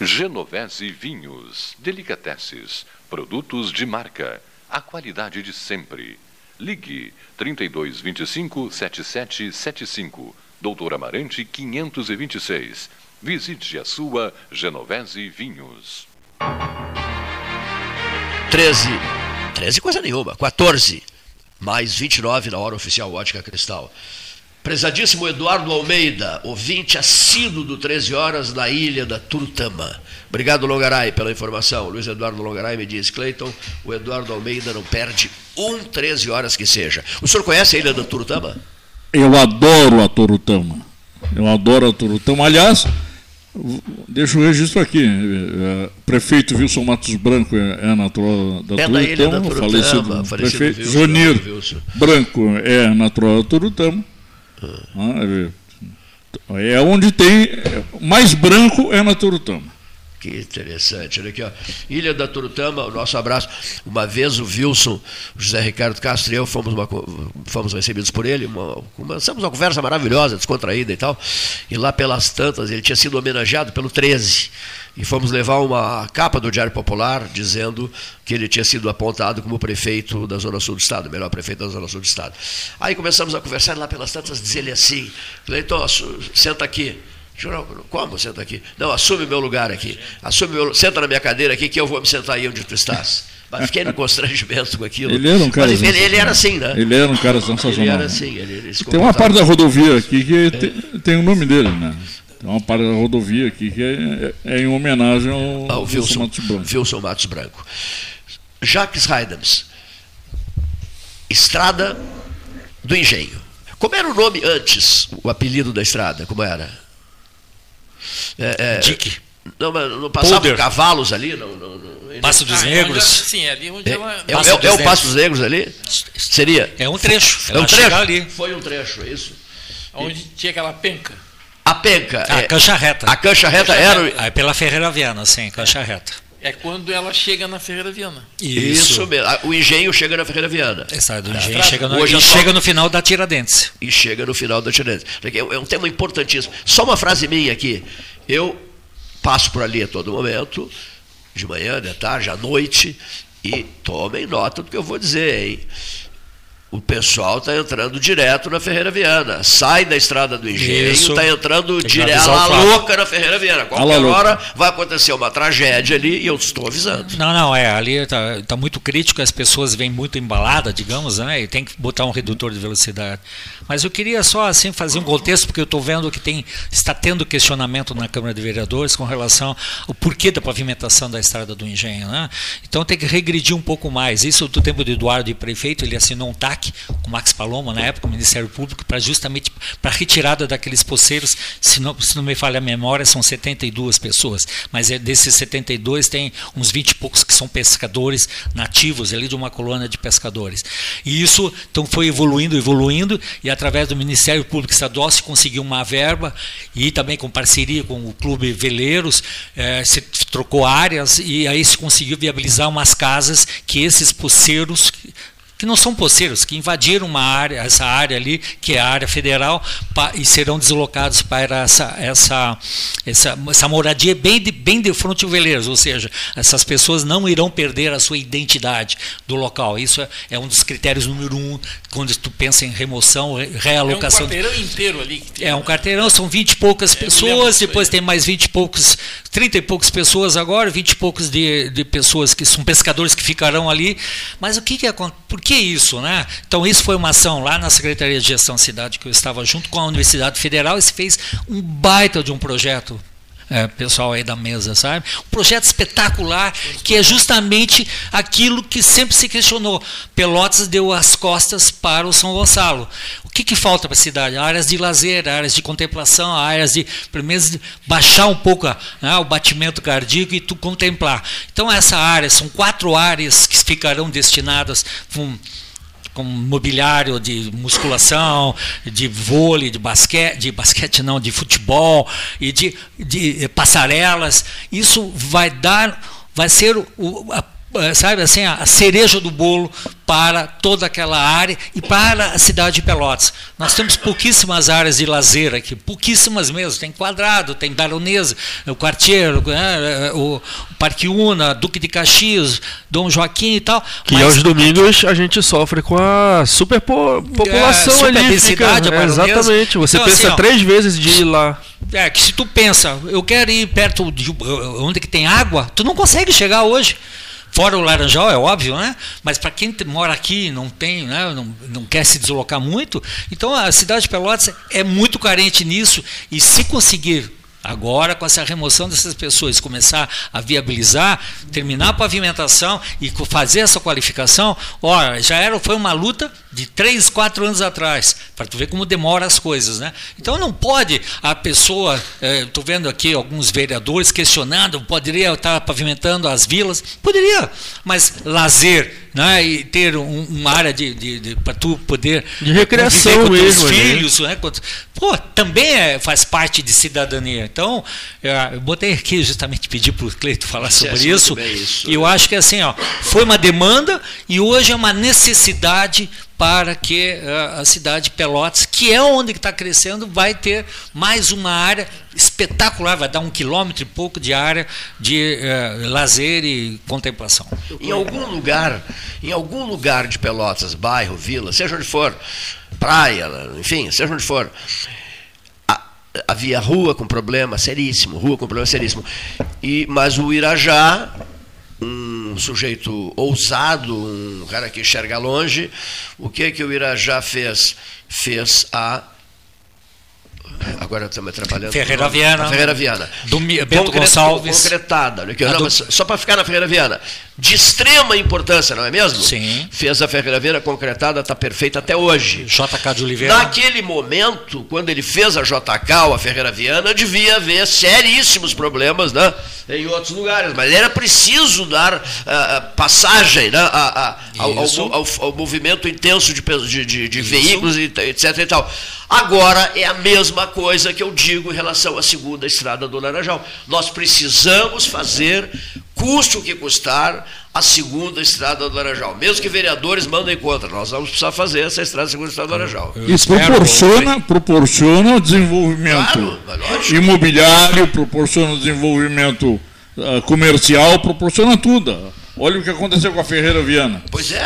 Speaker 1: Genovese Vinhos, Delicateces, produtos de marca, a qualidade de sempre. Ligue 3225 7775, Doutor Amarante 526. Visite a sua Genovese Vinhos.
Speaker 2: 13. 13 coisa nenhuma. 14. Mais 29 na hora oficial Ótica Cristal. Prezadíssimo Eduardo Almeida, ouvinte assíduo do 13 horas na ilha da Turtama. Obrigado, Longaray, pela informação. Luiz Eduardo Longaray me diz, Cleiton, o Eduardo Almeida não perde um 13 horas que seja. O senhor conhece a ilha da Turtama?
Speaker 11: Eu adoro a Turutama. Eu adoro a Turutama. Aliás, deixa o registro aqui. eh, Prefeito Wilson Matos Branco é, é natural da
Speaker 2: É da ilha da
Speaker 11: Turutama.
Speaker 2: Turutama,
Speaker 11: falecido,
Speaker 2: falecido
Speaker 11: prefeito
Speaker 2: Wilson, Wilson.
Speaker 11: Branco é natural da Turutama. Ah, é, é onde tem mais branco é na Turutama.
Speaker 2: Que interessante. Olha aqui, ó. Ilha da Turutama, o nosso abraço. Uma vez o Wilson, o José Ricardo Castro e eu fomos, uma fomos recebidos por ele, uma, começamos uma conversa maravilhosa, descontraída e tal. E lá pelas tantas, ele tinha sido homenageado pelo 13. E fomos levar uma capa do Diário Popular dizendo que ele tinha sido apontado como prefeito da Zona Sul do Estado, melhor prefeito da Zona Sul do Estado. Aí começamos a conversar e lá pelas tantas, diz ele assim: assu- senta aqui. Como senta aqui? Não, assume meu lugar aqui. Assume meu, senta na minha cadeira aqui que eu vou me sentar aí onde tu estás. Mas fiquei no constrangimento com aquilo.
Speaker 11: Ele era um cara
Speaker 2: Mas ele, ele era assim, né?
Speaker 11: Ele era um cara sensacional.
Speaker 2: Ele era assim. Ele, ele
Speaker 11: Tem uma parte da rodovia aqui que tem, tem o nome dele, né? Tem uma parte da rodovia aqui que é, é em homenagem ao,
Speaker 2: ao Wilson,
Speaker 11: Matos Branco.
Speaker 2: Wilson Matos Branco. Jacques Haydams. Estrada do Engenho. Como era o nome antes, o apelido da estrada? Como era? É, é,
Speaker 4: Dick.
Speaker 2: Não, mas não passavam
Speaker 4: Polder.
Speaker 2: cavalos ali? Não, não, não-
Speaker 4: Passo dos
Speaker 14: Ah,
Speaker 4: Negros.
Speaker 14: onde- sim, é ali onde
Speaker 2: É,
Speaker 14: ela.
Speaker 2: é, é, é o Passo dos Negros ali? Seria?
Speaker 4: É um trecho.
Speaker 2: É um trecho?
Speaker 4: ali.
Speaker 2: Foi um trecho, é isso?
Speaker 14: Onde tinha aquela penca.
Speaker 2: A penca.
Speaker 4: A
Speaker 2: é-
Speaker 4: cancha reta.
Speaker 2: A cancha reta era. o-
Speaker 4: É pela Ferreira Viana, sim, cancha reta.
Speaker 14: É quando ela chega na Ferreira Viana.
Speaker 2: Isso, mesmo. Ah, O engenho chega na Ferreira Viana.
Speaker 4: Sai do
Speaker 2: Tá.
Speaker 4: engenho, chega no,
Speaker 2: Hoje
Speaker 4: e
Speaker 2: é só-
Speaker 4: chega no final da Tiradentes.
Speaker 2: E chega no final da Tiradentes. É é um tema importantíssimo. Só uma frase minha aqui. Eu passo por ali a todo momento, de manhã, de tarde, à noite, e tomem nota do que eu vou dizer, hein? O pessoal está entrando direto na Ferreira Viana. Sai da estrada do engenho, está entrando direto à louca na Ferreira Viana. Qualquer hora vai acontecer uma tragédia ali e eu estou avisando.
Speaker 4: Não, não, é, ali está tá muito crítico, as pessoas vêm muito embaladas, digamos, né? E tem que botar um redutor de velocidade. Mas eu queria só assim fazer um contexto, porque eu estou vendo que tem, está tendo questionamento na Câmara de Vereadores com relação ao porquê da pavimentação da estrada do engenho. Né? Então tem que regredir um pouco mais. Isso do tempo do Eduardo de prefeito, ele assinou um TAC com o Max Paloma, na época, o Ministério Público, para justamente para retirada daqueles poceiros, se não, se não me falha a memória, são 72 pessoas, mas é desses 72 tem uns 20 e poucos que são pescadores nativos ali de uma colônia de pescadores. E isso então foi evoluindo, evoluindo, e através do Ministério Público Estadual se conseguiu uma verba e também com parceria com o Clube Veleiros, eh, se trocou áreas e aí se conseguiu viabilizar umas casas que esses poceiros que não são poceiros, que invadiram uma área, essa área ali, que é a área federal, e serão deslocados para essa, essa, essa, essa moradia bem de, bem de fronte ao Veleiros, ou seja, essas pessoas não irão perder a sua identidade do local. Isso é, é um dos critérios número um, quando tu pensa em remoção, re-
Speaker 14: É um
Speaker 4: realocação.
Speaker 14: quarteirão inteiro ali. que tem.
Speaker 4: É um quarteirão, são 20 e poucas
Speaker 14: lembro
Speaker 4: pessoas, depois tem mais 20 e poucos, 30 e poucas pessoas agora, 20 e poucos de, de pessoas que são pescadores que ficarão ali. Mas o que que acontece? Por que isso, né? Então isso foi uma ação lá na Secretaria de Gestão Cidade que eu estava junto com a Universidade Federal e se fez um baita de um projeto é, pessoal aí da mesa, sabe? Um projeto espetacular que é justamente aquilo que sempre se questionou. Pelotas deu as costas para o São Gonçalo. O que, que falta para a cidade? Áreas de lazer, áreas de contemplação, áreas de, pelo menos, baixar um pouco né, o batimento cardíaco e tu contemplar. Então, essa área, são quatro áreas que ficarão destinadas com mobiliário de musculação, de vôlei, de basquete, de basquete não, de futebol e de, de passarelas. Isso vai dar, vai ser o, a- sabe assim, a cereja do bolo para toda aquela área e para a cidade de Pelotas. Nós temos pouquíssimas áreas de lazer aqui, pouquíssimas mesmo. Tem Quadrado, tem Baronesa, o Quartier, né, o Parque Una, Duque de Caxias, Dom Joaquim e tal.
Speaker 8: Que mas, aos domingos a gente sofre com a superpopulação é, ali. Fica, é, exatamente. Você então, pensa assim, ó, três vezes de ir lá.
Speaker 4: É, que se tu pensa, eu quero ir perto de onde que tem água, tu não consegue chegar hoje. Fora o Laranjal, é óbvio, né? Mas para quem mora aqui não tem, né? não, não quer se deslocar muito, então a cidade de Pelotas é muito carente nisso. E se conseguir Agora, com essa remoção dessas pessoas, começar a viabilizar, terminar a pavimentação e fazer essa qualificação, olha, já era, foi uma luta de três, quatro anos atrás, para tu ver como demora as coisas, né? Então não pode a pessoa, estou eh, vendo aqui alguns vereadores questionando, poderia estar pavimentando as vilas, poderia, mas lazer, né, e ter um, uma área de, de, de para tu poder
Speaker 8: de recreação
Speaker 4: com
Speaker 8: mesmo,
Speaker 4: filhos, né? Pô, também é, faz parte de cidadania. Então, é, eu botei aqui justamente pedir para o Cleito falar sobre isso. isso. E eu acho que assim, ó, foi uma demanda e hoje é uma necessidade para que uh, a cidade de Pelotas, que é onde está crescendo, vai ter mais uma área espetacular, vai dar um quilômetro e pouco de área de uh, lazer e contemplação.
Speaker 2: Em algum lugar, em algum lugar de Pelotas, bairro, vila, seja onde for, praia, enfim, seja onde for, havia rua com problema seríssimo, rua com problema seríssimo. E, mas o Irajá um sujeito ousado, um cara que enxerga longe. O que que o Irajá fez? Fez a Agora estamos trabalhando.
Speaker 4: Ferreira Viana.
Speaker 2: Ferreira Viana.
Speaker 4: Do Bento Concre Gonçalves.
Speaker 2: Concretada. Aqui, não, do... Só para ficar na Ferreira Viana. De extrema importância, não é mesmo?
Speaker 4: Sim.
Speaker 2: Fez a Ferreira Viana concretada, está perfeita até hoje.
Speaker 4: JK de Oliveira.
Speaker 2: Naquele momento, quando ele fez a JK ou a Ferreira Viana, devia haver seríssimos problemas né, em outros lugares. Mas era preciso dar uh, passagem né, a, a, ao, ao, ao, ao, movimento intenso de, de, de, de veículos, etc. E tal. Agora é a mesma coisa que eu digo em relação à segunda estrada do Laranjal. Nós precisamos fazer, custe o que custar, a segunda estrada do Laranjal. Mesmo que vereadores mandem contra, nós vamos precisar fazer essa estrada, a segunda estrada do Laranjal.
Speaker 11: Isso proporciona, proporciona desenvolvimento claro, imobiliário, proporciona desenvolvimento uh, comercial, proporciona tudo. Olha o que aconteceu com a Ferreira Viana.
Speaker 2: Pois é.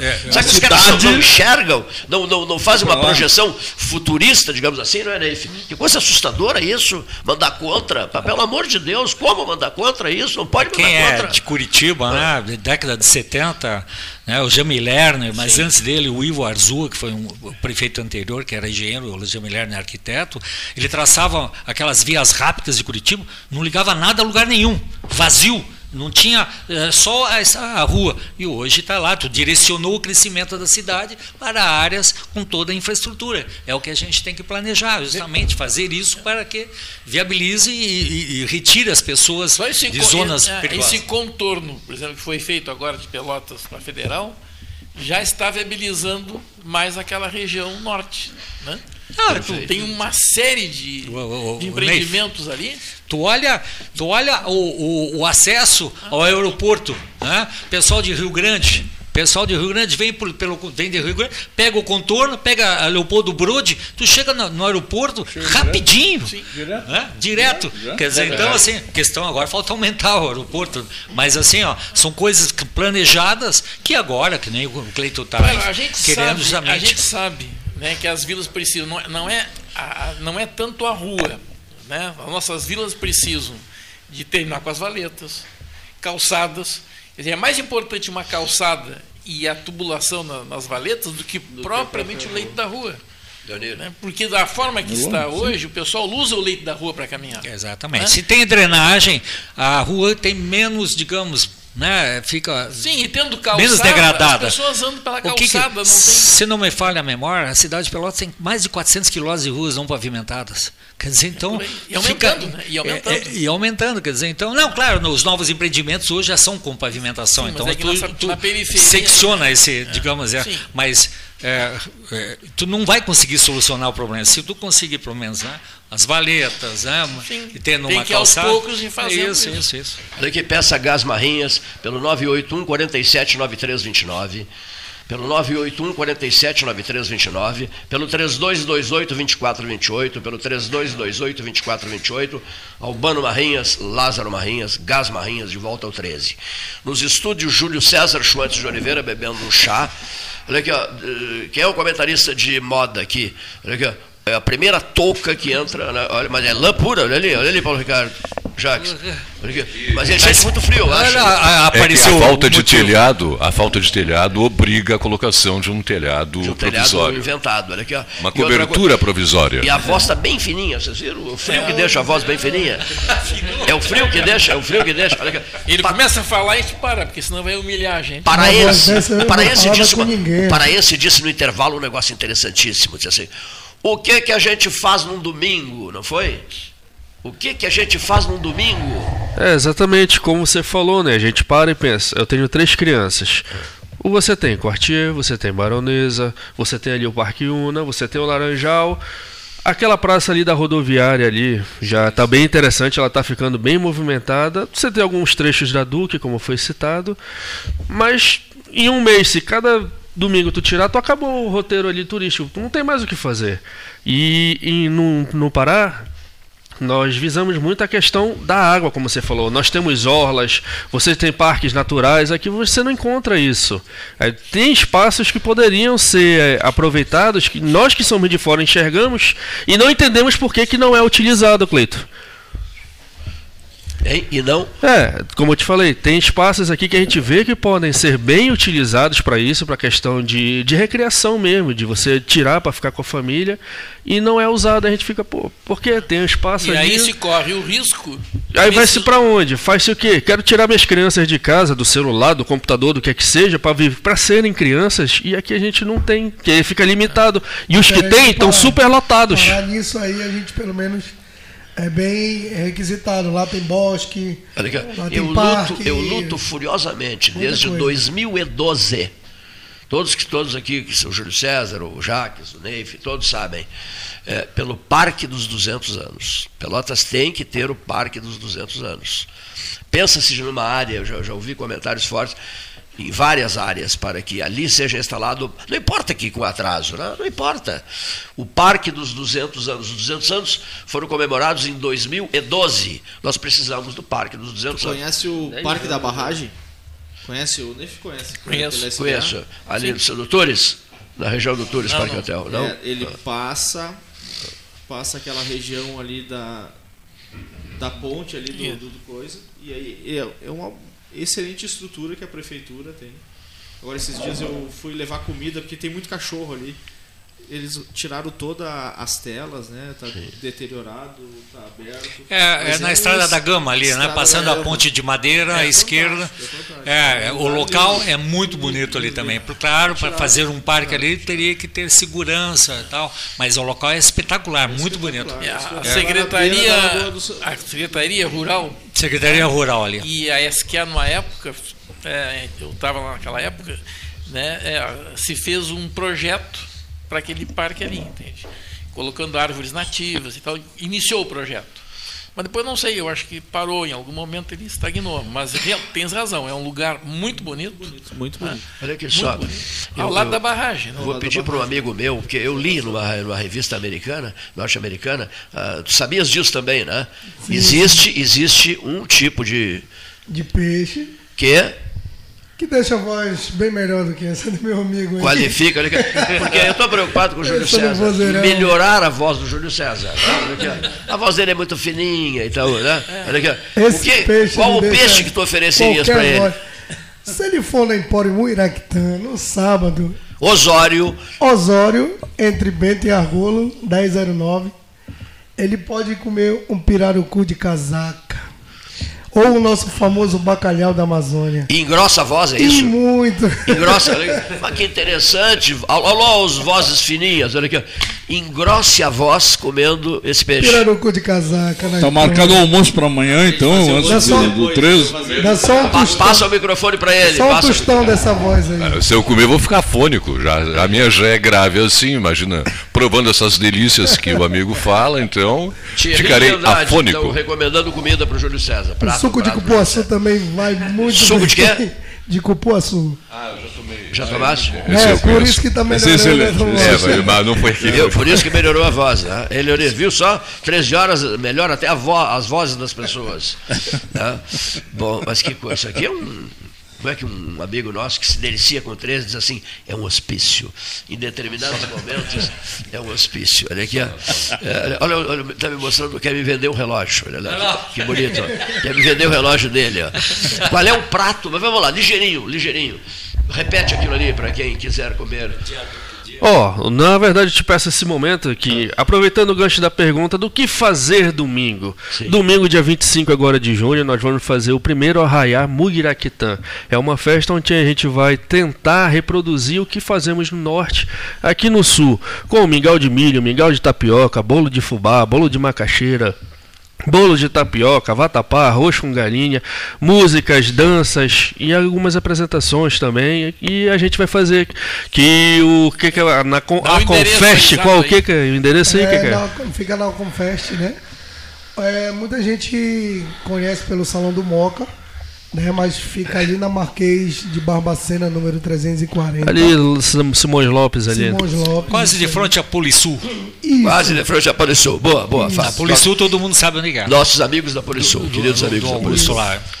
Speaker 2: é Sabe que os caras não enxergam, não, não, não fazem uma projeção futurista, digamos assim, não é, Neif? Que coisa assustadora isso, mandar contra. Pelo amor de Deus, como mandar contra isso? Não pode
Speaker 4: Quem
Speaker 2: mandar
Speaker 4: é
Speaker 2: contra.
Speaker 4: de Curitiba, né? De década de 70, né? o Jamie Lerner, mas Sim. antes dele o Ivo Arzua, que foi um prefeito anterior, que era engenheiro, o Jamie Lerner arquiteto, ele traçava aquelas vias rápidas de Curitiba, não ligava nada a lugar nenhum, vazio não tinha é, só essa a rua. E hoje está lá, tu direcionou o crescimento da cidade para áreas com toda a infraestrutura. É o que a gente tem que planejar, justamente fazer isso para que viabilize e, e, e retire as pessoas de zonas
Speaker 14: é,
Speaker 4: perigosas.
Speaker 14: Esse contorno, por exemplo, que foi feito agora de Pelotas para Federal, já está viabilizando mais aquela região norte. Né? Ah, tu tem uma série de, o, o, de empreendimentos ali.
Speaker 4: Tu olha, tu olha o, o, o acesso ao aeroporto, né? pessoal de Rio Grande, pessoal de Rio Grande vem, por, pelo, vem de Rio Grande, pega o contorno, pega a Leopoldo Brode, tu chega no, no aeroporto chega rapidinho. Direto. Direto. Né? direto. direto. Quer dizer, então assim, questão agora falta aumentar o aeroporto. Mas assim, ó, são coisas planejadas que agora, que nem o Cleiton está querendo
Speaker 14: sabe,
Speaker 4: justamente.
Speaker 14: A gente sabe né, que as vilas precisam, não, é, não, é, a, não é tanto a rua, né? as nossas vilas precisam de terminar com as valetas, calçadas. Quer dizer, é mais importante uma calçada e a tubulação na, nas valetas do que do propriamente que o leito da rua. Né? Porque da forma que está hoje, o pessoal usa o leito da rua para caminhar.
Speaker 4: Exatamente. Né? Se tem drenagem, a rua tem menos, digamos, né, fica
Speaker 14: Sim, e tendo calçada,
Speaker 4: menos degradada.
Speaker 14: As pessoas andam pela calçada,
Speaker 4: que que,
Speaker 14: não tem...
Speaker 4: Se não me falha a memória, a cidade de Pelotas tem mais de 400 quilômetros de ruas não pavimentadas. Quer dizer, então.
Speaker 14: E aumentando, fica, né? E aumentando. É,
Speaker 4: é, e aumentando, quer dizer, então. Não, claro, os novos empreendimentos hoje já são com pavimentação. Sim, então, é tu, nossa, tu secciona esse, é, digamos, é, mas é, é, tu não vai conseguir solucionar o problema. Se tu conseguir, pelo menos, né, as valetas, né,
Speaker 14: Sim,
Speaker 4: e tendo
Speaker 14: tem
Speaker 4: uma
Speaker 14: que
Speaker 4: calçada.
Speaker 14: aos poucos ir fazendo
Speaker 4: isso. Isso, isso, isso.
Speaker 2: Olha aqui, peça Gás Marrinhas, pelo 981 47 9329 pelo 981 47 9329, pelo 3228 2428, pelo 3228 2428, Albano Marrinhas, Lázaro Marrinhas, Gás Marrinhas, de volta ao 13. Nos estúdios, Júlio César Schwantz de Oliveira bebendo um chá. Olha aqui, ó, eh, quem é o comentarista de moda aqui? Olha aqui, ó, é a primeira touca que entra, né? olha, mas é lã pura, olha ali, olha ali, Paulo Ricardo. Jacques. Mas ele sente muito frio, acho.
Speaker 1: Apareceu é a falta de motivo. telhado, a falta de telhado obriga a colocação de um telhado de um provisório. Telhado
Speaker 2: inventado, olha aqui, ó.
Speaker 1: Uma e cobertura provisória.
Speaker 2: E a voz está bem fininha, vocês viram? O frio que deixa a voz bem fininha. É o frio que deixa, é o frio que deixa. Olha aqui.
Speaker 14: Ele pa começa a falar e a gente para, porque senão vai humilhar a gente.
Speaker 2: Paraense, paraense, disse, paraense disse no intervalo um negócio interessantíssimo, disse assim, o que que a gente faz num domingo, não foi? O que, que a gente faz num domingo?
Speaker 8: É exatamente como você falou, né? A gente para e pensa. Eu tenho três crianças. Você tem Quartier, você tem Baronesa, você tem ali o Parque Una, você tem o Laranjal. Aquela praça ali da rodoviária ali já está bem interessante, ela está ficando bem movimentada. Você tem alguns trechos da Duque, como foi citado, mas em um mês, se cada domingo tu tirar, tu acabou o roteiro ali turístico, tu não tem mais o que fazer. E, e no, no Pará, nós visamos muito a questão da água, como você falou. Nós temos orlas, você tem parques naturais, aqui você não encontra isso. É, tem espaços que poderiam ser é, aproveitados, que nós que somos de fora enxergamos e não entendemos por que, que não é utilizado, Cleito.
Speaker 2: Hein? E não?
Speaker 8: É, como eu te falei, tem espaços aqui que a gente vê que podem ser bem utilizados para isso, para questão de, de recreação mesmo, de você tirar para ficar com a família e não é usado. A gente fica, pô, porque tem um espaço
Speaker 14: e
Speaker 8: ali.
Speaker 14: E aí se corre o risco.
Speaker 8: Aí vai-se para onde? Faz-se o quê? Quero tirar minhas crianças de casa, do celular, do computador, do que é que seja, para serem crianças e aqui a gente não tem, que fica limitado. E os que tem estão super lotados.
Speaker 9: Falar nisso aí, a gente pelo menos é bem requisitado. Lá tem bosque, lá tem
Speaker 2: eu
Speaker 9: parque.
Speaker 2: Luto, eu luto furiosamente desde coisa. 2012. Todos que todos aqui, que o Júlio César, o Jaques, o Neif, todos sabem, é, pelo Parque dos 200 anos. Pelotas tem que ter o Parque dos 200 anos. Pensa-se numa área, eu já, já ouvi comentários fortes, em várias áreas para que ali seja instalado, não importa que com atraso, não, né? não importa. O Parque dos 200 anos, os 200 anos foram comemorados em 2012. Nós precisamos do Parque dos 200
Speaker 28: tu conhece
Speaker 2: anos.
Speaker 28: Conhece o Parque da Barragem? Conhece o Nef conhece?
Speaker 2: Conheço. Conheço. Ali no seu Doutores, na região do Tours Parque não. Hotel, não? É,
Speaker 28: ele passa passa aquela região ali da da ponte ali do, do, do coisa e aí é, é uma excelente estrutura que a prefeitura tem. Agora, esses dias eu fui levar comida, porque tem muito cachorro ali. Eles tiraram todas as telas, né? Tá Sim. deteriorado, tá aberto.
Speaker 29: É, é na é Estrada da Gama ali, né? Passando a ponte de madeira é, à esquerda. É, é, o local é muito bonito ali também. Claro, para fazer um parque ali teria que ter segurança e tal, mas o local é espetacular, muito bonito.
Speaker 14: A secretaria, a secretaria rural
Speaker 29: Secretaria Rural ali.
Speaker 14: E a SQA, numa época, é, eu estava naquela época, né, é, se fez um projeto para aquele parque ali, entende? Colocando árvores nativas e tal. Iniciou o projeto. Mas depois não sei, eu acho que parou, em algum momento ele estagnou. Mas tens razão, é um lugar muito bonito.
Speaker 28: Bonito, muito bonito.
Speaker 2: Ah, Olha aqui só.
Speaker 14: Ao lado da barragem. Né?
Speaker 2: Vou pedir para um amigo meu, porque eu li numa, numa revista americana, norte-americana, uh, tu sabias disso também, né? Existe, existe um tipo de.
Speaker 9: De peixe.
Speaker 2: Que
Speaker 9: que deixa a voz bem melhor do que essa do meu amigo.
Speaker 2: Qualifica, porque eu estou preocupado com o Júlio César. Melhorar a voz do Júlio César. Né? A voz dele é muito fininha e tal, né?
Speaker 9: Esse o que,
Speaker 2: peixe qual o peixe que tu oferecerias para ele?
Speaker 9: Se ele for na Empório Muiractã, no sábado.
Speaker 2: Osório.
Speaker 9: Osório, entre Bento e Argolo, 1009. Ele pode comer um pirarucu de casaca ou o nosso famoso bacalhau da Amazônia.
Speaker 2: E engrossa a voz, é isso?
Speaker 9: E muito.
Speaker 2: Engrossa. Mas que interessante. Olha as vozes fininhas, olha aqui. Engrosse a voz comendo esse peixe.
Speaker 9: Pirarucu de casaca.
Speaker 30: Está marcado o almoço para amanhã, então, antes do, do 13.
Speaker 9: Dá só um
Speaker 2: tostão. Passa o microfone para ele.
Speaker 9: Só
Speaker 2: um
Speaker 9: tostão dessa voz aí.
Speaker 1: Se eu comer, eu vou ficar fônico. Já, a minha já é grave assim, imagina. Provando essas delícias que o amigo fala, então ficarei afônico. Então,
Speaker 2: recomendando comida para o Júlio César.
Speaker 9: Prato, suco de cupuaçu também vai muito
Speaker 2: Suco de quê?
Speaker 9: de cupuaçu.
Speaker 2: Ah, eu já tomei. Já tomaste?
Speaker 9: É, por isso que tá melhorando.
Speaker 2: É, mas não foi aqui. Eu, por isso que melhorou a voz. Né? Ele, ele viu só, 13 horas, melhora até vo as vozes das pessoas. Né? Bom, mas que coisa. Isso aqui é um como é que um amigo nosso que se delicia com 13 diz assim, é um hospício. Em determinados momentos, é um hospício. Olha aqui. É, olha, olha, está me mostrando, quer me vender um relógio. Olha lá, que bonito. Ó. Quer me vender o relógio dele. Ó. Qual é o prato? Mas vamos lá, ligeirinho, ligeirinho. Repete aquilo ali para quem quiser comer.
Speaker 8: Ó, oh, na verdade te peço esse momento aqui, aproveitando o gancho da pergunta do que fazer domingo. Sim. Domingo, dia 25 agora de junho, nós vamos fazer o primeiro Arraiá Mugiraquitã. É uma festa onde a gente vai tentar reproduzir o que fazemos no norte, aqui no sul, com mingau de milho, mingau de tapioca, bolo de fubá, bolo de macaxeira, Bolo de tapioca, vatapá, arroz com galinha, músicas, danças e algumas apresentações também. E a gente vai fazer que o que, que é na a Confest, qual o que, que é o endereço aí? É, que que é?
Speaker 9: Na, fica na Confest, né? É, muita gente conhece pelo Salão do Moca né? Mas fica ali na Marquês de Barbacena, número 340.
Speaker 8: Ali, Simões Lopes ali.
Speaker 29: Simões Lopes. Quase de frente a Polisul.
Speaker 2: Isso. Quase de frente a Polisul. Boa, boa.
Speaker 29: A Polisul todo mundo sabe onde é.
Speaker 2: Nossos amigos da Polisul, do, queridos do, amigos do, da Polisul.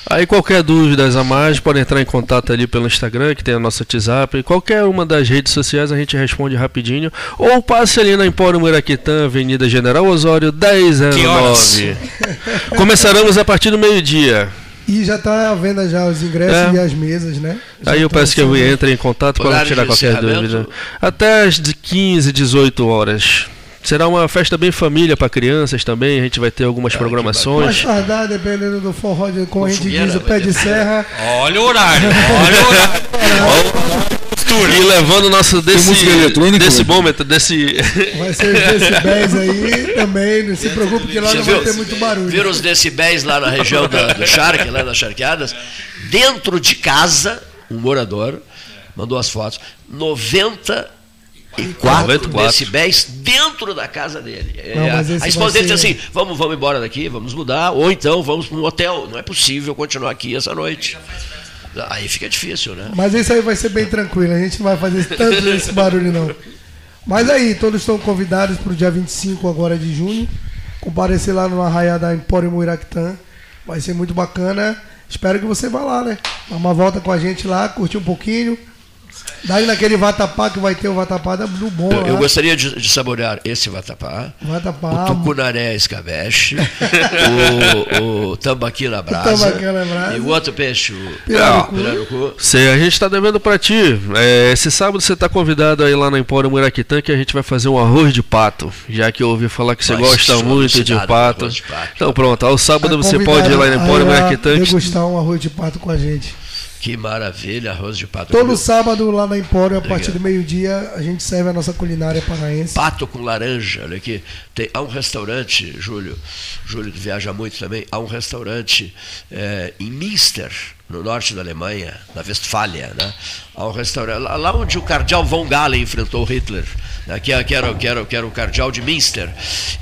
Speaker 8: Aí qualquer dúvida a mais, pode entrar em contato ali pelo Instagram, que tem a nossa WhatsApp. Qualquer uma das redes sociais a gente responde rapidinho. Ou passe ali na Empório Muraquitã, Avenida General Osório, 1009. Começaremos a partir do meio-dia.
Speaker 9: E já está à venda já os ingressos é. e as mesas, né?
Speaker 8: Já Aí eu peço que eu entre em contato para tirar qualquer dúvida. Até as de 15, 18 horas. Será uma festa bem família para crianças também. A gente vai ter algumas ah, programações.
Speaker 9: Mais tardar, dependendo do forró, de, como a gente diz, o pé de serra.
Speaker 29: Olha o horário, olha o horário.
Speaker 8: E levando o nosso desse, decibômetro, desse.
Speaker 9: Vai ser os decibéis aí também, não se preocupe que lá Você não vai ter muito barulho.
Speaker 2: Viram os decibéis lá na região do, do Charque, lá nas charqueadas? Dentro de casa, um morador mandou as fotos, 90 e 4 decibéis dentro da casa dele. Não, é, a esposa dele ser... diz assim: vamos, vamos embora daqui, vamos mudar, ou então vamos para um hotel. Não é possível continuar aqui essa noite. Aí fica difícil, né?
Speaker 9: Mas isso aí vai ser bem tranquilo, a gente não vai fazer tanto esse barulho, não. Mas aí, todos estão convidados para o dia 25 agora de junho. Comparecer lá no Arraiá da Empório Muiractã. Vai ser muito bacana. Espero que você vá lá, né? Dar uma volta com a gente lá, curtir um pouquinho. Daí naquele vatapá que vai ter o vatapá do bom.
Speaker 2: Eu, eu gostaria de, de, saborear esse vatapá,
Speaker 9: vatapá
Speaker 2: o tucunaré escabeche, o, o tambaqui na brasa, e o outro peixe, o
Speaker 8: pirarucu. pirarucu. Cê, a gente está devendo para ti. É, esse sábado você está convidado aí lá na Empório Muraquitã que a gente vai fazer um arroz de pato, já que eu ouvi falar que você gosta muito de pato. de pato. Então pronto, ao sábado tá você pode ir lá na Empório Muraquitã.
Speaker 9: degustar um arroz de pato com a gente.
Speaker 2: Que maravilha, arroz de pato.
Speaker 9: Todo sábado lá na Empório, a partir do meio-dia, a gente serve a nossa culinária paraense.
Speaker 2: Pato com laranja, olha aqui. Tem, há um restaurante, Júlio, Júlio viaja muito também, há um restaurante é, em Münster, no norte da Alemanha, na Westfália, né? Um restaurante, lá onde o cardeal von Galen enfrentou Hitler, né? que, que, era, que, era, que era o cardeal de Münster.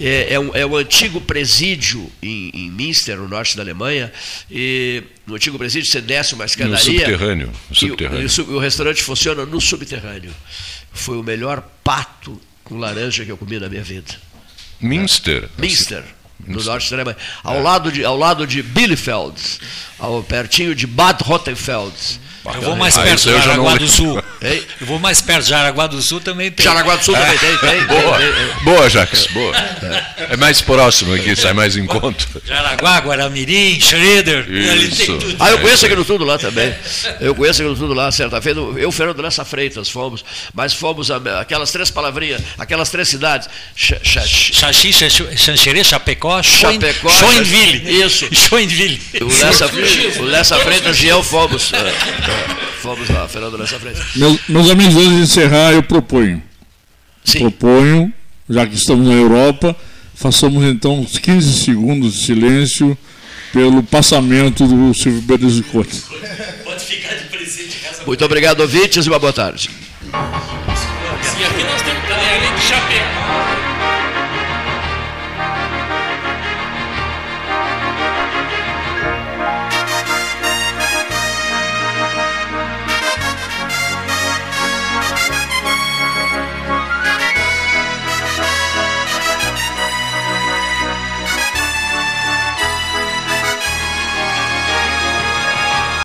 Speaker 2: É, é, um, é um antigo presídio em, em Münster, no norte da Alemanha, e no antigo presídio você desce uma escadaria. No
Speaker 1: subterrâneo. No subterrâneo.
Speaker 2: E, o, o restaurante funciona no subterrâneo. Foi o melhor pato com laranja que eu comi na minha vida.
Speaker 1: Minster.
Speaker 2: Minster no norte da Alemanha, ao, é. lado de, ao lado de Bielefeld, ao, pertinho de Bad Rottenfeld.
Speaker 29: Eu vou mais perto de Jaraguá do Sul. Eu vou mais perto de Jaraguá do Sul também tem.
Speaker 2: Jaraguá do Sul também tem, tem.
Speaker 1: Boa, boa Jacques, boa. É mais próximo aqui, sai mais em conta.
Speaker 29: Jaraguá, Guaramirim, Schroeder.
Speaker 2: Isso. Ah, eu conheço aqui no tudo lá também. Eu conheço aqui no tudo lá, certa feita. Eu e o Fernando Nessa Freitas fomos, mas fomos aquelas três palavrinhas, aquelas três cidades.
Speaker 29: Xaxi, Xanxerê, Chapecó,
Speaker 2: Chapecó,
Speaker 29: Joinville.
Speaker 2: Isso.
Speaker 29: Joinville.
Speaker 2: O Lessa Freitas e eu fomos. É, Vamos lá, Fernando nessa frente.
Speaker 30: Meus, meus amigos, antes de encerrar, eu proponho. Sim. Proponho, já que estamos na Europa, façamos então uns 15 segundos de silêncio pelo passamento do Silvio Berlusconi.
Speaker 2: Pode ficar de presente Muito obrigado, ouvintes, e uma boa tarde.
Speaker 29: E aqui nós temos, além de Chapecó.